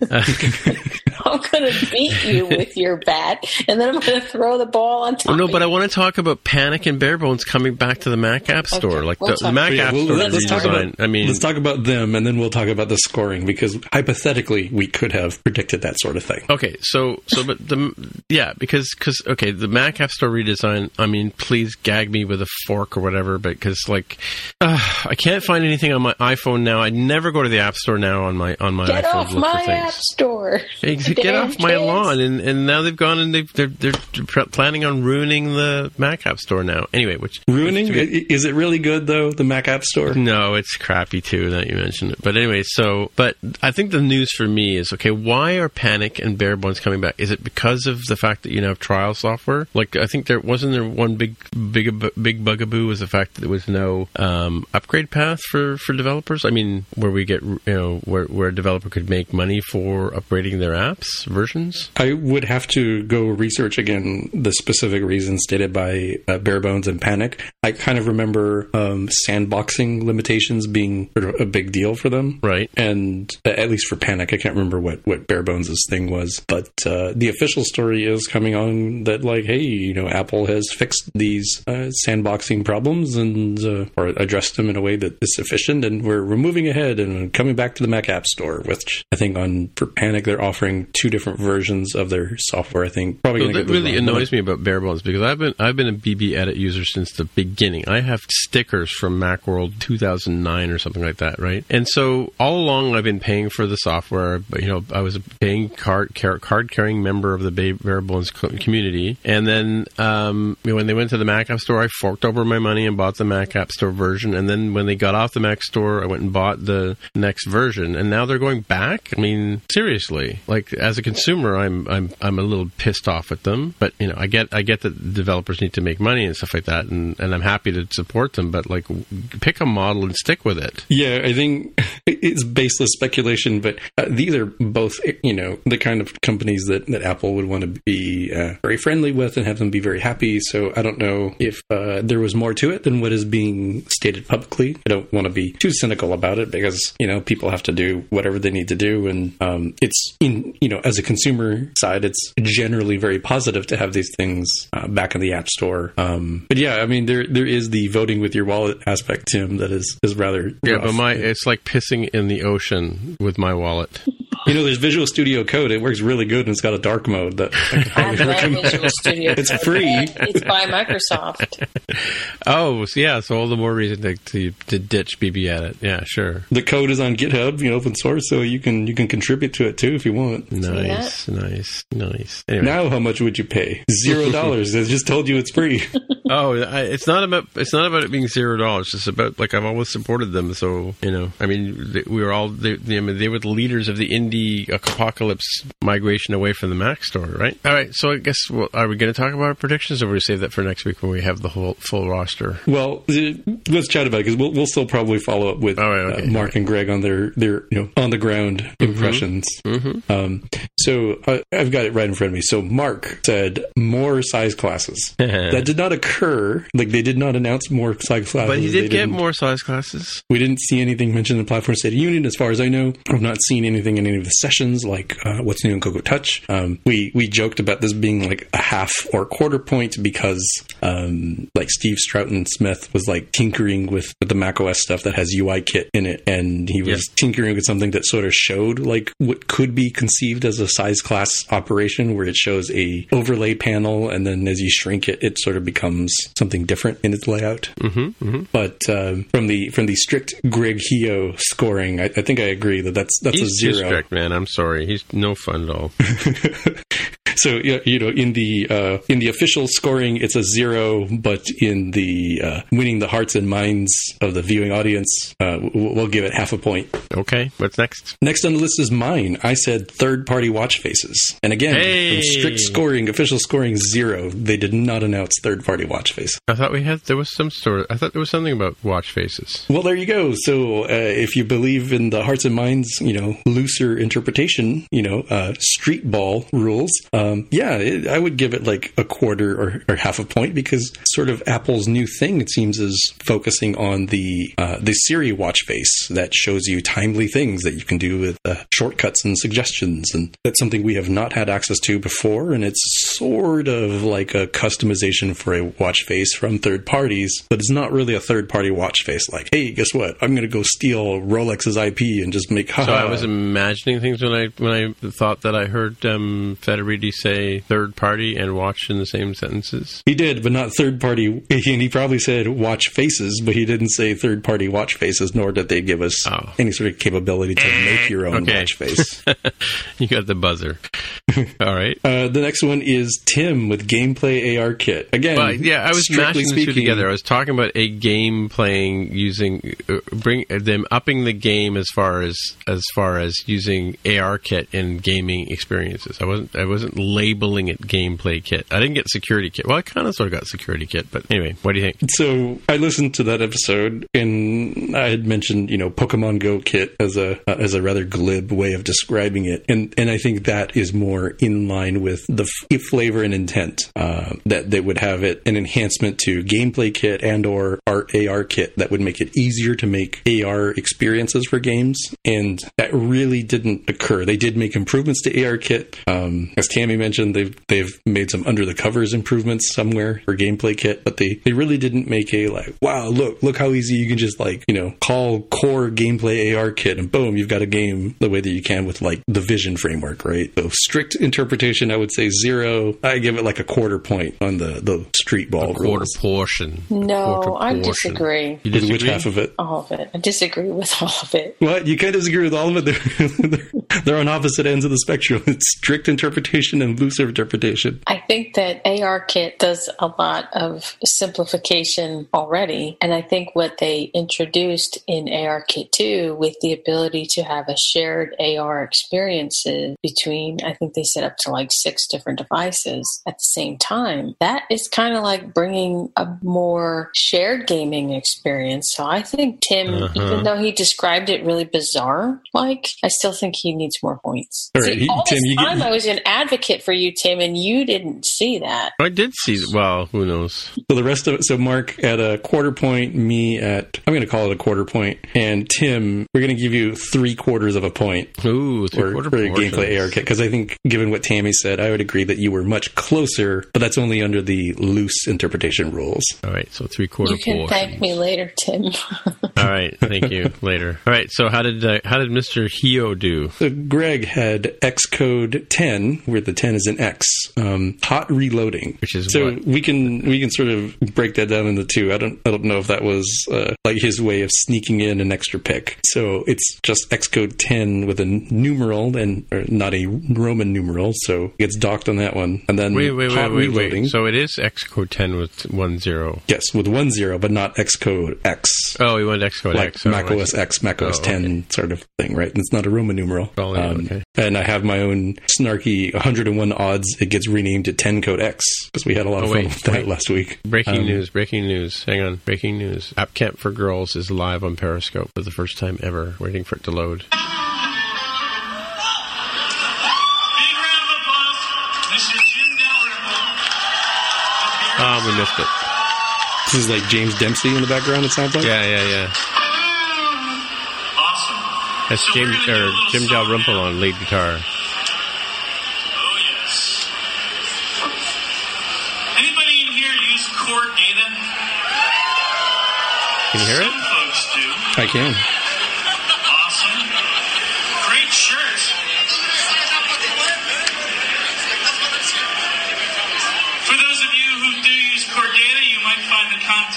I'm going to beat you with your bat, and then I'm going to throw the ball on top. Oh, no, of but I want to talk about Panic and Bare Bones coming back to the Mac App Store. Okay, Like we'll the, the Mac Yeah, App well, Store let's, let's talk redesign. about. I mean, let's talk about them, and then we'll talk about the scoring because hypothetically we could have predicted that sort of thing. Okay, so so but the yeah because because okay the Mac App Store redesign. I mean, please gag me with a fork or whatever, but because like uh, I can't find anything on my iPhone now. I never go to the App Store now on my on my Get iPhone. off look for my things. app store. Hey, Get Damn off my kids. lawn, and, and now they've gone and they've, they're they're planning on ruining the Mac App Store now. Anyway, which Ruining? I- Is it really good though? The Mac App Store. no, it's crappy too. That you mentioned it, but anyway. So, but I think the news for me is okay. Why are Panic and Bare Bones coming back? Is it because of the fact that you now have trial software? Like I think there wasn't there one big big big bugaboo was the fact that there was no um, upgrade path for for developers. I mean, where we get you know where where a developer could make money for upgrading their apps versions. I would have to go research again the specific reasons stated by uh, Bare Bones and Panic. I kind of remember um, sandboxing limitations being sort of a big deal for them. Right. And uh, at least for Panic, I can't remember what, what Bare Bones' thing was. But uh, the official story is coming on that, like, hey, you know, Apple has fixed these uh, sandboxing problems and uh, or addressed them in a way that is sufficient, and we're, we're moving ahead and coming back to the Mac App Store, which I think on for Panic they're offering two different versions of their software. I think probably to that get really annoys me about Bare Bones because I've been I've been a BB Edit user since the beginning. I have stickers from MacWorld 2009 or something like that, right? And so all along I've been paying for the software. But you know, I was a paying card card carrying member of the Ba- Bare Bones community, and then um, when they went to the Mac App Store, I forked over my money and bought the Mac App Store version. And then when they got off the Mac Store, I went and bought the next version. And now they're going back. I mean, seriously, like as a consumer, I'm I'm I'm a little pissed off at them. But you know, I get I get that developers need to make money and stuff like that, and and I'm happy to support them. But like, pick a model and stick with it. Yeah, I think it's baseless speculation, but uh, these are both, you know, the kind of companies that, that Apple would want to be uh, very friendly with and have them be very happy. So I don't know if uh, there was more to it than what is being stated publicly. I don't want to be too cynical about it because, you know, people have to do whatever they need to do. And um, it's, in, you know, as a consumer side, it's generally very positive to have these things uh, back in the App Store. Um, but yeah, I mean, there there is the voting with your wallet aspect, Tim, that is, is rather. Yeah, rough. but my it's like pissing in the ocean with my wallet. You know, there's Visual Studio Code. It works really good, and it's got a dark mode that I can I highly recommend. Visual Studio. It's Code. free. It's by Microsoft. Oh, so yeah, so all the more reason to, to, to ditch BB Edit. Yeah, sure. The code is on GitHub, you know, open source, so you can you can contribute to it too if you want. Nice, nice, nice. Anyway, Now, how much would you pay? Zero dollars. I just told you it's free. oh, I, it's not about it's not about it being zero dollars. It's just about like I've always supported them. So you know, I mean, they, we were all they, they, I mean, they were the leaders of the indie apocalypse migration away from the Mac store, right? All right. So I guess well, are we going to talk about our predictions, or we save that for next week when we have the whole full roster? Well, uh, let's chat about it because we'll, we'll still probably follow up with right, okay, uh, Mark and Greg on their their you know on the ground impressions. Mm-hmm. Um, so I, I've got it right in front of me. So Mark said more size classes. that did not occur. Like they did not announce more size classes. But he did get more size classes. We didn't see anything mentioned in the Platform State of Union, as far as I know. I've not seen anything in any of the sessions, like uh, what's new in Cocoa Touch. Um, we we joked about this being like a half or quarter point because, um, like Steve Troughton-Smith was like tinkering with the Mac OS stuff that has UI kit in it, and he was Yeah. tinkering with something that sort of showed like what could be conceived as a size class operation, where it shows a overlay panel, and then as you shrink it, it sort of becomes something different in its layout. Mm-hmm, mm-hmm. But um, from the from the strict Greg Heo scoring, I, I think I agree that that's that's He's a zero. strict, man. I'm sorry. He's no fun at all. So you know, in the uh, in the official scoring, it's a zero, but in the uh, winning the hearts and minds of the viewing audience, uh, we'll, give it half a point. Okay, what's next? Next on the list is mine. I said third party watch faces, and again, Hey! strict scoring, official scoring zero. They did not announce third party watch face. I thought we had there was some sort. I thought there was something about watch faces. Well, there you go. So, uh, if you believe in the hearts and minds, you know, looser interpretation, you know, uh, street ball rules, um, yeah, it, I would give it like a quarter or, or half a point because sort of Apple's new thing, it seems, is focusing on the uh, the Siri watch face that shows you timely things that you can do with uh, shortcuts and suggestions, and that's something we have not had access to before, and it's sort of like a customization for a watch face from third parties, but it's not really a third party watch face. Like, hey, guess what? I'm going to go steal Rolex's IP and just make. So I was imagining things when I when I thought that I heard um, Federighi say third party and watch in the same sentences. He did, but not third party. And he probably said watch faces, but he didn't say third party watch faces, nor did they give us Oh. any sort of capability to make your own Okay. watch face. you got the buzzer. All right. uh, the next one is Tim with Gameplay AR Kit. Again, But yeah, I was mashing the two together. I was talking about a game playing using uh, bring them upping the game as far as as far as using AR kit in gaming experiences. I wasn't I wasn't labeling it gameplay kit. I didn't get security kit. Well, I kind of sort of got security kit, but anyway, what do you think? So I listened to that episode, and I had mentioned, you know, Pokemon Go kit as a uh, as a rather glib way of describing it, and and I think that is more in line with the f- flavor and intent uh, that they would have it an enhancement to gameplay kit and or our AR kit that would make it easier to make AR experiences for games, and that really didn't occur. They did make improvements to AR kit, um, as Tammy mentioned. They've they've made some under the covers improvements somewhere for gameplay kit, but they they really didn't make a like wow look look how easy you can just like you know call core gameplay AR kit and boom you've got a game the way that you can with like the Vision framework right. So strict interpretation I would say zero. I give it like a quarter point on the the street ball Quarter rules. portion. No, Quarter I portion. disagree. You With which disagree? half of it? All of it. I disagree with all of it. What you can't disagree with all of it. They're, they're, they're on opposite ends of the spectrum. It's strict interpretation and loose interpretation. I think that AR Kit does a lot of simplification already. And I think what they introduced in ARKit 2 with the ability to have a shared AR experiences between, I think they set up to like six different devices at the same time. That is kind of like bringing a more shared gaming experience. So I think Tim, Uh-huh. even though he described it really bizarre, like, I still think he needs more points. All right, See, he- all Tim, this you get- time I was an advocate for you, Tim, and you didn't see that. I did see. Well, who knows? So the rest of it. So Mark at a quarter point, me at I'm going to call it a quarter point, and Tim, we're going to give you three quarters of a point Ooh, for, three quarter for portions. gameplay AR kit because I think, given what Tammy said, I would agree that you were much closer, but that's only under the loose interpretation rules. All right, so three quarter You can portions. thank me later, Tim. All right, thank you. Later. All right, so how did uh, how did Mister Heo do? So Greg had Xcode 10, where the 10 is an X, um, hot reloading, Which is so what? we can we can sort of break that down into two. I don't I don't know if that was uh, like his way of sneaking in an extra pick. So it's just Xcode 10 with a numeral and or not a Roman numeral, so it gets docked on that one. And then Wait, wait, hot wait, wait, reloading. wait. So it is Xcode 10 with one zero. yes, with one zero, but not Xcode X. Oh, you went Xcode like X. oh, Mac OS. X, Mac OS Oh, 10 sort of thing, right? And it's not a Roman numeral. Um, Oh, yeah, okay. And I have my own snarky 101 odds. It gets renamed to 10 code X because we had a lot of Oh, fun wait, with that last week. Breaking Um, news, breaking news. Hang on, breaking news. App Camp for Girls is live on Periscope for the first time ever. Waiting for it to load. We missed it. This is like James Dempsey in the background, it sounds like. Yeah, yeah, yeah. Awesome. That's So James gonna do a or Jim song Dalrymple on lead guitar. Oh, yes. Anybody in here use core data? Can you hear it? Some folks do. I can.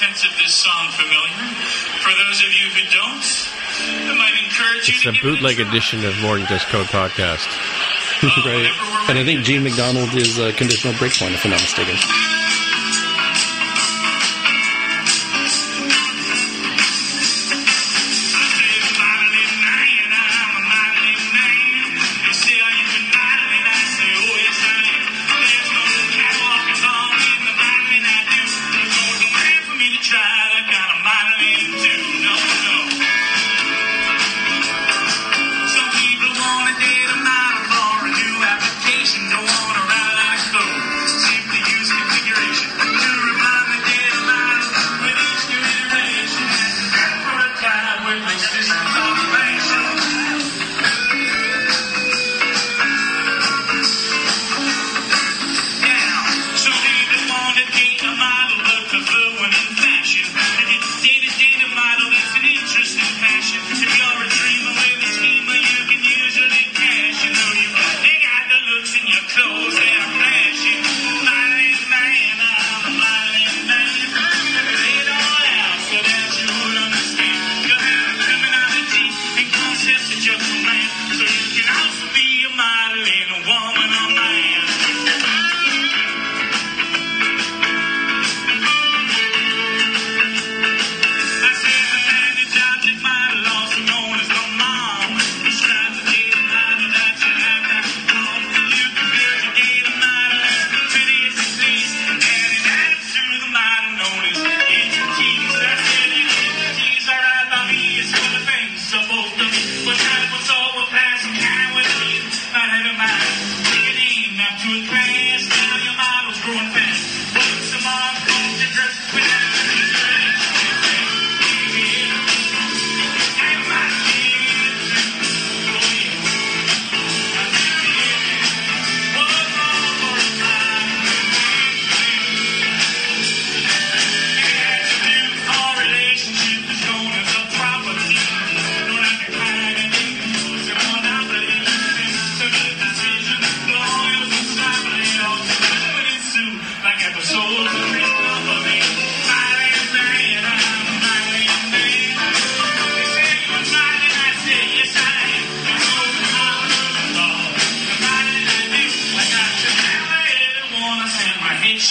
Contents of this song familiar. For those of you who don't, I might encourage you It's to a give it bootleg edition of More Than Just Code podcast. Oh, right. And I think Gene McDonald is a conditional breakpoint, if I'm not mistaken.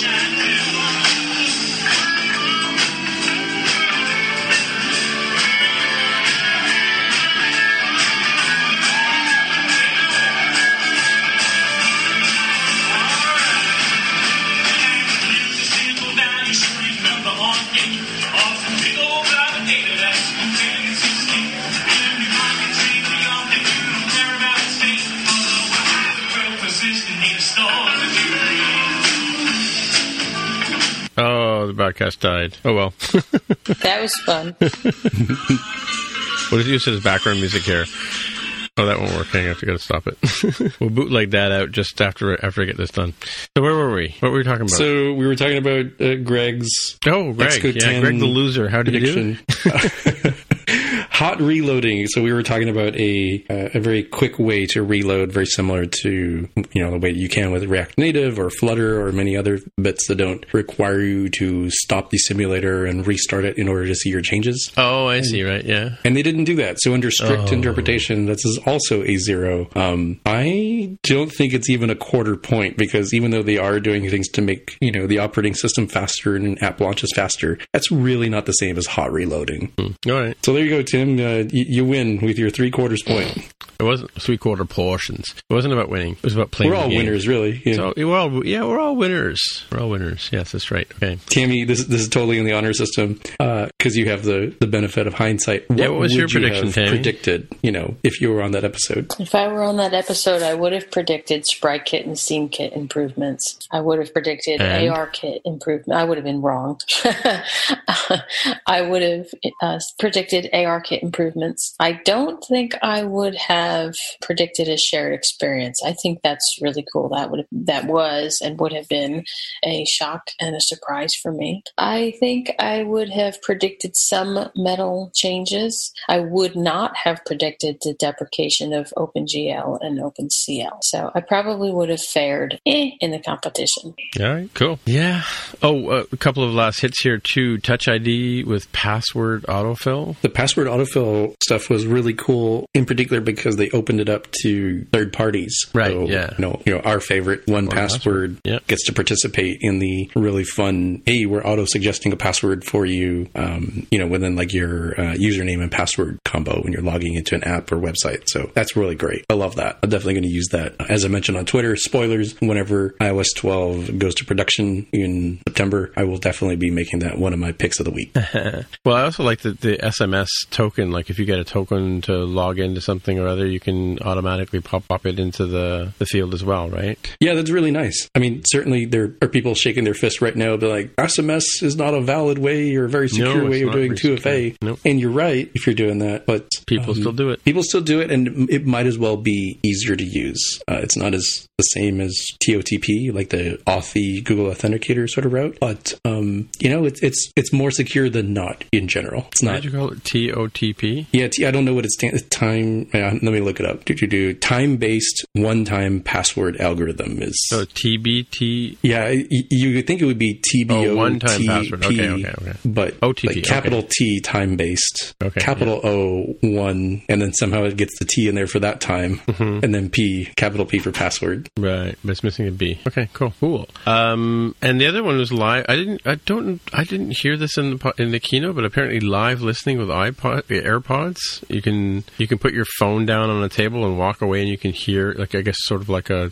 My Oh, the broadcast died. Oh well. That was fun. We'll just use it as background music here. Oh, that won't work. Hang on, I have to go stop it. we'll bootleg that out just after after I get this done. So where were we? What were we talking about? So we were talking about uh, Greg's oh, Greg. Xcode Yeah, Greg the loser. How did he do? hot reloading. So we were talking about a uh, a very quick way to reload, very similar to you know the way you can with React Native or Flutter or many other bits that don't require you to stop the simulator and restart it in order to see your changes. Oh, I see. Right. Yeah. And they didn't do that. So under strict Oh. interpretation, this is also a zero. Um, I don't think it's even a quarter point because even though they are doing things to make you know the operating system faster and app launches faster, that's really not the same as hot reloading. All right. So there you go, Tim. Uh, you win with your three quarters point. It wasn't three quarter portions. It wasn't about winning. It was about playing. We're all the game. winners, really. Yeah. So we're all yeah, we're all winners. We're all winners. Yes, that's right. Okay. Tammy, this this is totally in the honor system because you have the the benefit of hindsight. Yeah, what was would your you prediction, have Tammy? Predicted, you know, if you were on that episode. If I were on that episode, I would have predicted Sprite Kit and SceneKit improvements. I would have predicted And? AR Kit improvement. I would have been wrong. I would have uh, predicted AR Kit improvements. I don't think I would have predicted a shared experience. I think that's really cool. That would have, that was and would have been a shock and a surprise for me. I think I would have predicted some metal changes. I would not have predicted the deprecation of OpenGL and OpenCL. So I probably would have fared eh, in the competition. All right. Cool. Yeah. Oh, uh, a couple of last hits here too. Touch ID with password autofill. The password autofill stuff was really cool, in particular because they opened it up to third parties. Right, So, yeah. You know, you know, our favorite 1Password Yeah. gets to participate in the really fun. Hey, we're auto suggesting a password for you. Um, you know, within like your uh, username and password combo when you're logging into an app or website. So that's really great. I love that. I'm definitely going to use that. As I mentioned on Twitter, spoilers. Whenever iOS 12 goes to production in September, I will definitely be making that one of my picks of the week. Well, I also like the, the SMS token. Like if you get a token to log into something or other, you can automatically pop up it into the, the field as well, right? Yeah, that's really nice. I mean, certainly there are people shaking their fists right now, be like, SMS is not a valid way or a very secure it's way of doing 2FA. Nope. And you're right if you're doing that, but People um, still do it. People still do it, and it might as well be easier to use. Uh, it's not as the same as TOTP, like the Authy Google Authenticator sort of route, but um, you know, it's it's it's more secure than not in general. It's What not. did you call it? TOTP? Yeah, T- I don't know what it stands. Time. Uh, let me look it up. Do do do. Time based one time password algorithm is. So TBT. Yeah, you would think it would be TBO. Oh, one-time password. Okay, okay, okay. But OTP, like capital T time based, Okay, capital O one, and then somehow it gets the T in there for that time, Mm-hmm. and then P, capital P for password. Right, but it's missing a B. Okay, cool, cool. Um, and the other one was live. I didn't, I don't, I didn't hear this in the in the keynote, but apparently live listening with iPod, AirPods. You can you can put your phone down on a table and walk away, and you can hear like I guess sort of like a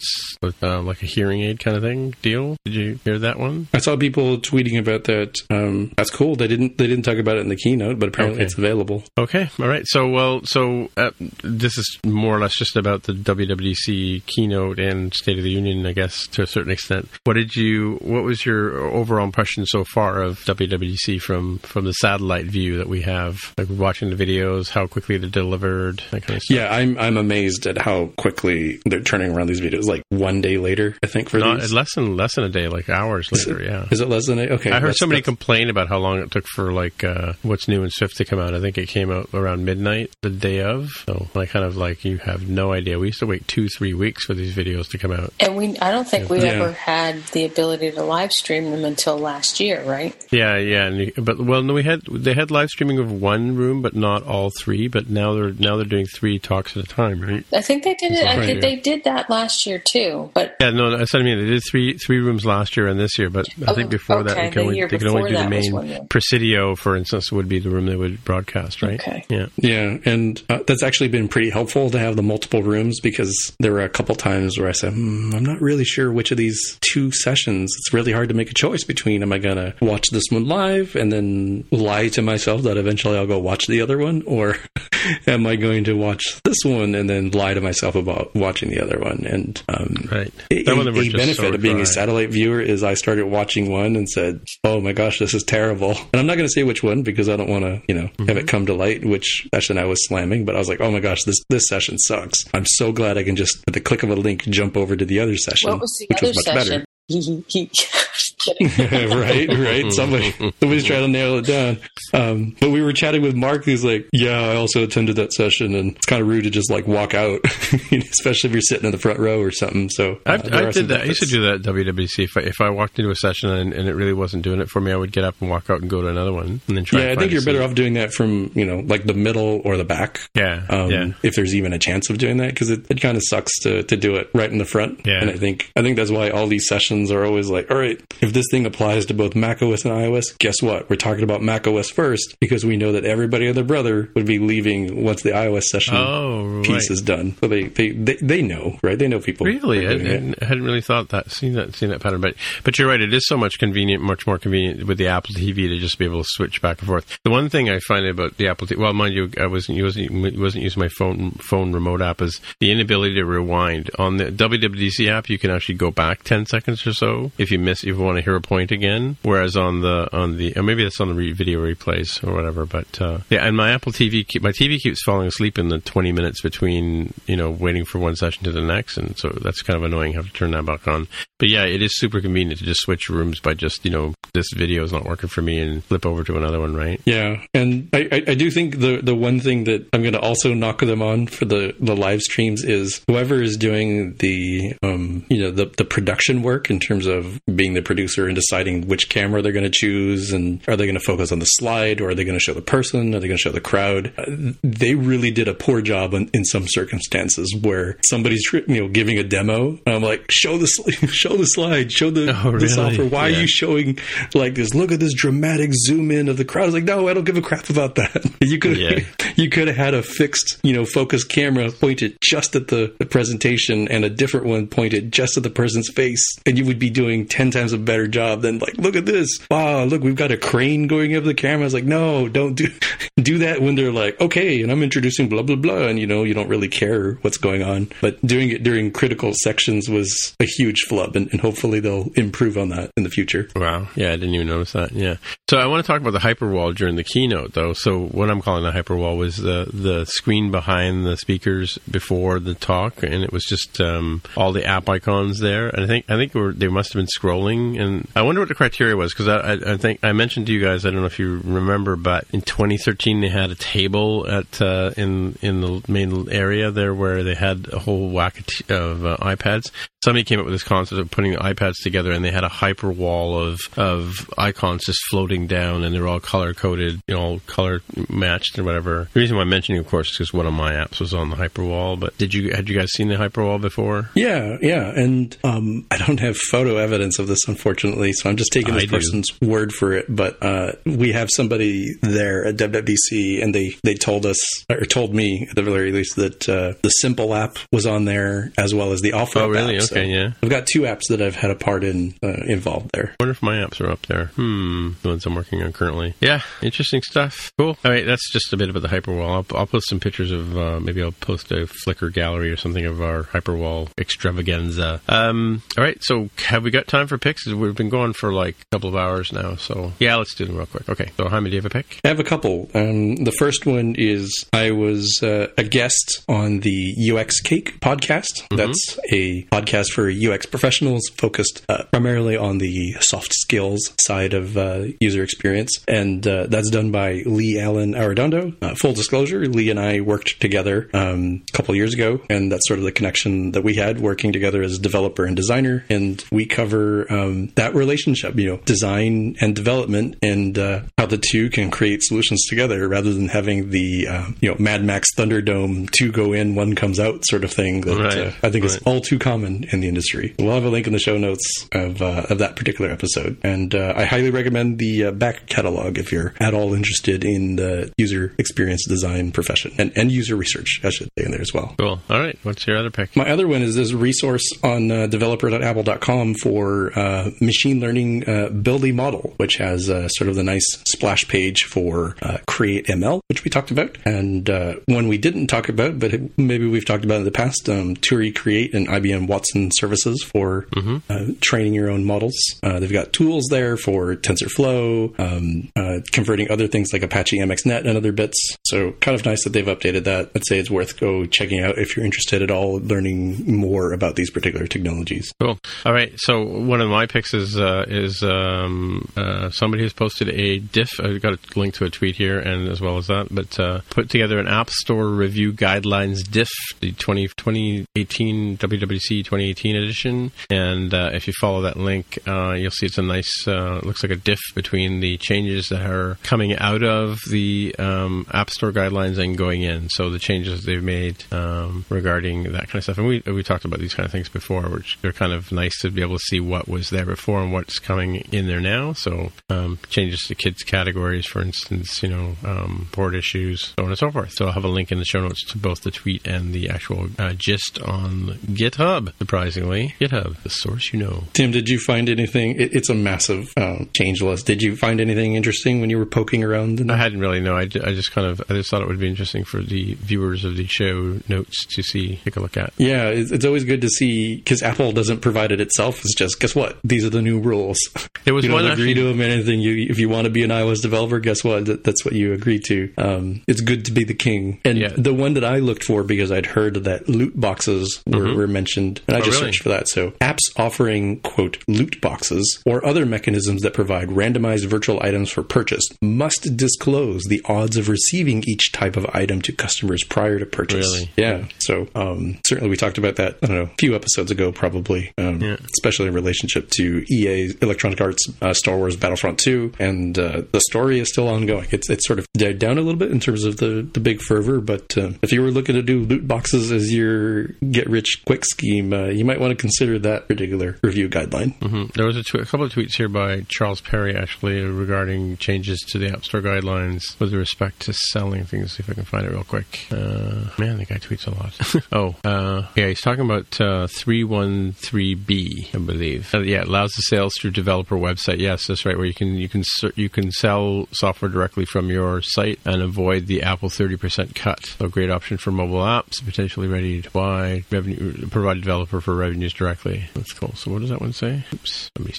uh, like a hearing aid kind of thing deal. Did you hear that one? I saw people tweeting about that. Um, that's cool. They didn't they didn't talk about it in the keynote, but apparently Okay. it's available. Okay, all right. So, well, so uh, this is more or less just about the WWDC keynote and State of the Union, I guess, to a certain extent. What did you? What was your overall impression so far of WWDC from from the satellite view that we have? Like watching the videos, how quickly they're delivered, that kind of stuff. Yeah, I'm I'm amazed at how quickly they're turning around these videos. Like one day later, I think for Not these. less than less than a day, like hours Is later. it- yeah. Is it less than a? Okay. I heard somebody that's- complain about how long it took for like uh, what's new in Swift to come out. I think it came out around midnight the day of. So I kind of like you have no idea. We used to wait two, three weeks for these videos to come out. And we, I don't think we Yeah. ever had the ability to live stream them until last year, right? Yeah, yeah, and but well, no, we had they had live streaming of one room, but not all three. But now they're now they're doing three talks at a time, right? I think they did it. I Right, think yeah. they did that last year too. But Yeah, no, that's what I mean. They did three three rooms last year and this year, but I Oh, think before that they could the only, year they can only do the main. Presidio, for instance, would be the room they would broadcast, right? Okay. Yeah. Yeah, and uh, that's actually been pretty helpful to have the multiple rooms because there were a couple times where I said, hmm, I'm not really sure which of these two sessions. It's really hard to make a choice between. Am I going to watch this one live and then lie to myself that eventually I'll go watch the other one, or am I going to watch this one and then lie to myself about watching the other one? And um, Right. a, Some a benefit so of being dry. a satellite viewer is I started watching one and said, "Oh my gosh, this is terrible." And I'm not going to say which one because I don't want to, you know, have Mm-hmm. it come to light. Which session I was slamming, but I was like, "Oh my gosh, this this session sucks." I'm so glad I can just, at the click of a link, jump over to the other session, what was the which other was much session? better. right, right. Somebody, somebody's trying to nail it down. Um, but we were chatting with Mark, who's like, "Yeah, I also attended that session, and it's kind of rude to just like walk out, especially if you're sitting in the front row or something." So uh, I, did that. I used to do that at WWC. If I, if I walked into a session and, and it really wasn't doing it for me, I would get up and walk out and go to another one, and then try. Yeah, I think you're better off doing that from you know like the middle or the back. Yeah, Um, yeah. If there's even a chance of doing that, because it, it kind of sucks to, to do it right in the front. Yeah. And I think I think that's why all these sessions are always like, all right, if this thing applies to both macOS and iOS, guess what? We're talking about macOS first because we know that everybody and their brother would be leaving once the iOS session Oh, piece right. is done. So they, they, they, they know, right? They know people. Really, I. I hadn't really thought that, seen that, seen that pattern. But, but you're right. It is so much convenient, much more convenient with the Apple TV to just be able to switch back and forth. The one thing I find about the Apple TV, well, mind you, I wasn't, wasn't, wasn't using my phone phone remote app, is the inability to rewind on the WWDC app. You can actually go back ten seconds or so if you miss, if you want to hear a point again. Whereas on the on the, or maybe that's on the re- video replays or whatever. But uh, yeah, and my Apple TV, my TV keeps falling asleep in the twenty minutes between you know waiting for one session to the next, and so that's kind of annoying. Have to turn that back on. But yeah, it is super convenient to just switch rooms by just you know this video is not working for me and flip over to another one, right? Yeah, and I, I, I do think the the one thing that I'm going to also knock them on for the, the live streams is whoever is doing the um you know the the production work in terms of being the producer and deciding which camera they're going to choose and are they going to focus on the slide or are they going to show the person are they going to show the crowd uh, they really did a poor job in, in some circumstances where somebody's you know giving a demo and I'm like show the show the slide show the, Oh, the software why are you showing like this look at this dramatic zoom in of the crowd. I was like, no, I don't give a crap about that. You could Yeah. you could have had a fixed, you know, focus camera pointed just at the, the presentation and a different one pointed just at the person's face, and you would be doing ten times a better job than like, look at this. Wow, look, we've got a crane going up the camera. I was like, no, don't do do that when they're like, okay, and I'm introducing blah blah blah, and you know, you don't really care what's going on. But doing it during critical sections was a huge flub, and, and hopefully they'll improve on that in the future. Wow. Yeah, I didn't even notice that. Yeah. So I want to talk about the hyperwall during the keynote, though. So what I'm calling the hyperwall was the the screen behind the speakers before the talk, and it was just um, all the app icons there. And I think I think they must have been scrolling, and I wonder what the criteria was because I, I, think I mentioned to you guys. I don't know if you remember, but in 2013 they had a table at uh, in in the main area there where they had a whole whack of, of uh, iPads. Somebody came up with this concept of putting the iPads together, and they had a hyper wall of of icons just floating down, and they're all color coded, you know, color matched or whatever. The reason why I'm mentioning, of course, is because one of my apps was on the hyper wall. But did you had you guys seen the hyper wall before? Yeah, yeah, and um, I don't have photo evidence of this, unfortunately, so I'm just taking I this do. person's word for it. But uh, we have somebody there at WWDC, and they they told us or told me at the very least that uh, the Simple app was on there as well as the Offer. Oh, really? app. Okay, yeah. I've got two apps that I've had a part in uh, involved there. I wonder if my apps are up there. Hmm, the ones I'm working on currently. Yeah, interesting stuff. Cool. All right, that's just a bit about the Hyperwall. I'll, I'll post some pictures of, uh, maybe I'll post a Flickr gallery or something of our Hyperwall extravaganza. Um, all right, so have we got time for picks? We've been going for like a couple of hours now, so yeah, let's do them real quick. Okay, so Jaime, do you have a pick? I have a couple. Um, the first one is I was uh, a guest on the UX Cake podcast. That's a podcast for UX professionals focused uh, primarily on the soft skills side of uh, user experience. And uh, that's done by Lee Allen Arredondo. Uh, full disclosure, Lee and I worked together um, a couple years ago, and that's sort of the connection that we had working together as developer and designer. And we cover um, that relationship, you know, design and development, and uh, how the two can create solutions together rather than having the, you know, Mad Max Thunderdome, two go in, one comes out sort of thing that Right, uh, I think is all too common in the industry. We'll have a link in the show notes of, uh, of that particular episode. And uh, I highly recommend the uh, back catalog if you're at all interested in the user experience design profession and, and user research, I should say, in there as well. Cool. All right, what's your other pick? My other one is this resource on uh, developer.apple.com for uh, machine learning uh, build a model, which has uh, sort of the nice splash page for uh, Create ML, which we talked about. And uh, one we didn't talk about, but maybe we've talked about in the past, um, Turi Create and IBM Watson and services for uh, training your own models. Uh, they've got tools there for TensorFlow, um, uh, converting other things like Apache MXNet and other bits. So kind of nice that they've updated that. I'd say it's worth go checking out if you're interested at all, learning more about these particular technologies. Cool. All right. So one of my picks is uh, is um, uh, somebody who's posted a diff. I've got a link to a tweet here, and as well as that, but uh, put together an App Store review guidelines diff, the 20, 2018 WWC 2018 edition. And uh, if you follow that link, uh, you'll see it's a nice. Uh, looks like a diff between the changes that are coming out of the um, App Store guidelines and going in. So the changes they've made um, regarding that kind of stuff. And we we talked about these kind of things before, which they're kind of nice to be able to see what was there before and what's coming in there now. So um, changes to kids categories, for instance, you know, um, board issues, so on and so forth. So I'll have a link in the show notes to both the tweet and the actual uh, gist on GitHub. Surprisingly, GitHub, the source you know. Tim, did you find anything? It, it's a massive uh, change list. Did you find anything interesting when you were poking around? I hadn't really know. I, I just kind of I just thought it would be interesting for the viewers of the show notes to see, take a look at. yeah, it's, it's always good to see because Apple doesn't provide it itself. It's just guess what? These are the new rules. There was you don't one agree actually- to them anything. You if you want to be an iOS developer, guess what? That, that's what you agree to. Um, it's good to be the king. And Yeah. the one that I looked for because I'd heard that loot boxes were, were mentioned, and I Oh, just really? searched for that. So apps offering quote loot boxes or other mechanisms that provide randomized virtual items for purchase must disclose the odds of receiving each type of item to customers prior to purchase. Really? Yeah. So um, certainly we talked about that. I don't know a few episodes ago, probably, um, Yeah. especially in relationship to EA, Electronic Arts, uh, Star Wars Battlefront 2, and uh, the story is still ongoing. It's it's sort of died down a little bit in terms of the the big fervor, but uh, if you were looking to do loot boxes as your get rich quick scheme, uh, you might want to consider that particular review guideline. Mhm. There was a, tw- a couple of tweets here by Charles Perry actually regarding changes to the App Store guidelines with respect to selling things. See if I can find it real quick. Uh, man, the guy tweets a lot. oh, uh, yeah, he's talking about uh, 313B, I believe. Uh, yeah, it allows the sales through developer website. Yes, that's right. Where you can you can you can sell software directly from your site and avoid the Apple 30% cut. So a great option for mobile apps, potentially ready to buy revenue provide developer for revenues directly. That's cool. So what does that one say? Oops, let me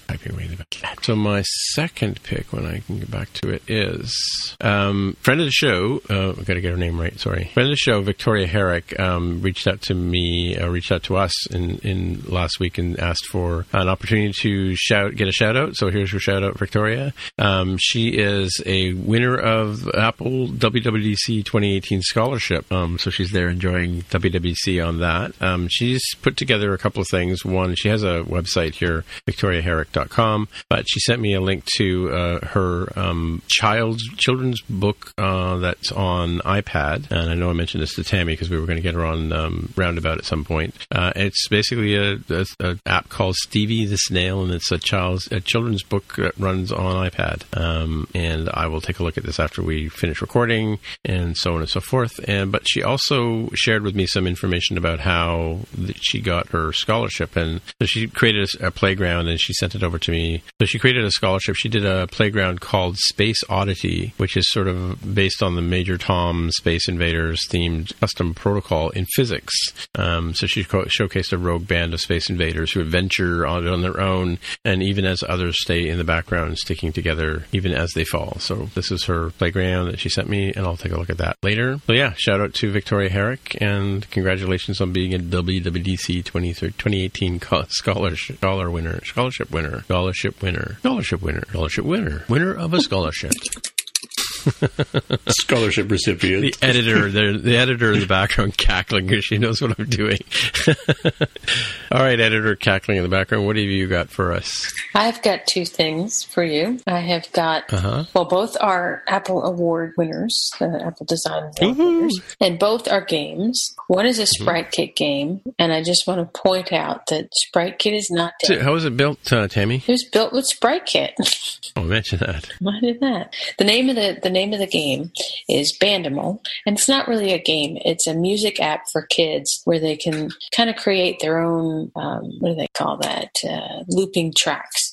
in the back. So my second pick, when I can get back to it, is um, friend of the show. Uh, I got to get her name right. Sorry, friend of the show, Victoria Herrick, um, reached out to me, uh, reached out to us in in last week and asked for an opportunity to shout, get a shout out. So here's your shout out, Victoria. Um, she is a winner of Apple WWDC 2018 scholarship. Um, so she's there enjoying WWDC on that. Um, she's put together a couple of things. One, she has a website here, victoriaherrick.com, but she sent me a link to uh, her um, child's children's book uh, that's on iPad. And I know I mentioned this to Tammy because we were going to get her on um, Roundabout at some point. Uh, it's basically a, a, a app called Stevie the Snail, and it's a child's a children's book that runs on iPad. Um, and I will take a look at this after we finish recording, and so on and so forth. And but she also shared with me some information about how she got her scholarship, and so she created a, playground, and she sent it over to me. So she created a scholarship. She did a playground called Space Oddity, which is sort of based on the Major Tom Space Invaders themed custom protocol in physics. Um, so she co- showcased a rogue band of space invaders who adventure on, on their own, and even as others stay in the background, sticking together even as they fall. So this is her playground that she sent me, and I'll take a look at that later. So yeah, shout out to Victoria Herrick, and congratulations on being a WWDC 23 2018 co- scholarship scholar winner, scholarship winner, scholarship winner, scholarship winner, scholarship winner, winner of a scholarship. Scholarship recipient. the editor, the, the editor in the background cackling because she knows what I'm doing. All right, editor cackling in the background. What have you got for us? I've got two things for you. I have got, Uh-huh. well, both are Apple Award winners, the Apple Design Award Woohoo. winners, and both are games. One is a Mm-hmm. Sprite Kit game, and I just want to point out that Sprite Kit is not So, dead. How was it built, uh, Tammy? It was built with Sprite Kit. Oh, mention that. Why did that? The name of the the name of the game is Bandimal, and it's not really a game. It's a music app for kids where they can kind of create their own. Um, what do they call that? Uh, looping tracks.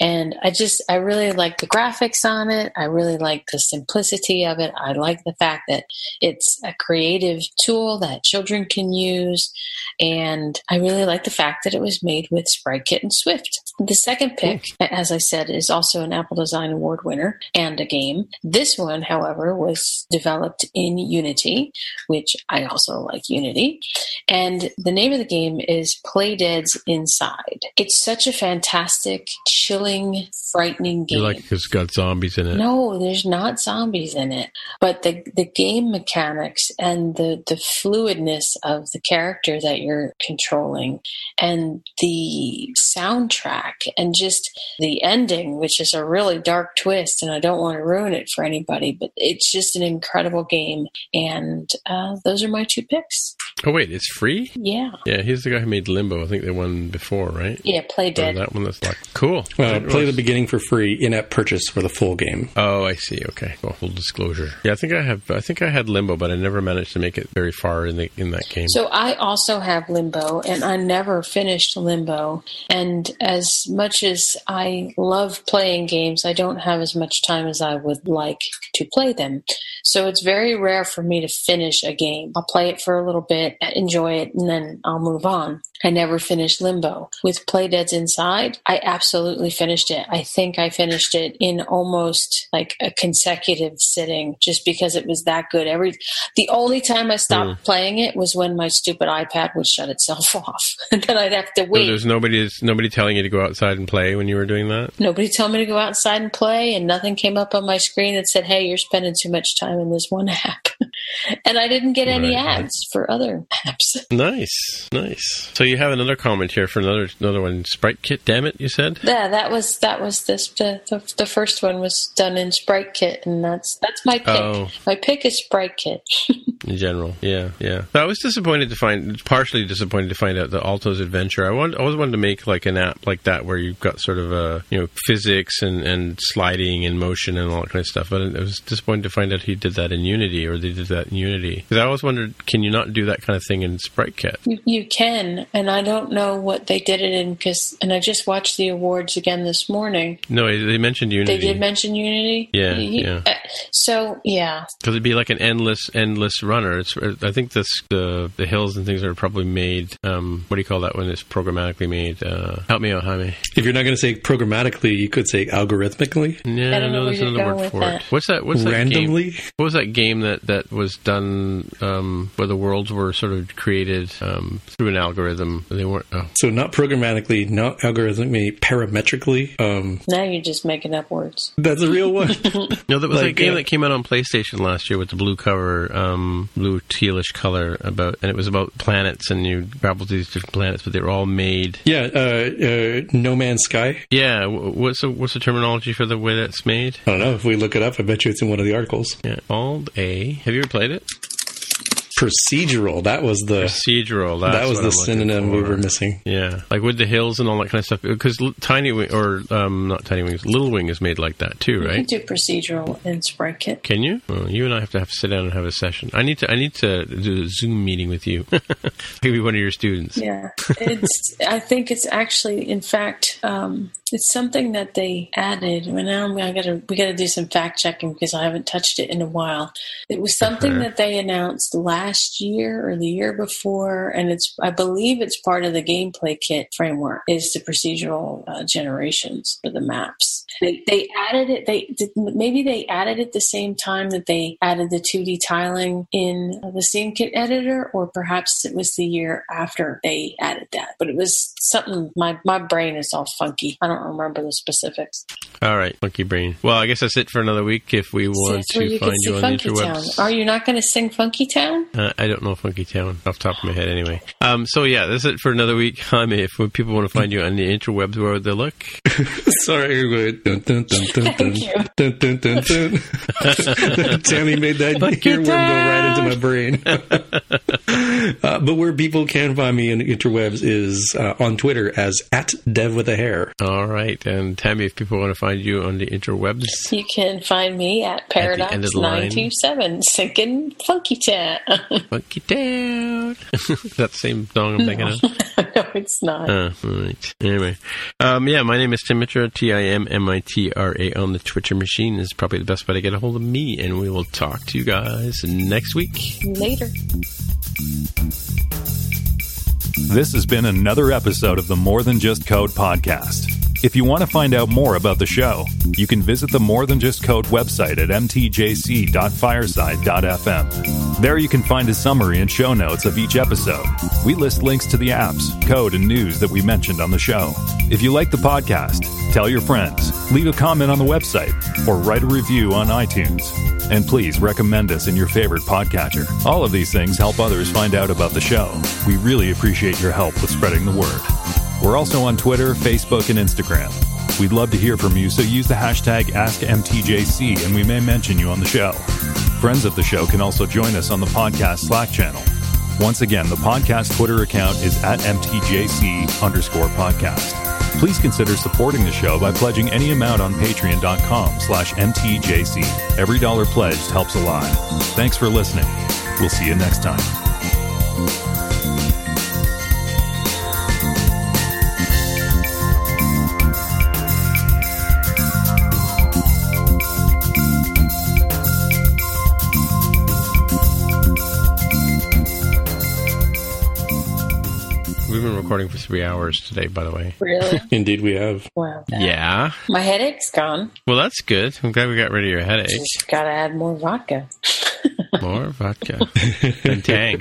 And I just, I really like the graphics on it. I really like the simplicity of it. I like the fact that it's a creative tool that children can use. And I really like the fact that it was made with SpriteKit and Swift. The second pick, as I said, is also an Apple Design Award winner and a game. This one, however, was developed in Unity, which I also like Unity. And the name of the game is Playdead's Inside. It's such a fantastic, chilling, frightening game. You like it's got zombies in it. No, there's not zombies in it. But the the game mechanics and the the fluidness of the character that you're controlling and the soundtrack and just the ending, which is a really dark twist, and I don't want to ruin it for anybody, but it's just an incredible game. And uh, those are my two picks. Oh wait, it's free. Yeah. Yeah, he's the guy who made Limbo. I think they won before, right? Yeah, Play Or Dead. that one that's like cool. Uh, play the beginning for free, in-app purchase for the full game. Oh, I see. Okay, well, full disclosure. Yeah, I think I have. I think I had Limbo, but I never managed to make it very far in the in that game. So I also have Limbo, and I never finished Limbo. And as much as I love playing games, I don't have as much time as I would like to play them. So it's very rare for me to finish a game. I'll play it for a little bit, enjoy it, and then I'll move on. I never finished Limbo. With Playdead's Inside, I absolutely finished it. I think I finished it in almost like a consecutive sitting just because it was that good. Every the only time I stopped hmm. playing it was when my stupid iPad would shut itself off. and then I'd have to So wait. there's nobody nobody telling you to go outside and play when you were doing that. Nobody told me to go outside and play, and nothing came up on my screen that said, "Hey, you're spending too much time in this one app." and I didn't get any Right, ads for other apps. Nice, nice. So you have another comment here for another another one. SpriteKit, damn it, you said. Yeah, that was that was this the, the the first one was done in SpriteKit, and that's that's my pick. Oh. My pick is SpriteKit. in general. Yeah, yeah. I was disappointed to find, partially disappointed to find out that Alto's Adventure. I want, I always wanted to make like an app like that where you've got sort of a, you know, physics and and sliding and motion and all that kind of stuff. But I was disappointed to find out he did that in Unity or they did that in Unity. Because I always wondered, can you not do that kind of thing in SpriteKit? You, you can, and I don't know what they did it in because, and I just watched the awards again this morning. No, they mentioned Unity. They did mention Unity. Yeah, He- yeah. uh, so yeah, Because it'd be like an endless, endless runner. It's, I think this, the the hills and things are probably made. Um, what do you call that when it's programmatically made? Uh, help me out, Jaime. If you're not going to say programmatically, you could say algorithmically, Yeah, I don't know there's another word for that. it. What's that? What's that game? randomly. What was that game that, that was done um, where the worlds were sort of created um, through an algorithm? They weren't. Oh, So not programmatically, not algorithmically, parametrically. Um, now you're just making up words. that's a real one. no, that was Like, a game uh, that came out on PlayStation last year with the blue cover, um, blue tealish color about, and it was about planets, and you traveled to these different planets, but they were all made. yeah, uh, uh, No Man's Sky. Yeah, what's the what's the terminology for the way that's made? I don't know. If we look it up, I bet you it's in one of the articles. Yeah, Alt A. Have you ever played it? Procedural. That was the Procedural. That's that was the synonym we were missing. Yeah, like with the hills and all that kind of stuff. Because Tiny Wing, or um, not Tiny Wings, Little Wing is made like that too, You can right? do procedural in SpriteKit. Can you? Well, you and I have to have to sit down and have a session. I need to. I need to do a Zoom meeting with you. Maybe one of your students. Yeah, it's. I think it's actually, in fact, um, it's something that they added. And now I'm- I gotta we gotta do some fact checking because I haven't touched it in a while. It was something Okay. that they announced last year or the year before, and it's I believe it's part of the GameplayKit framework. Is the procedural uh, generations for the maps. They they added it. They did, maybe they added it the same time that they added the 2D tiling in the SceneKit editor, or perhaps it was the year after they added that. But it was something. My my brain is all funky. I don't remember the specifics. All right, funky Brain. Well, I guess that's it for another week. If we want That's to you find you see on the Funky Town. interwebs, Are you not going to sing Funky Town? Uh, I don't know Funky Town off the top of my head anyway. Um, so yeah, that's it for another week. Jaime, if people want to find you on the interwebs, where would they look? Sorry, wait. Dun, dun, dun, dun, dun, Thank you. dun, dun, dun, dun. Tammy made that earworm go right into my brain. uh, but where people can find me in the interwebs is uh, on Twitter as at dev with a hair. All right, and Tammy, if people want to find you on the interwebs, You can find me at the end of Paradox the line. nine two seven singing Funky Town. Monkey down. Is that same song I'm thinking of? no, it's not. Uh, all right. Anyway, um, yeah, my name is Tim Mitra, T I M M I T R A on the Twitcher machine is probably the best way to get a hold of me, and we will talk to you guys next week. Later. This has been another episode of the More Than Just Code podcast. If you want to find out more about the show, you can visit the More Than Just Code website at mtjc.fireside.fm. There you can find a summary and show notes of each episode. We list links to the apps, code, and news that we mentioned on the show. If you like the podcast, tell your friends, leave a comment on the website, or write a review on iTunes. And please recommend us in your favorite podcatcher. All of these things help others find out about the show. We really appreciate your help with spreading the word. We're also on Twitter, Facebook, and Instagram. We'd love to hear from you, so use the hashtag AskMTJC and we may mention you on the show. Friends of the show can also join us on the podcast Slack channel. Once again, the podcast Twitter account is at MTJC underscore podcast. Please consider supporting the show by pledging any amount on patreon.com slash MTJC. Every dollar pledged helps a lot. Thanks for listening. We'll see you next time. Recording for three hours today, by the way. Really? Indeed, we have. wow. Yeah. My headache's gone. Well, that's good. I'm glad we got rid of your headache. Just gotta add more vodka. More vodka and Tang.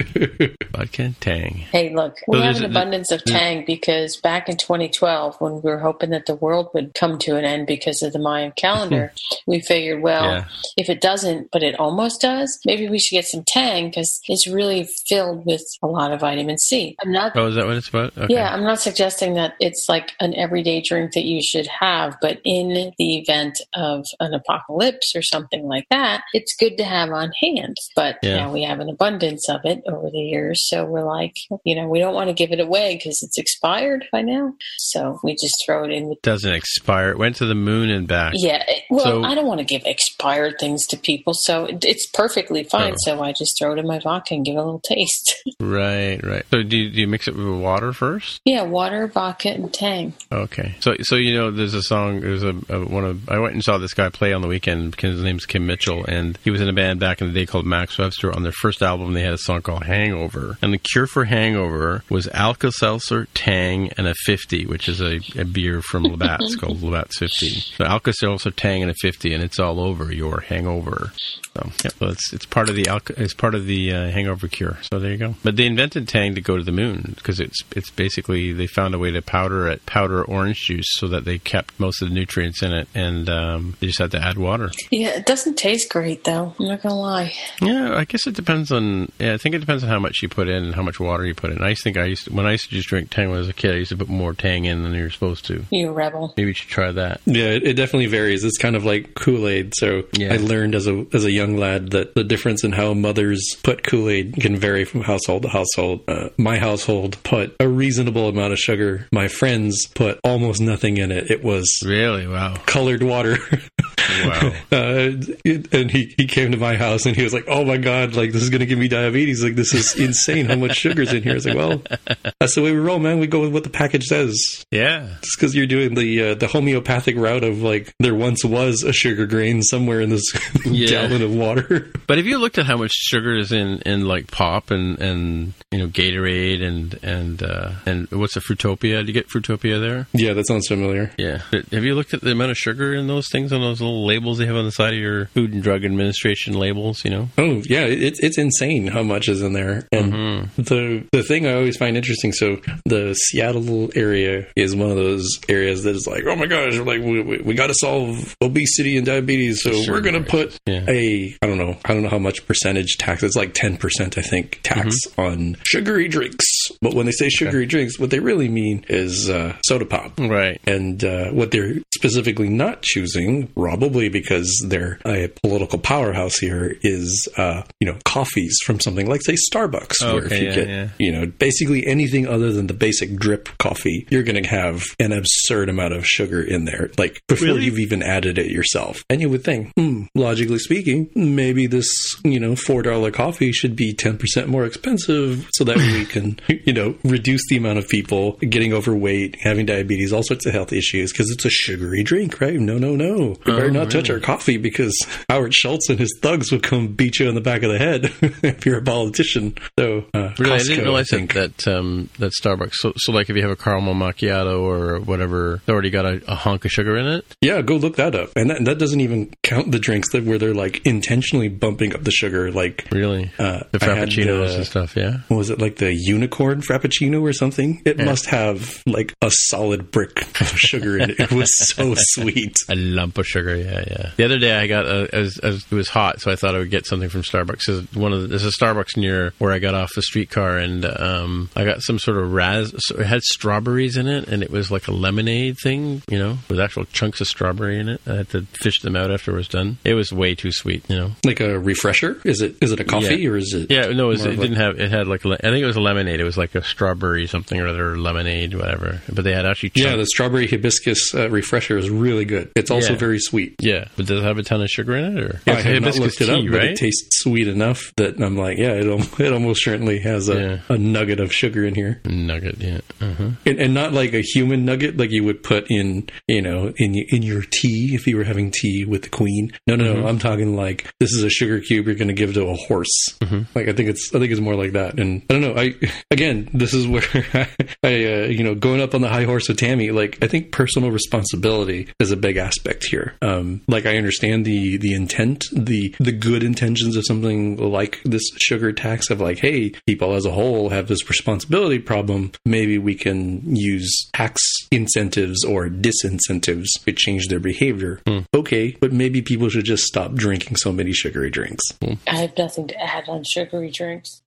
Vodka and Tang. Hey, look, we So have an abundance of Tang because back in 2012, when we were hoping that the world would come to an end because of the Mayan calendar, we figured, well, Yeah. if it doesn't, but it almost does, maybe we should get some Tang because it's really filled with a lot of vitamin C. I'm not. Oh, is that what it's about? Okay. Yeah, I'm not suggesting that it's like an everyday drink that you should have, but in the event of an apocalypse or something like that, it's good to have on hand. But Yeah. now we have an abundance of it over the years, so we're like, you know, we don't want to give it away because it's expired by now. So we just throw it in with. Doesn't expire. It went to the moon and back. Yeah, it- well, So- I don't want to give expired things to people, so it, it's perfectly fine. Oh. So I just throw it in my vodka and give it a little taste. Right, right. So do you, do you mix it with water first? yeah, water, vodka, and Tang. Okay. So so you know there's a song there's a, a one of I went and saw this guy play on the weekend because his name's Kim Mitchell and he was in a band back in the day called Max Webster. On their first album they had a song called Hangover. And the cure for hangover was Alka-Seltzer, Tang, and a 50, which is a, a beer from Labatt's called Labatt's 50. So Alka-Seltzer, Tang, and a 50 and it's all over your hangover. So yeah, well, it's it's part of the alka, it's part of the uh, hangover cure. So there you go. But they invented Tang to go to the moon because it's it's basically they found a way to powder it powder orange juice so that they kept most of the nutrients in it, and um, they just had to add water. Yeah, it doesn't taste great though. I'm not gonna lie. Yeah, I guess it depends on. Yeah, I think it depends on how much you put in and how much water you put in. I used to think I used to, when I used to just drink Tang when I was a kid, I used to put more Tang in than you're supposed to. You rebel. Maybe you should try that. Yeah, it, it definitely varies. It's kind of like Kool Aid. So Yeah. I learned as a as a young lad that the difference in how mothers put Kool Aid can vary from household to household. Uh, my household put a reasonable amount of sugar. My friends put almost nothing in it. It was Really? Wow. colored water. Wow. Uh, it- and he, he came to my house and he was like, "Oh my god, like this is gonna give me diabetes. Like this is insane how much sugar's in here." I was like, "Well, that's the way we roll, man. We go with what the package says." yeah. Just because you're doing the uh, the homeopathic route of like there once was a sugar grain somewhere in this Yeah. gallon of water. But have you looked at how much sugar is in, in like pop and, and you know Gatorade and and uh, and what's a Fruitopia? Do you get Fruitopia there? yeah, that sounds familiar. Yeah. Have you looked at the amount of sugar in those things on those little labels they have on the side of your Food and Drug Administration labels? You know. Oh yeah, it's it's insane how much is in there. And Mm-hmm. the the thing I always find interesting. So the Seattle area is one of those areas that is like, oh my gosh, like we, we, we got to solve obesity and diabetes, so Sure, we're gonna right. put Yeah. a I don't know I don't know how much percentage tax. It's like ten percent I think tax Mm-hmm. on sugary drinks. But when they say sugary drinks, what they really mean is uh, soda pop. Right. And uh, what they're specifically not choosing, probably because they're a political powerhouse here, is uh, you know coffees from something like say Starbucks, Oh, where if you yeah, get yeah. you know basically anything other than the basic drip coffee, you're going to have an absurd amount of sugar in there, like before Really? you've even added it yourself. And you would think, hmm, logically speaking, maybe this you know four dollar coffee should be ten percent more expensive, so that we can you know reduce the amount of people getting overweight, having diabetes, all sorts of health issues because it's a sugary drink, right? No, no, no. We better Oh, not touch our coffee because Howard Schultz and his thugs would come beat you in the back of the head if you're a politician. So, uh, Really, I didn't realize think. that that, um, that Starbucks. So, so, like, if you have a caramel macchiato or whatever, they already got a, a hunk of sugar in it. Yeah, go look that up. And that, that doesn't even count the drinks that where they're like intentionally bumping up the sugar. Like, Really, Uh, the I frappuccinos the- and stuff. Yeah. was it like the unicorn frappuccino or something? It Yeah. must have like a solid brick of sugar in it. It was so sweet. A lump of sugar, yeah, yeah. The other day I got a, as, as it was hot, so I thought I would get something from Starbucks. There's one of the, there's a Starbucks near where I got off the streetcar, and um, I got some sort of raz. So it had strawberries in it, and it was like a lemonade thing, you know, with actual chunks of strawberry in it. I had to fish them out after it was done. It was way too sweet, you know. Like a refresher? Is it is it a coffee Yeah. or is it? Yeah, no, it, was, it didn't have. It had like I think it was a lemonade. It was like a strawberry something or other lemonade, whatever. But they had actually Yeah, the strawberry hibiscus uh, refresher is really good. It's also Yeah. very sweet. yeah. But does it have a ton of sugar in it, or I have not looked it up, tea, but it tastes sweet enough that I'm like, yeah, it, it almost certainly has a, Yeah. a nugget of sugar in here. Nugget, yeah. Uh-huh. and, and not like a human nugget like you would put in you know in in your tea if you were having tea with the queen no no Mm-hmm. no i'm talking like this is a sugar cube you're going to give to a horse Mm-hmm. like i think it's i think it's more like that and i don't know i again this is where i, uh, you know going up on the high horse with tammy like i think personal responsibility is a big aspect here. Um like i understand the the intent the the good intentions of something like this sugar tax of like hey people as a whole have this responsibility problem. Maybe we can use tax incentives or disincentives to change their behavior. Okay but maybe people should just stop drinking so many sugary drinks. I have nothing to add on sugary drinks.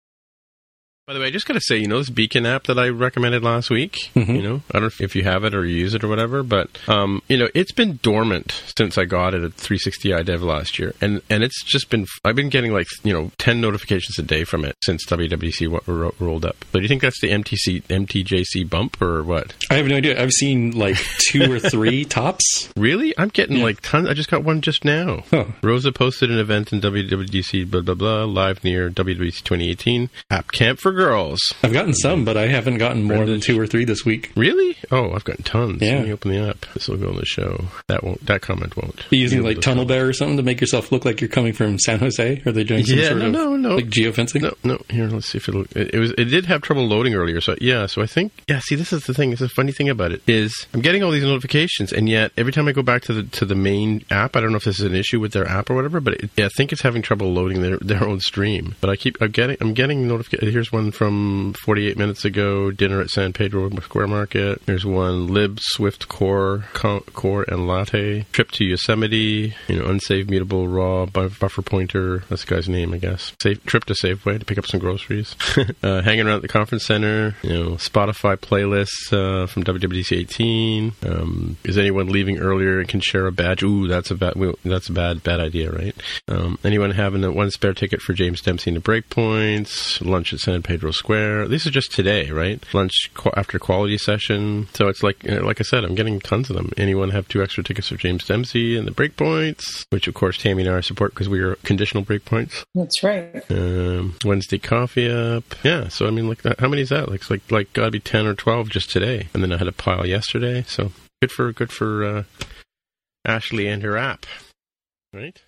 By the way, I just got to say, you know, this Beacon app that I recommended last week, Mhm. you know, I don't know if you have it or you use it or whatever, but, um, you know, it's been dormant since I got it at 360iDev last year. And, and it's just been, I've been getting like, you know, 10 notifications a day from it since WWDC ro- rolled up. So do you think that's the MTC, MTJC bump or what? i have no idea i've seen like two or three tops Really? I'm getting Yeah. like tons. I just got one just now. Huh. Rosa posted an event in WWDC, blah, blah, blah, live near WWDC 2018. App Camp for Girls. i've gotten some but i haven't gotten more than two or three this week Really? Oh, I've gotten tons. Yeah. Let me open the app. This will go on the show. That won't. That comment won't. Be using like TunnelBear or something to make yourself look like you're coming from san jose are they doing some Yeah, sort no, of no, no. like geofencing No, no. Here, let's see if it'll. It, it was. It did have trouble loading earlier. So yeah. So I think. Yeah. See, this is the thing. This is the funny thing about it is I'm getting all these notifications, and yet every time I go back to the to the main app, I don't know if this is an issue with their app or whatever, but it, yeah, I think it's having trouble loading their their own stream. But I keep. I'm getting. I'm getting notifications. Here's one from 48 minutes ago. Dinner at San Pedro Square Market. There's one. Lib Swift Core co- Core and Latte. Trip to Yosemite. You know, unsaved mutable raw bu- buffer pointer. That's the guy's name, I guess. Safe trip to Safeway to pick up some groceries. uh, hanging around at the conference center. You know, Spotify playlists uh, from WWDC 18. Um, is anyone leaving earlier and can share a badge? Ooh, that's a bad. That's a bad bad idea, right? Um, anyone having a one spare ticket for James Dempsey to Breakpoints? Lunch at San Pedro Square. This is just today, right? Lunch qu- after quality session. So it's like, uh, like I said, I'm getting tons of them. Anyone have two extra tickets for James Dempsey and the Breakpoints, which of course Tammy and I support because we are conditional breakpoints. That's right. Um, Wednesday coffee up. Yeah. So I mean, like, how many is that? Like, like, like, gotta be ten or twelve just today, and then I had a pile yesterday. So good for good for uh, Ashley and her app, right?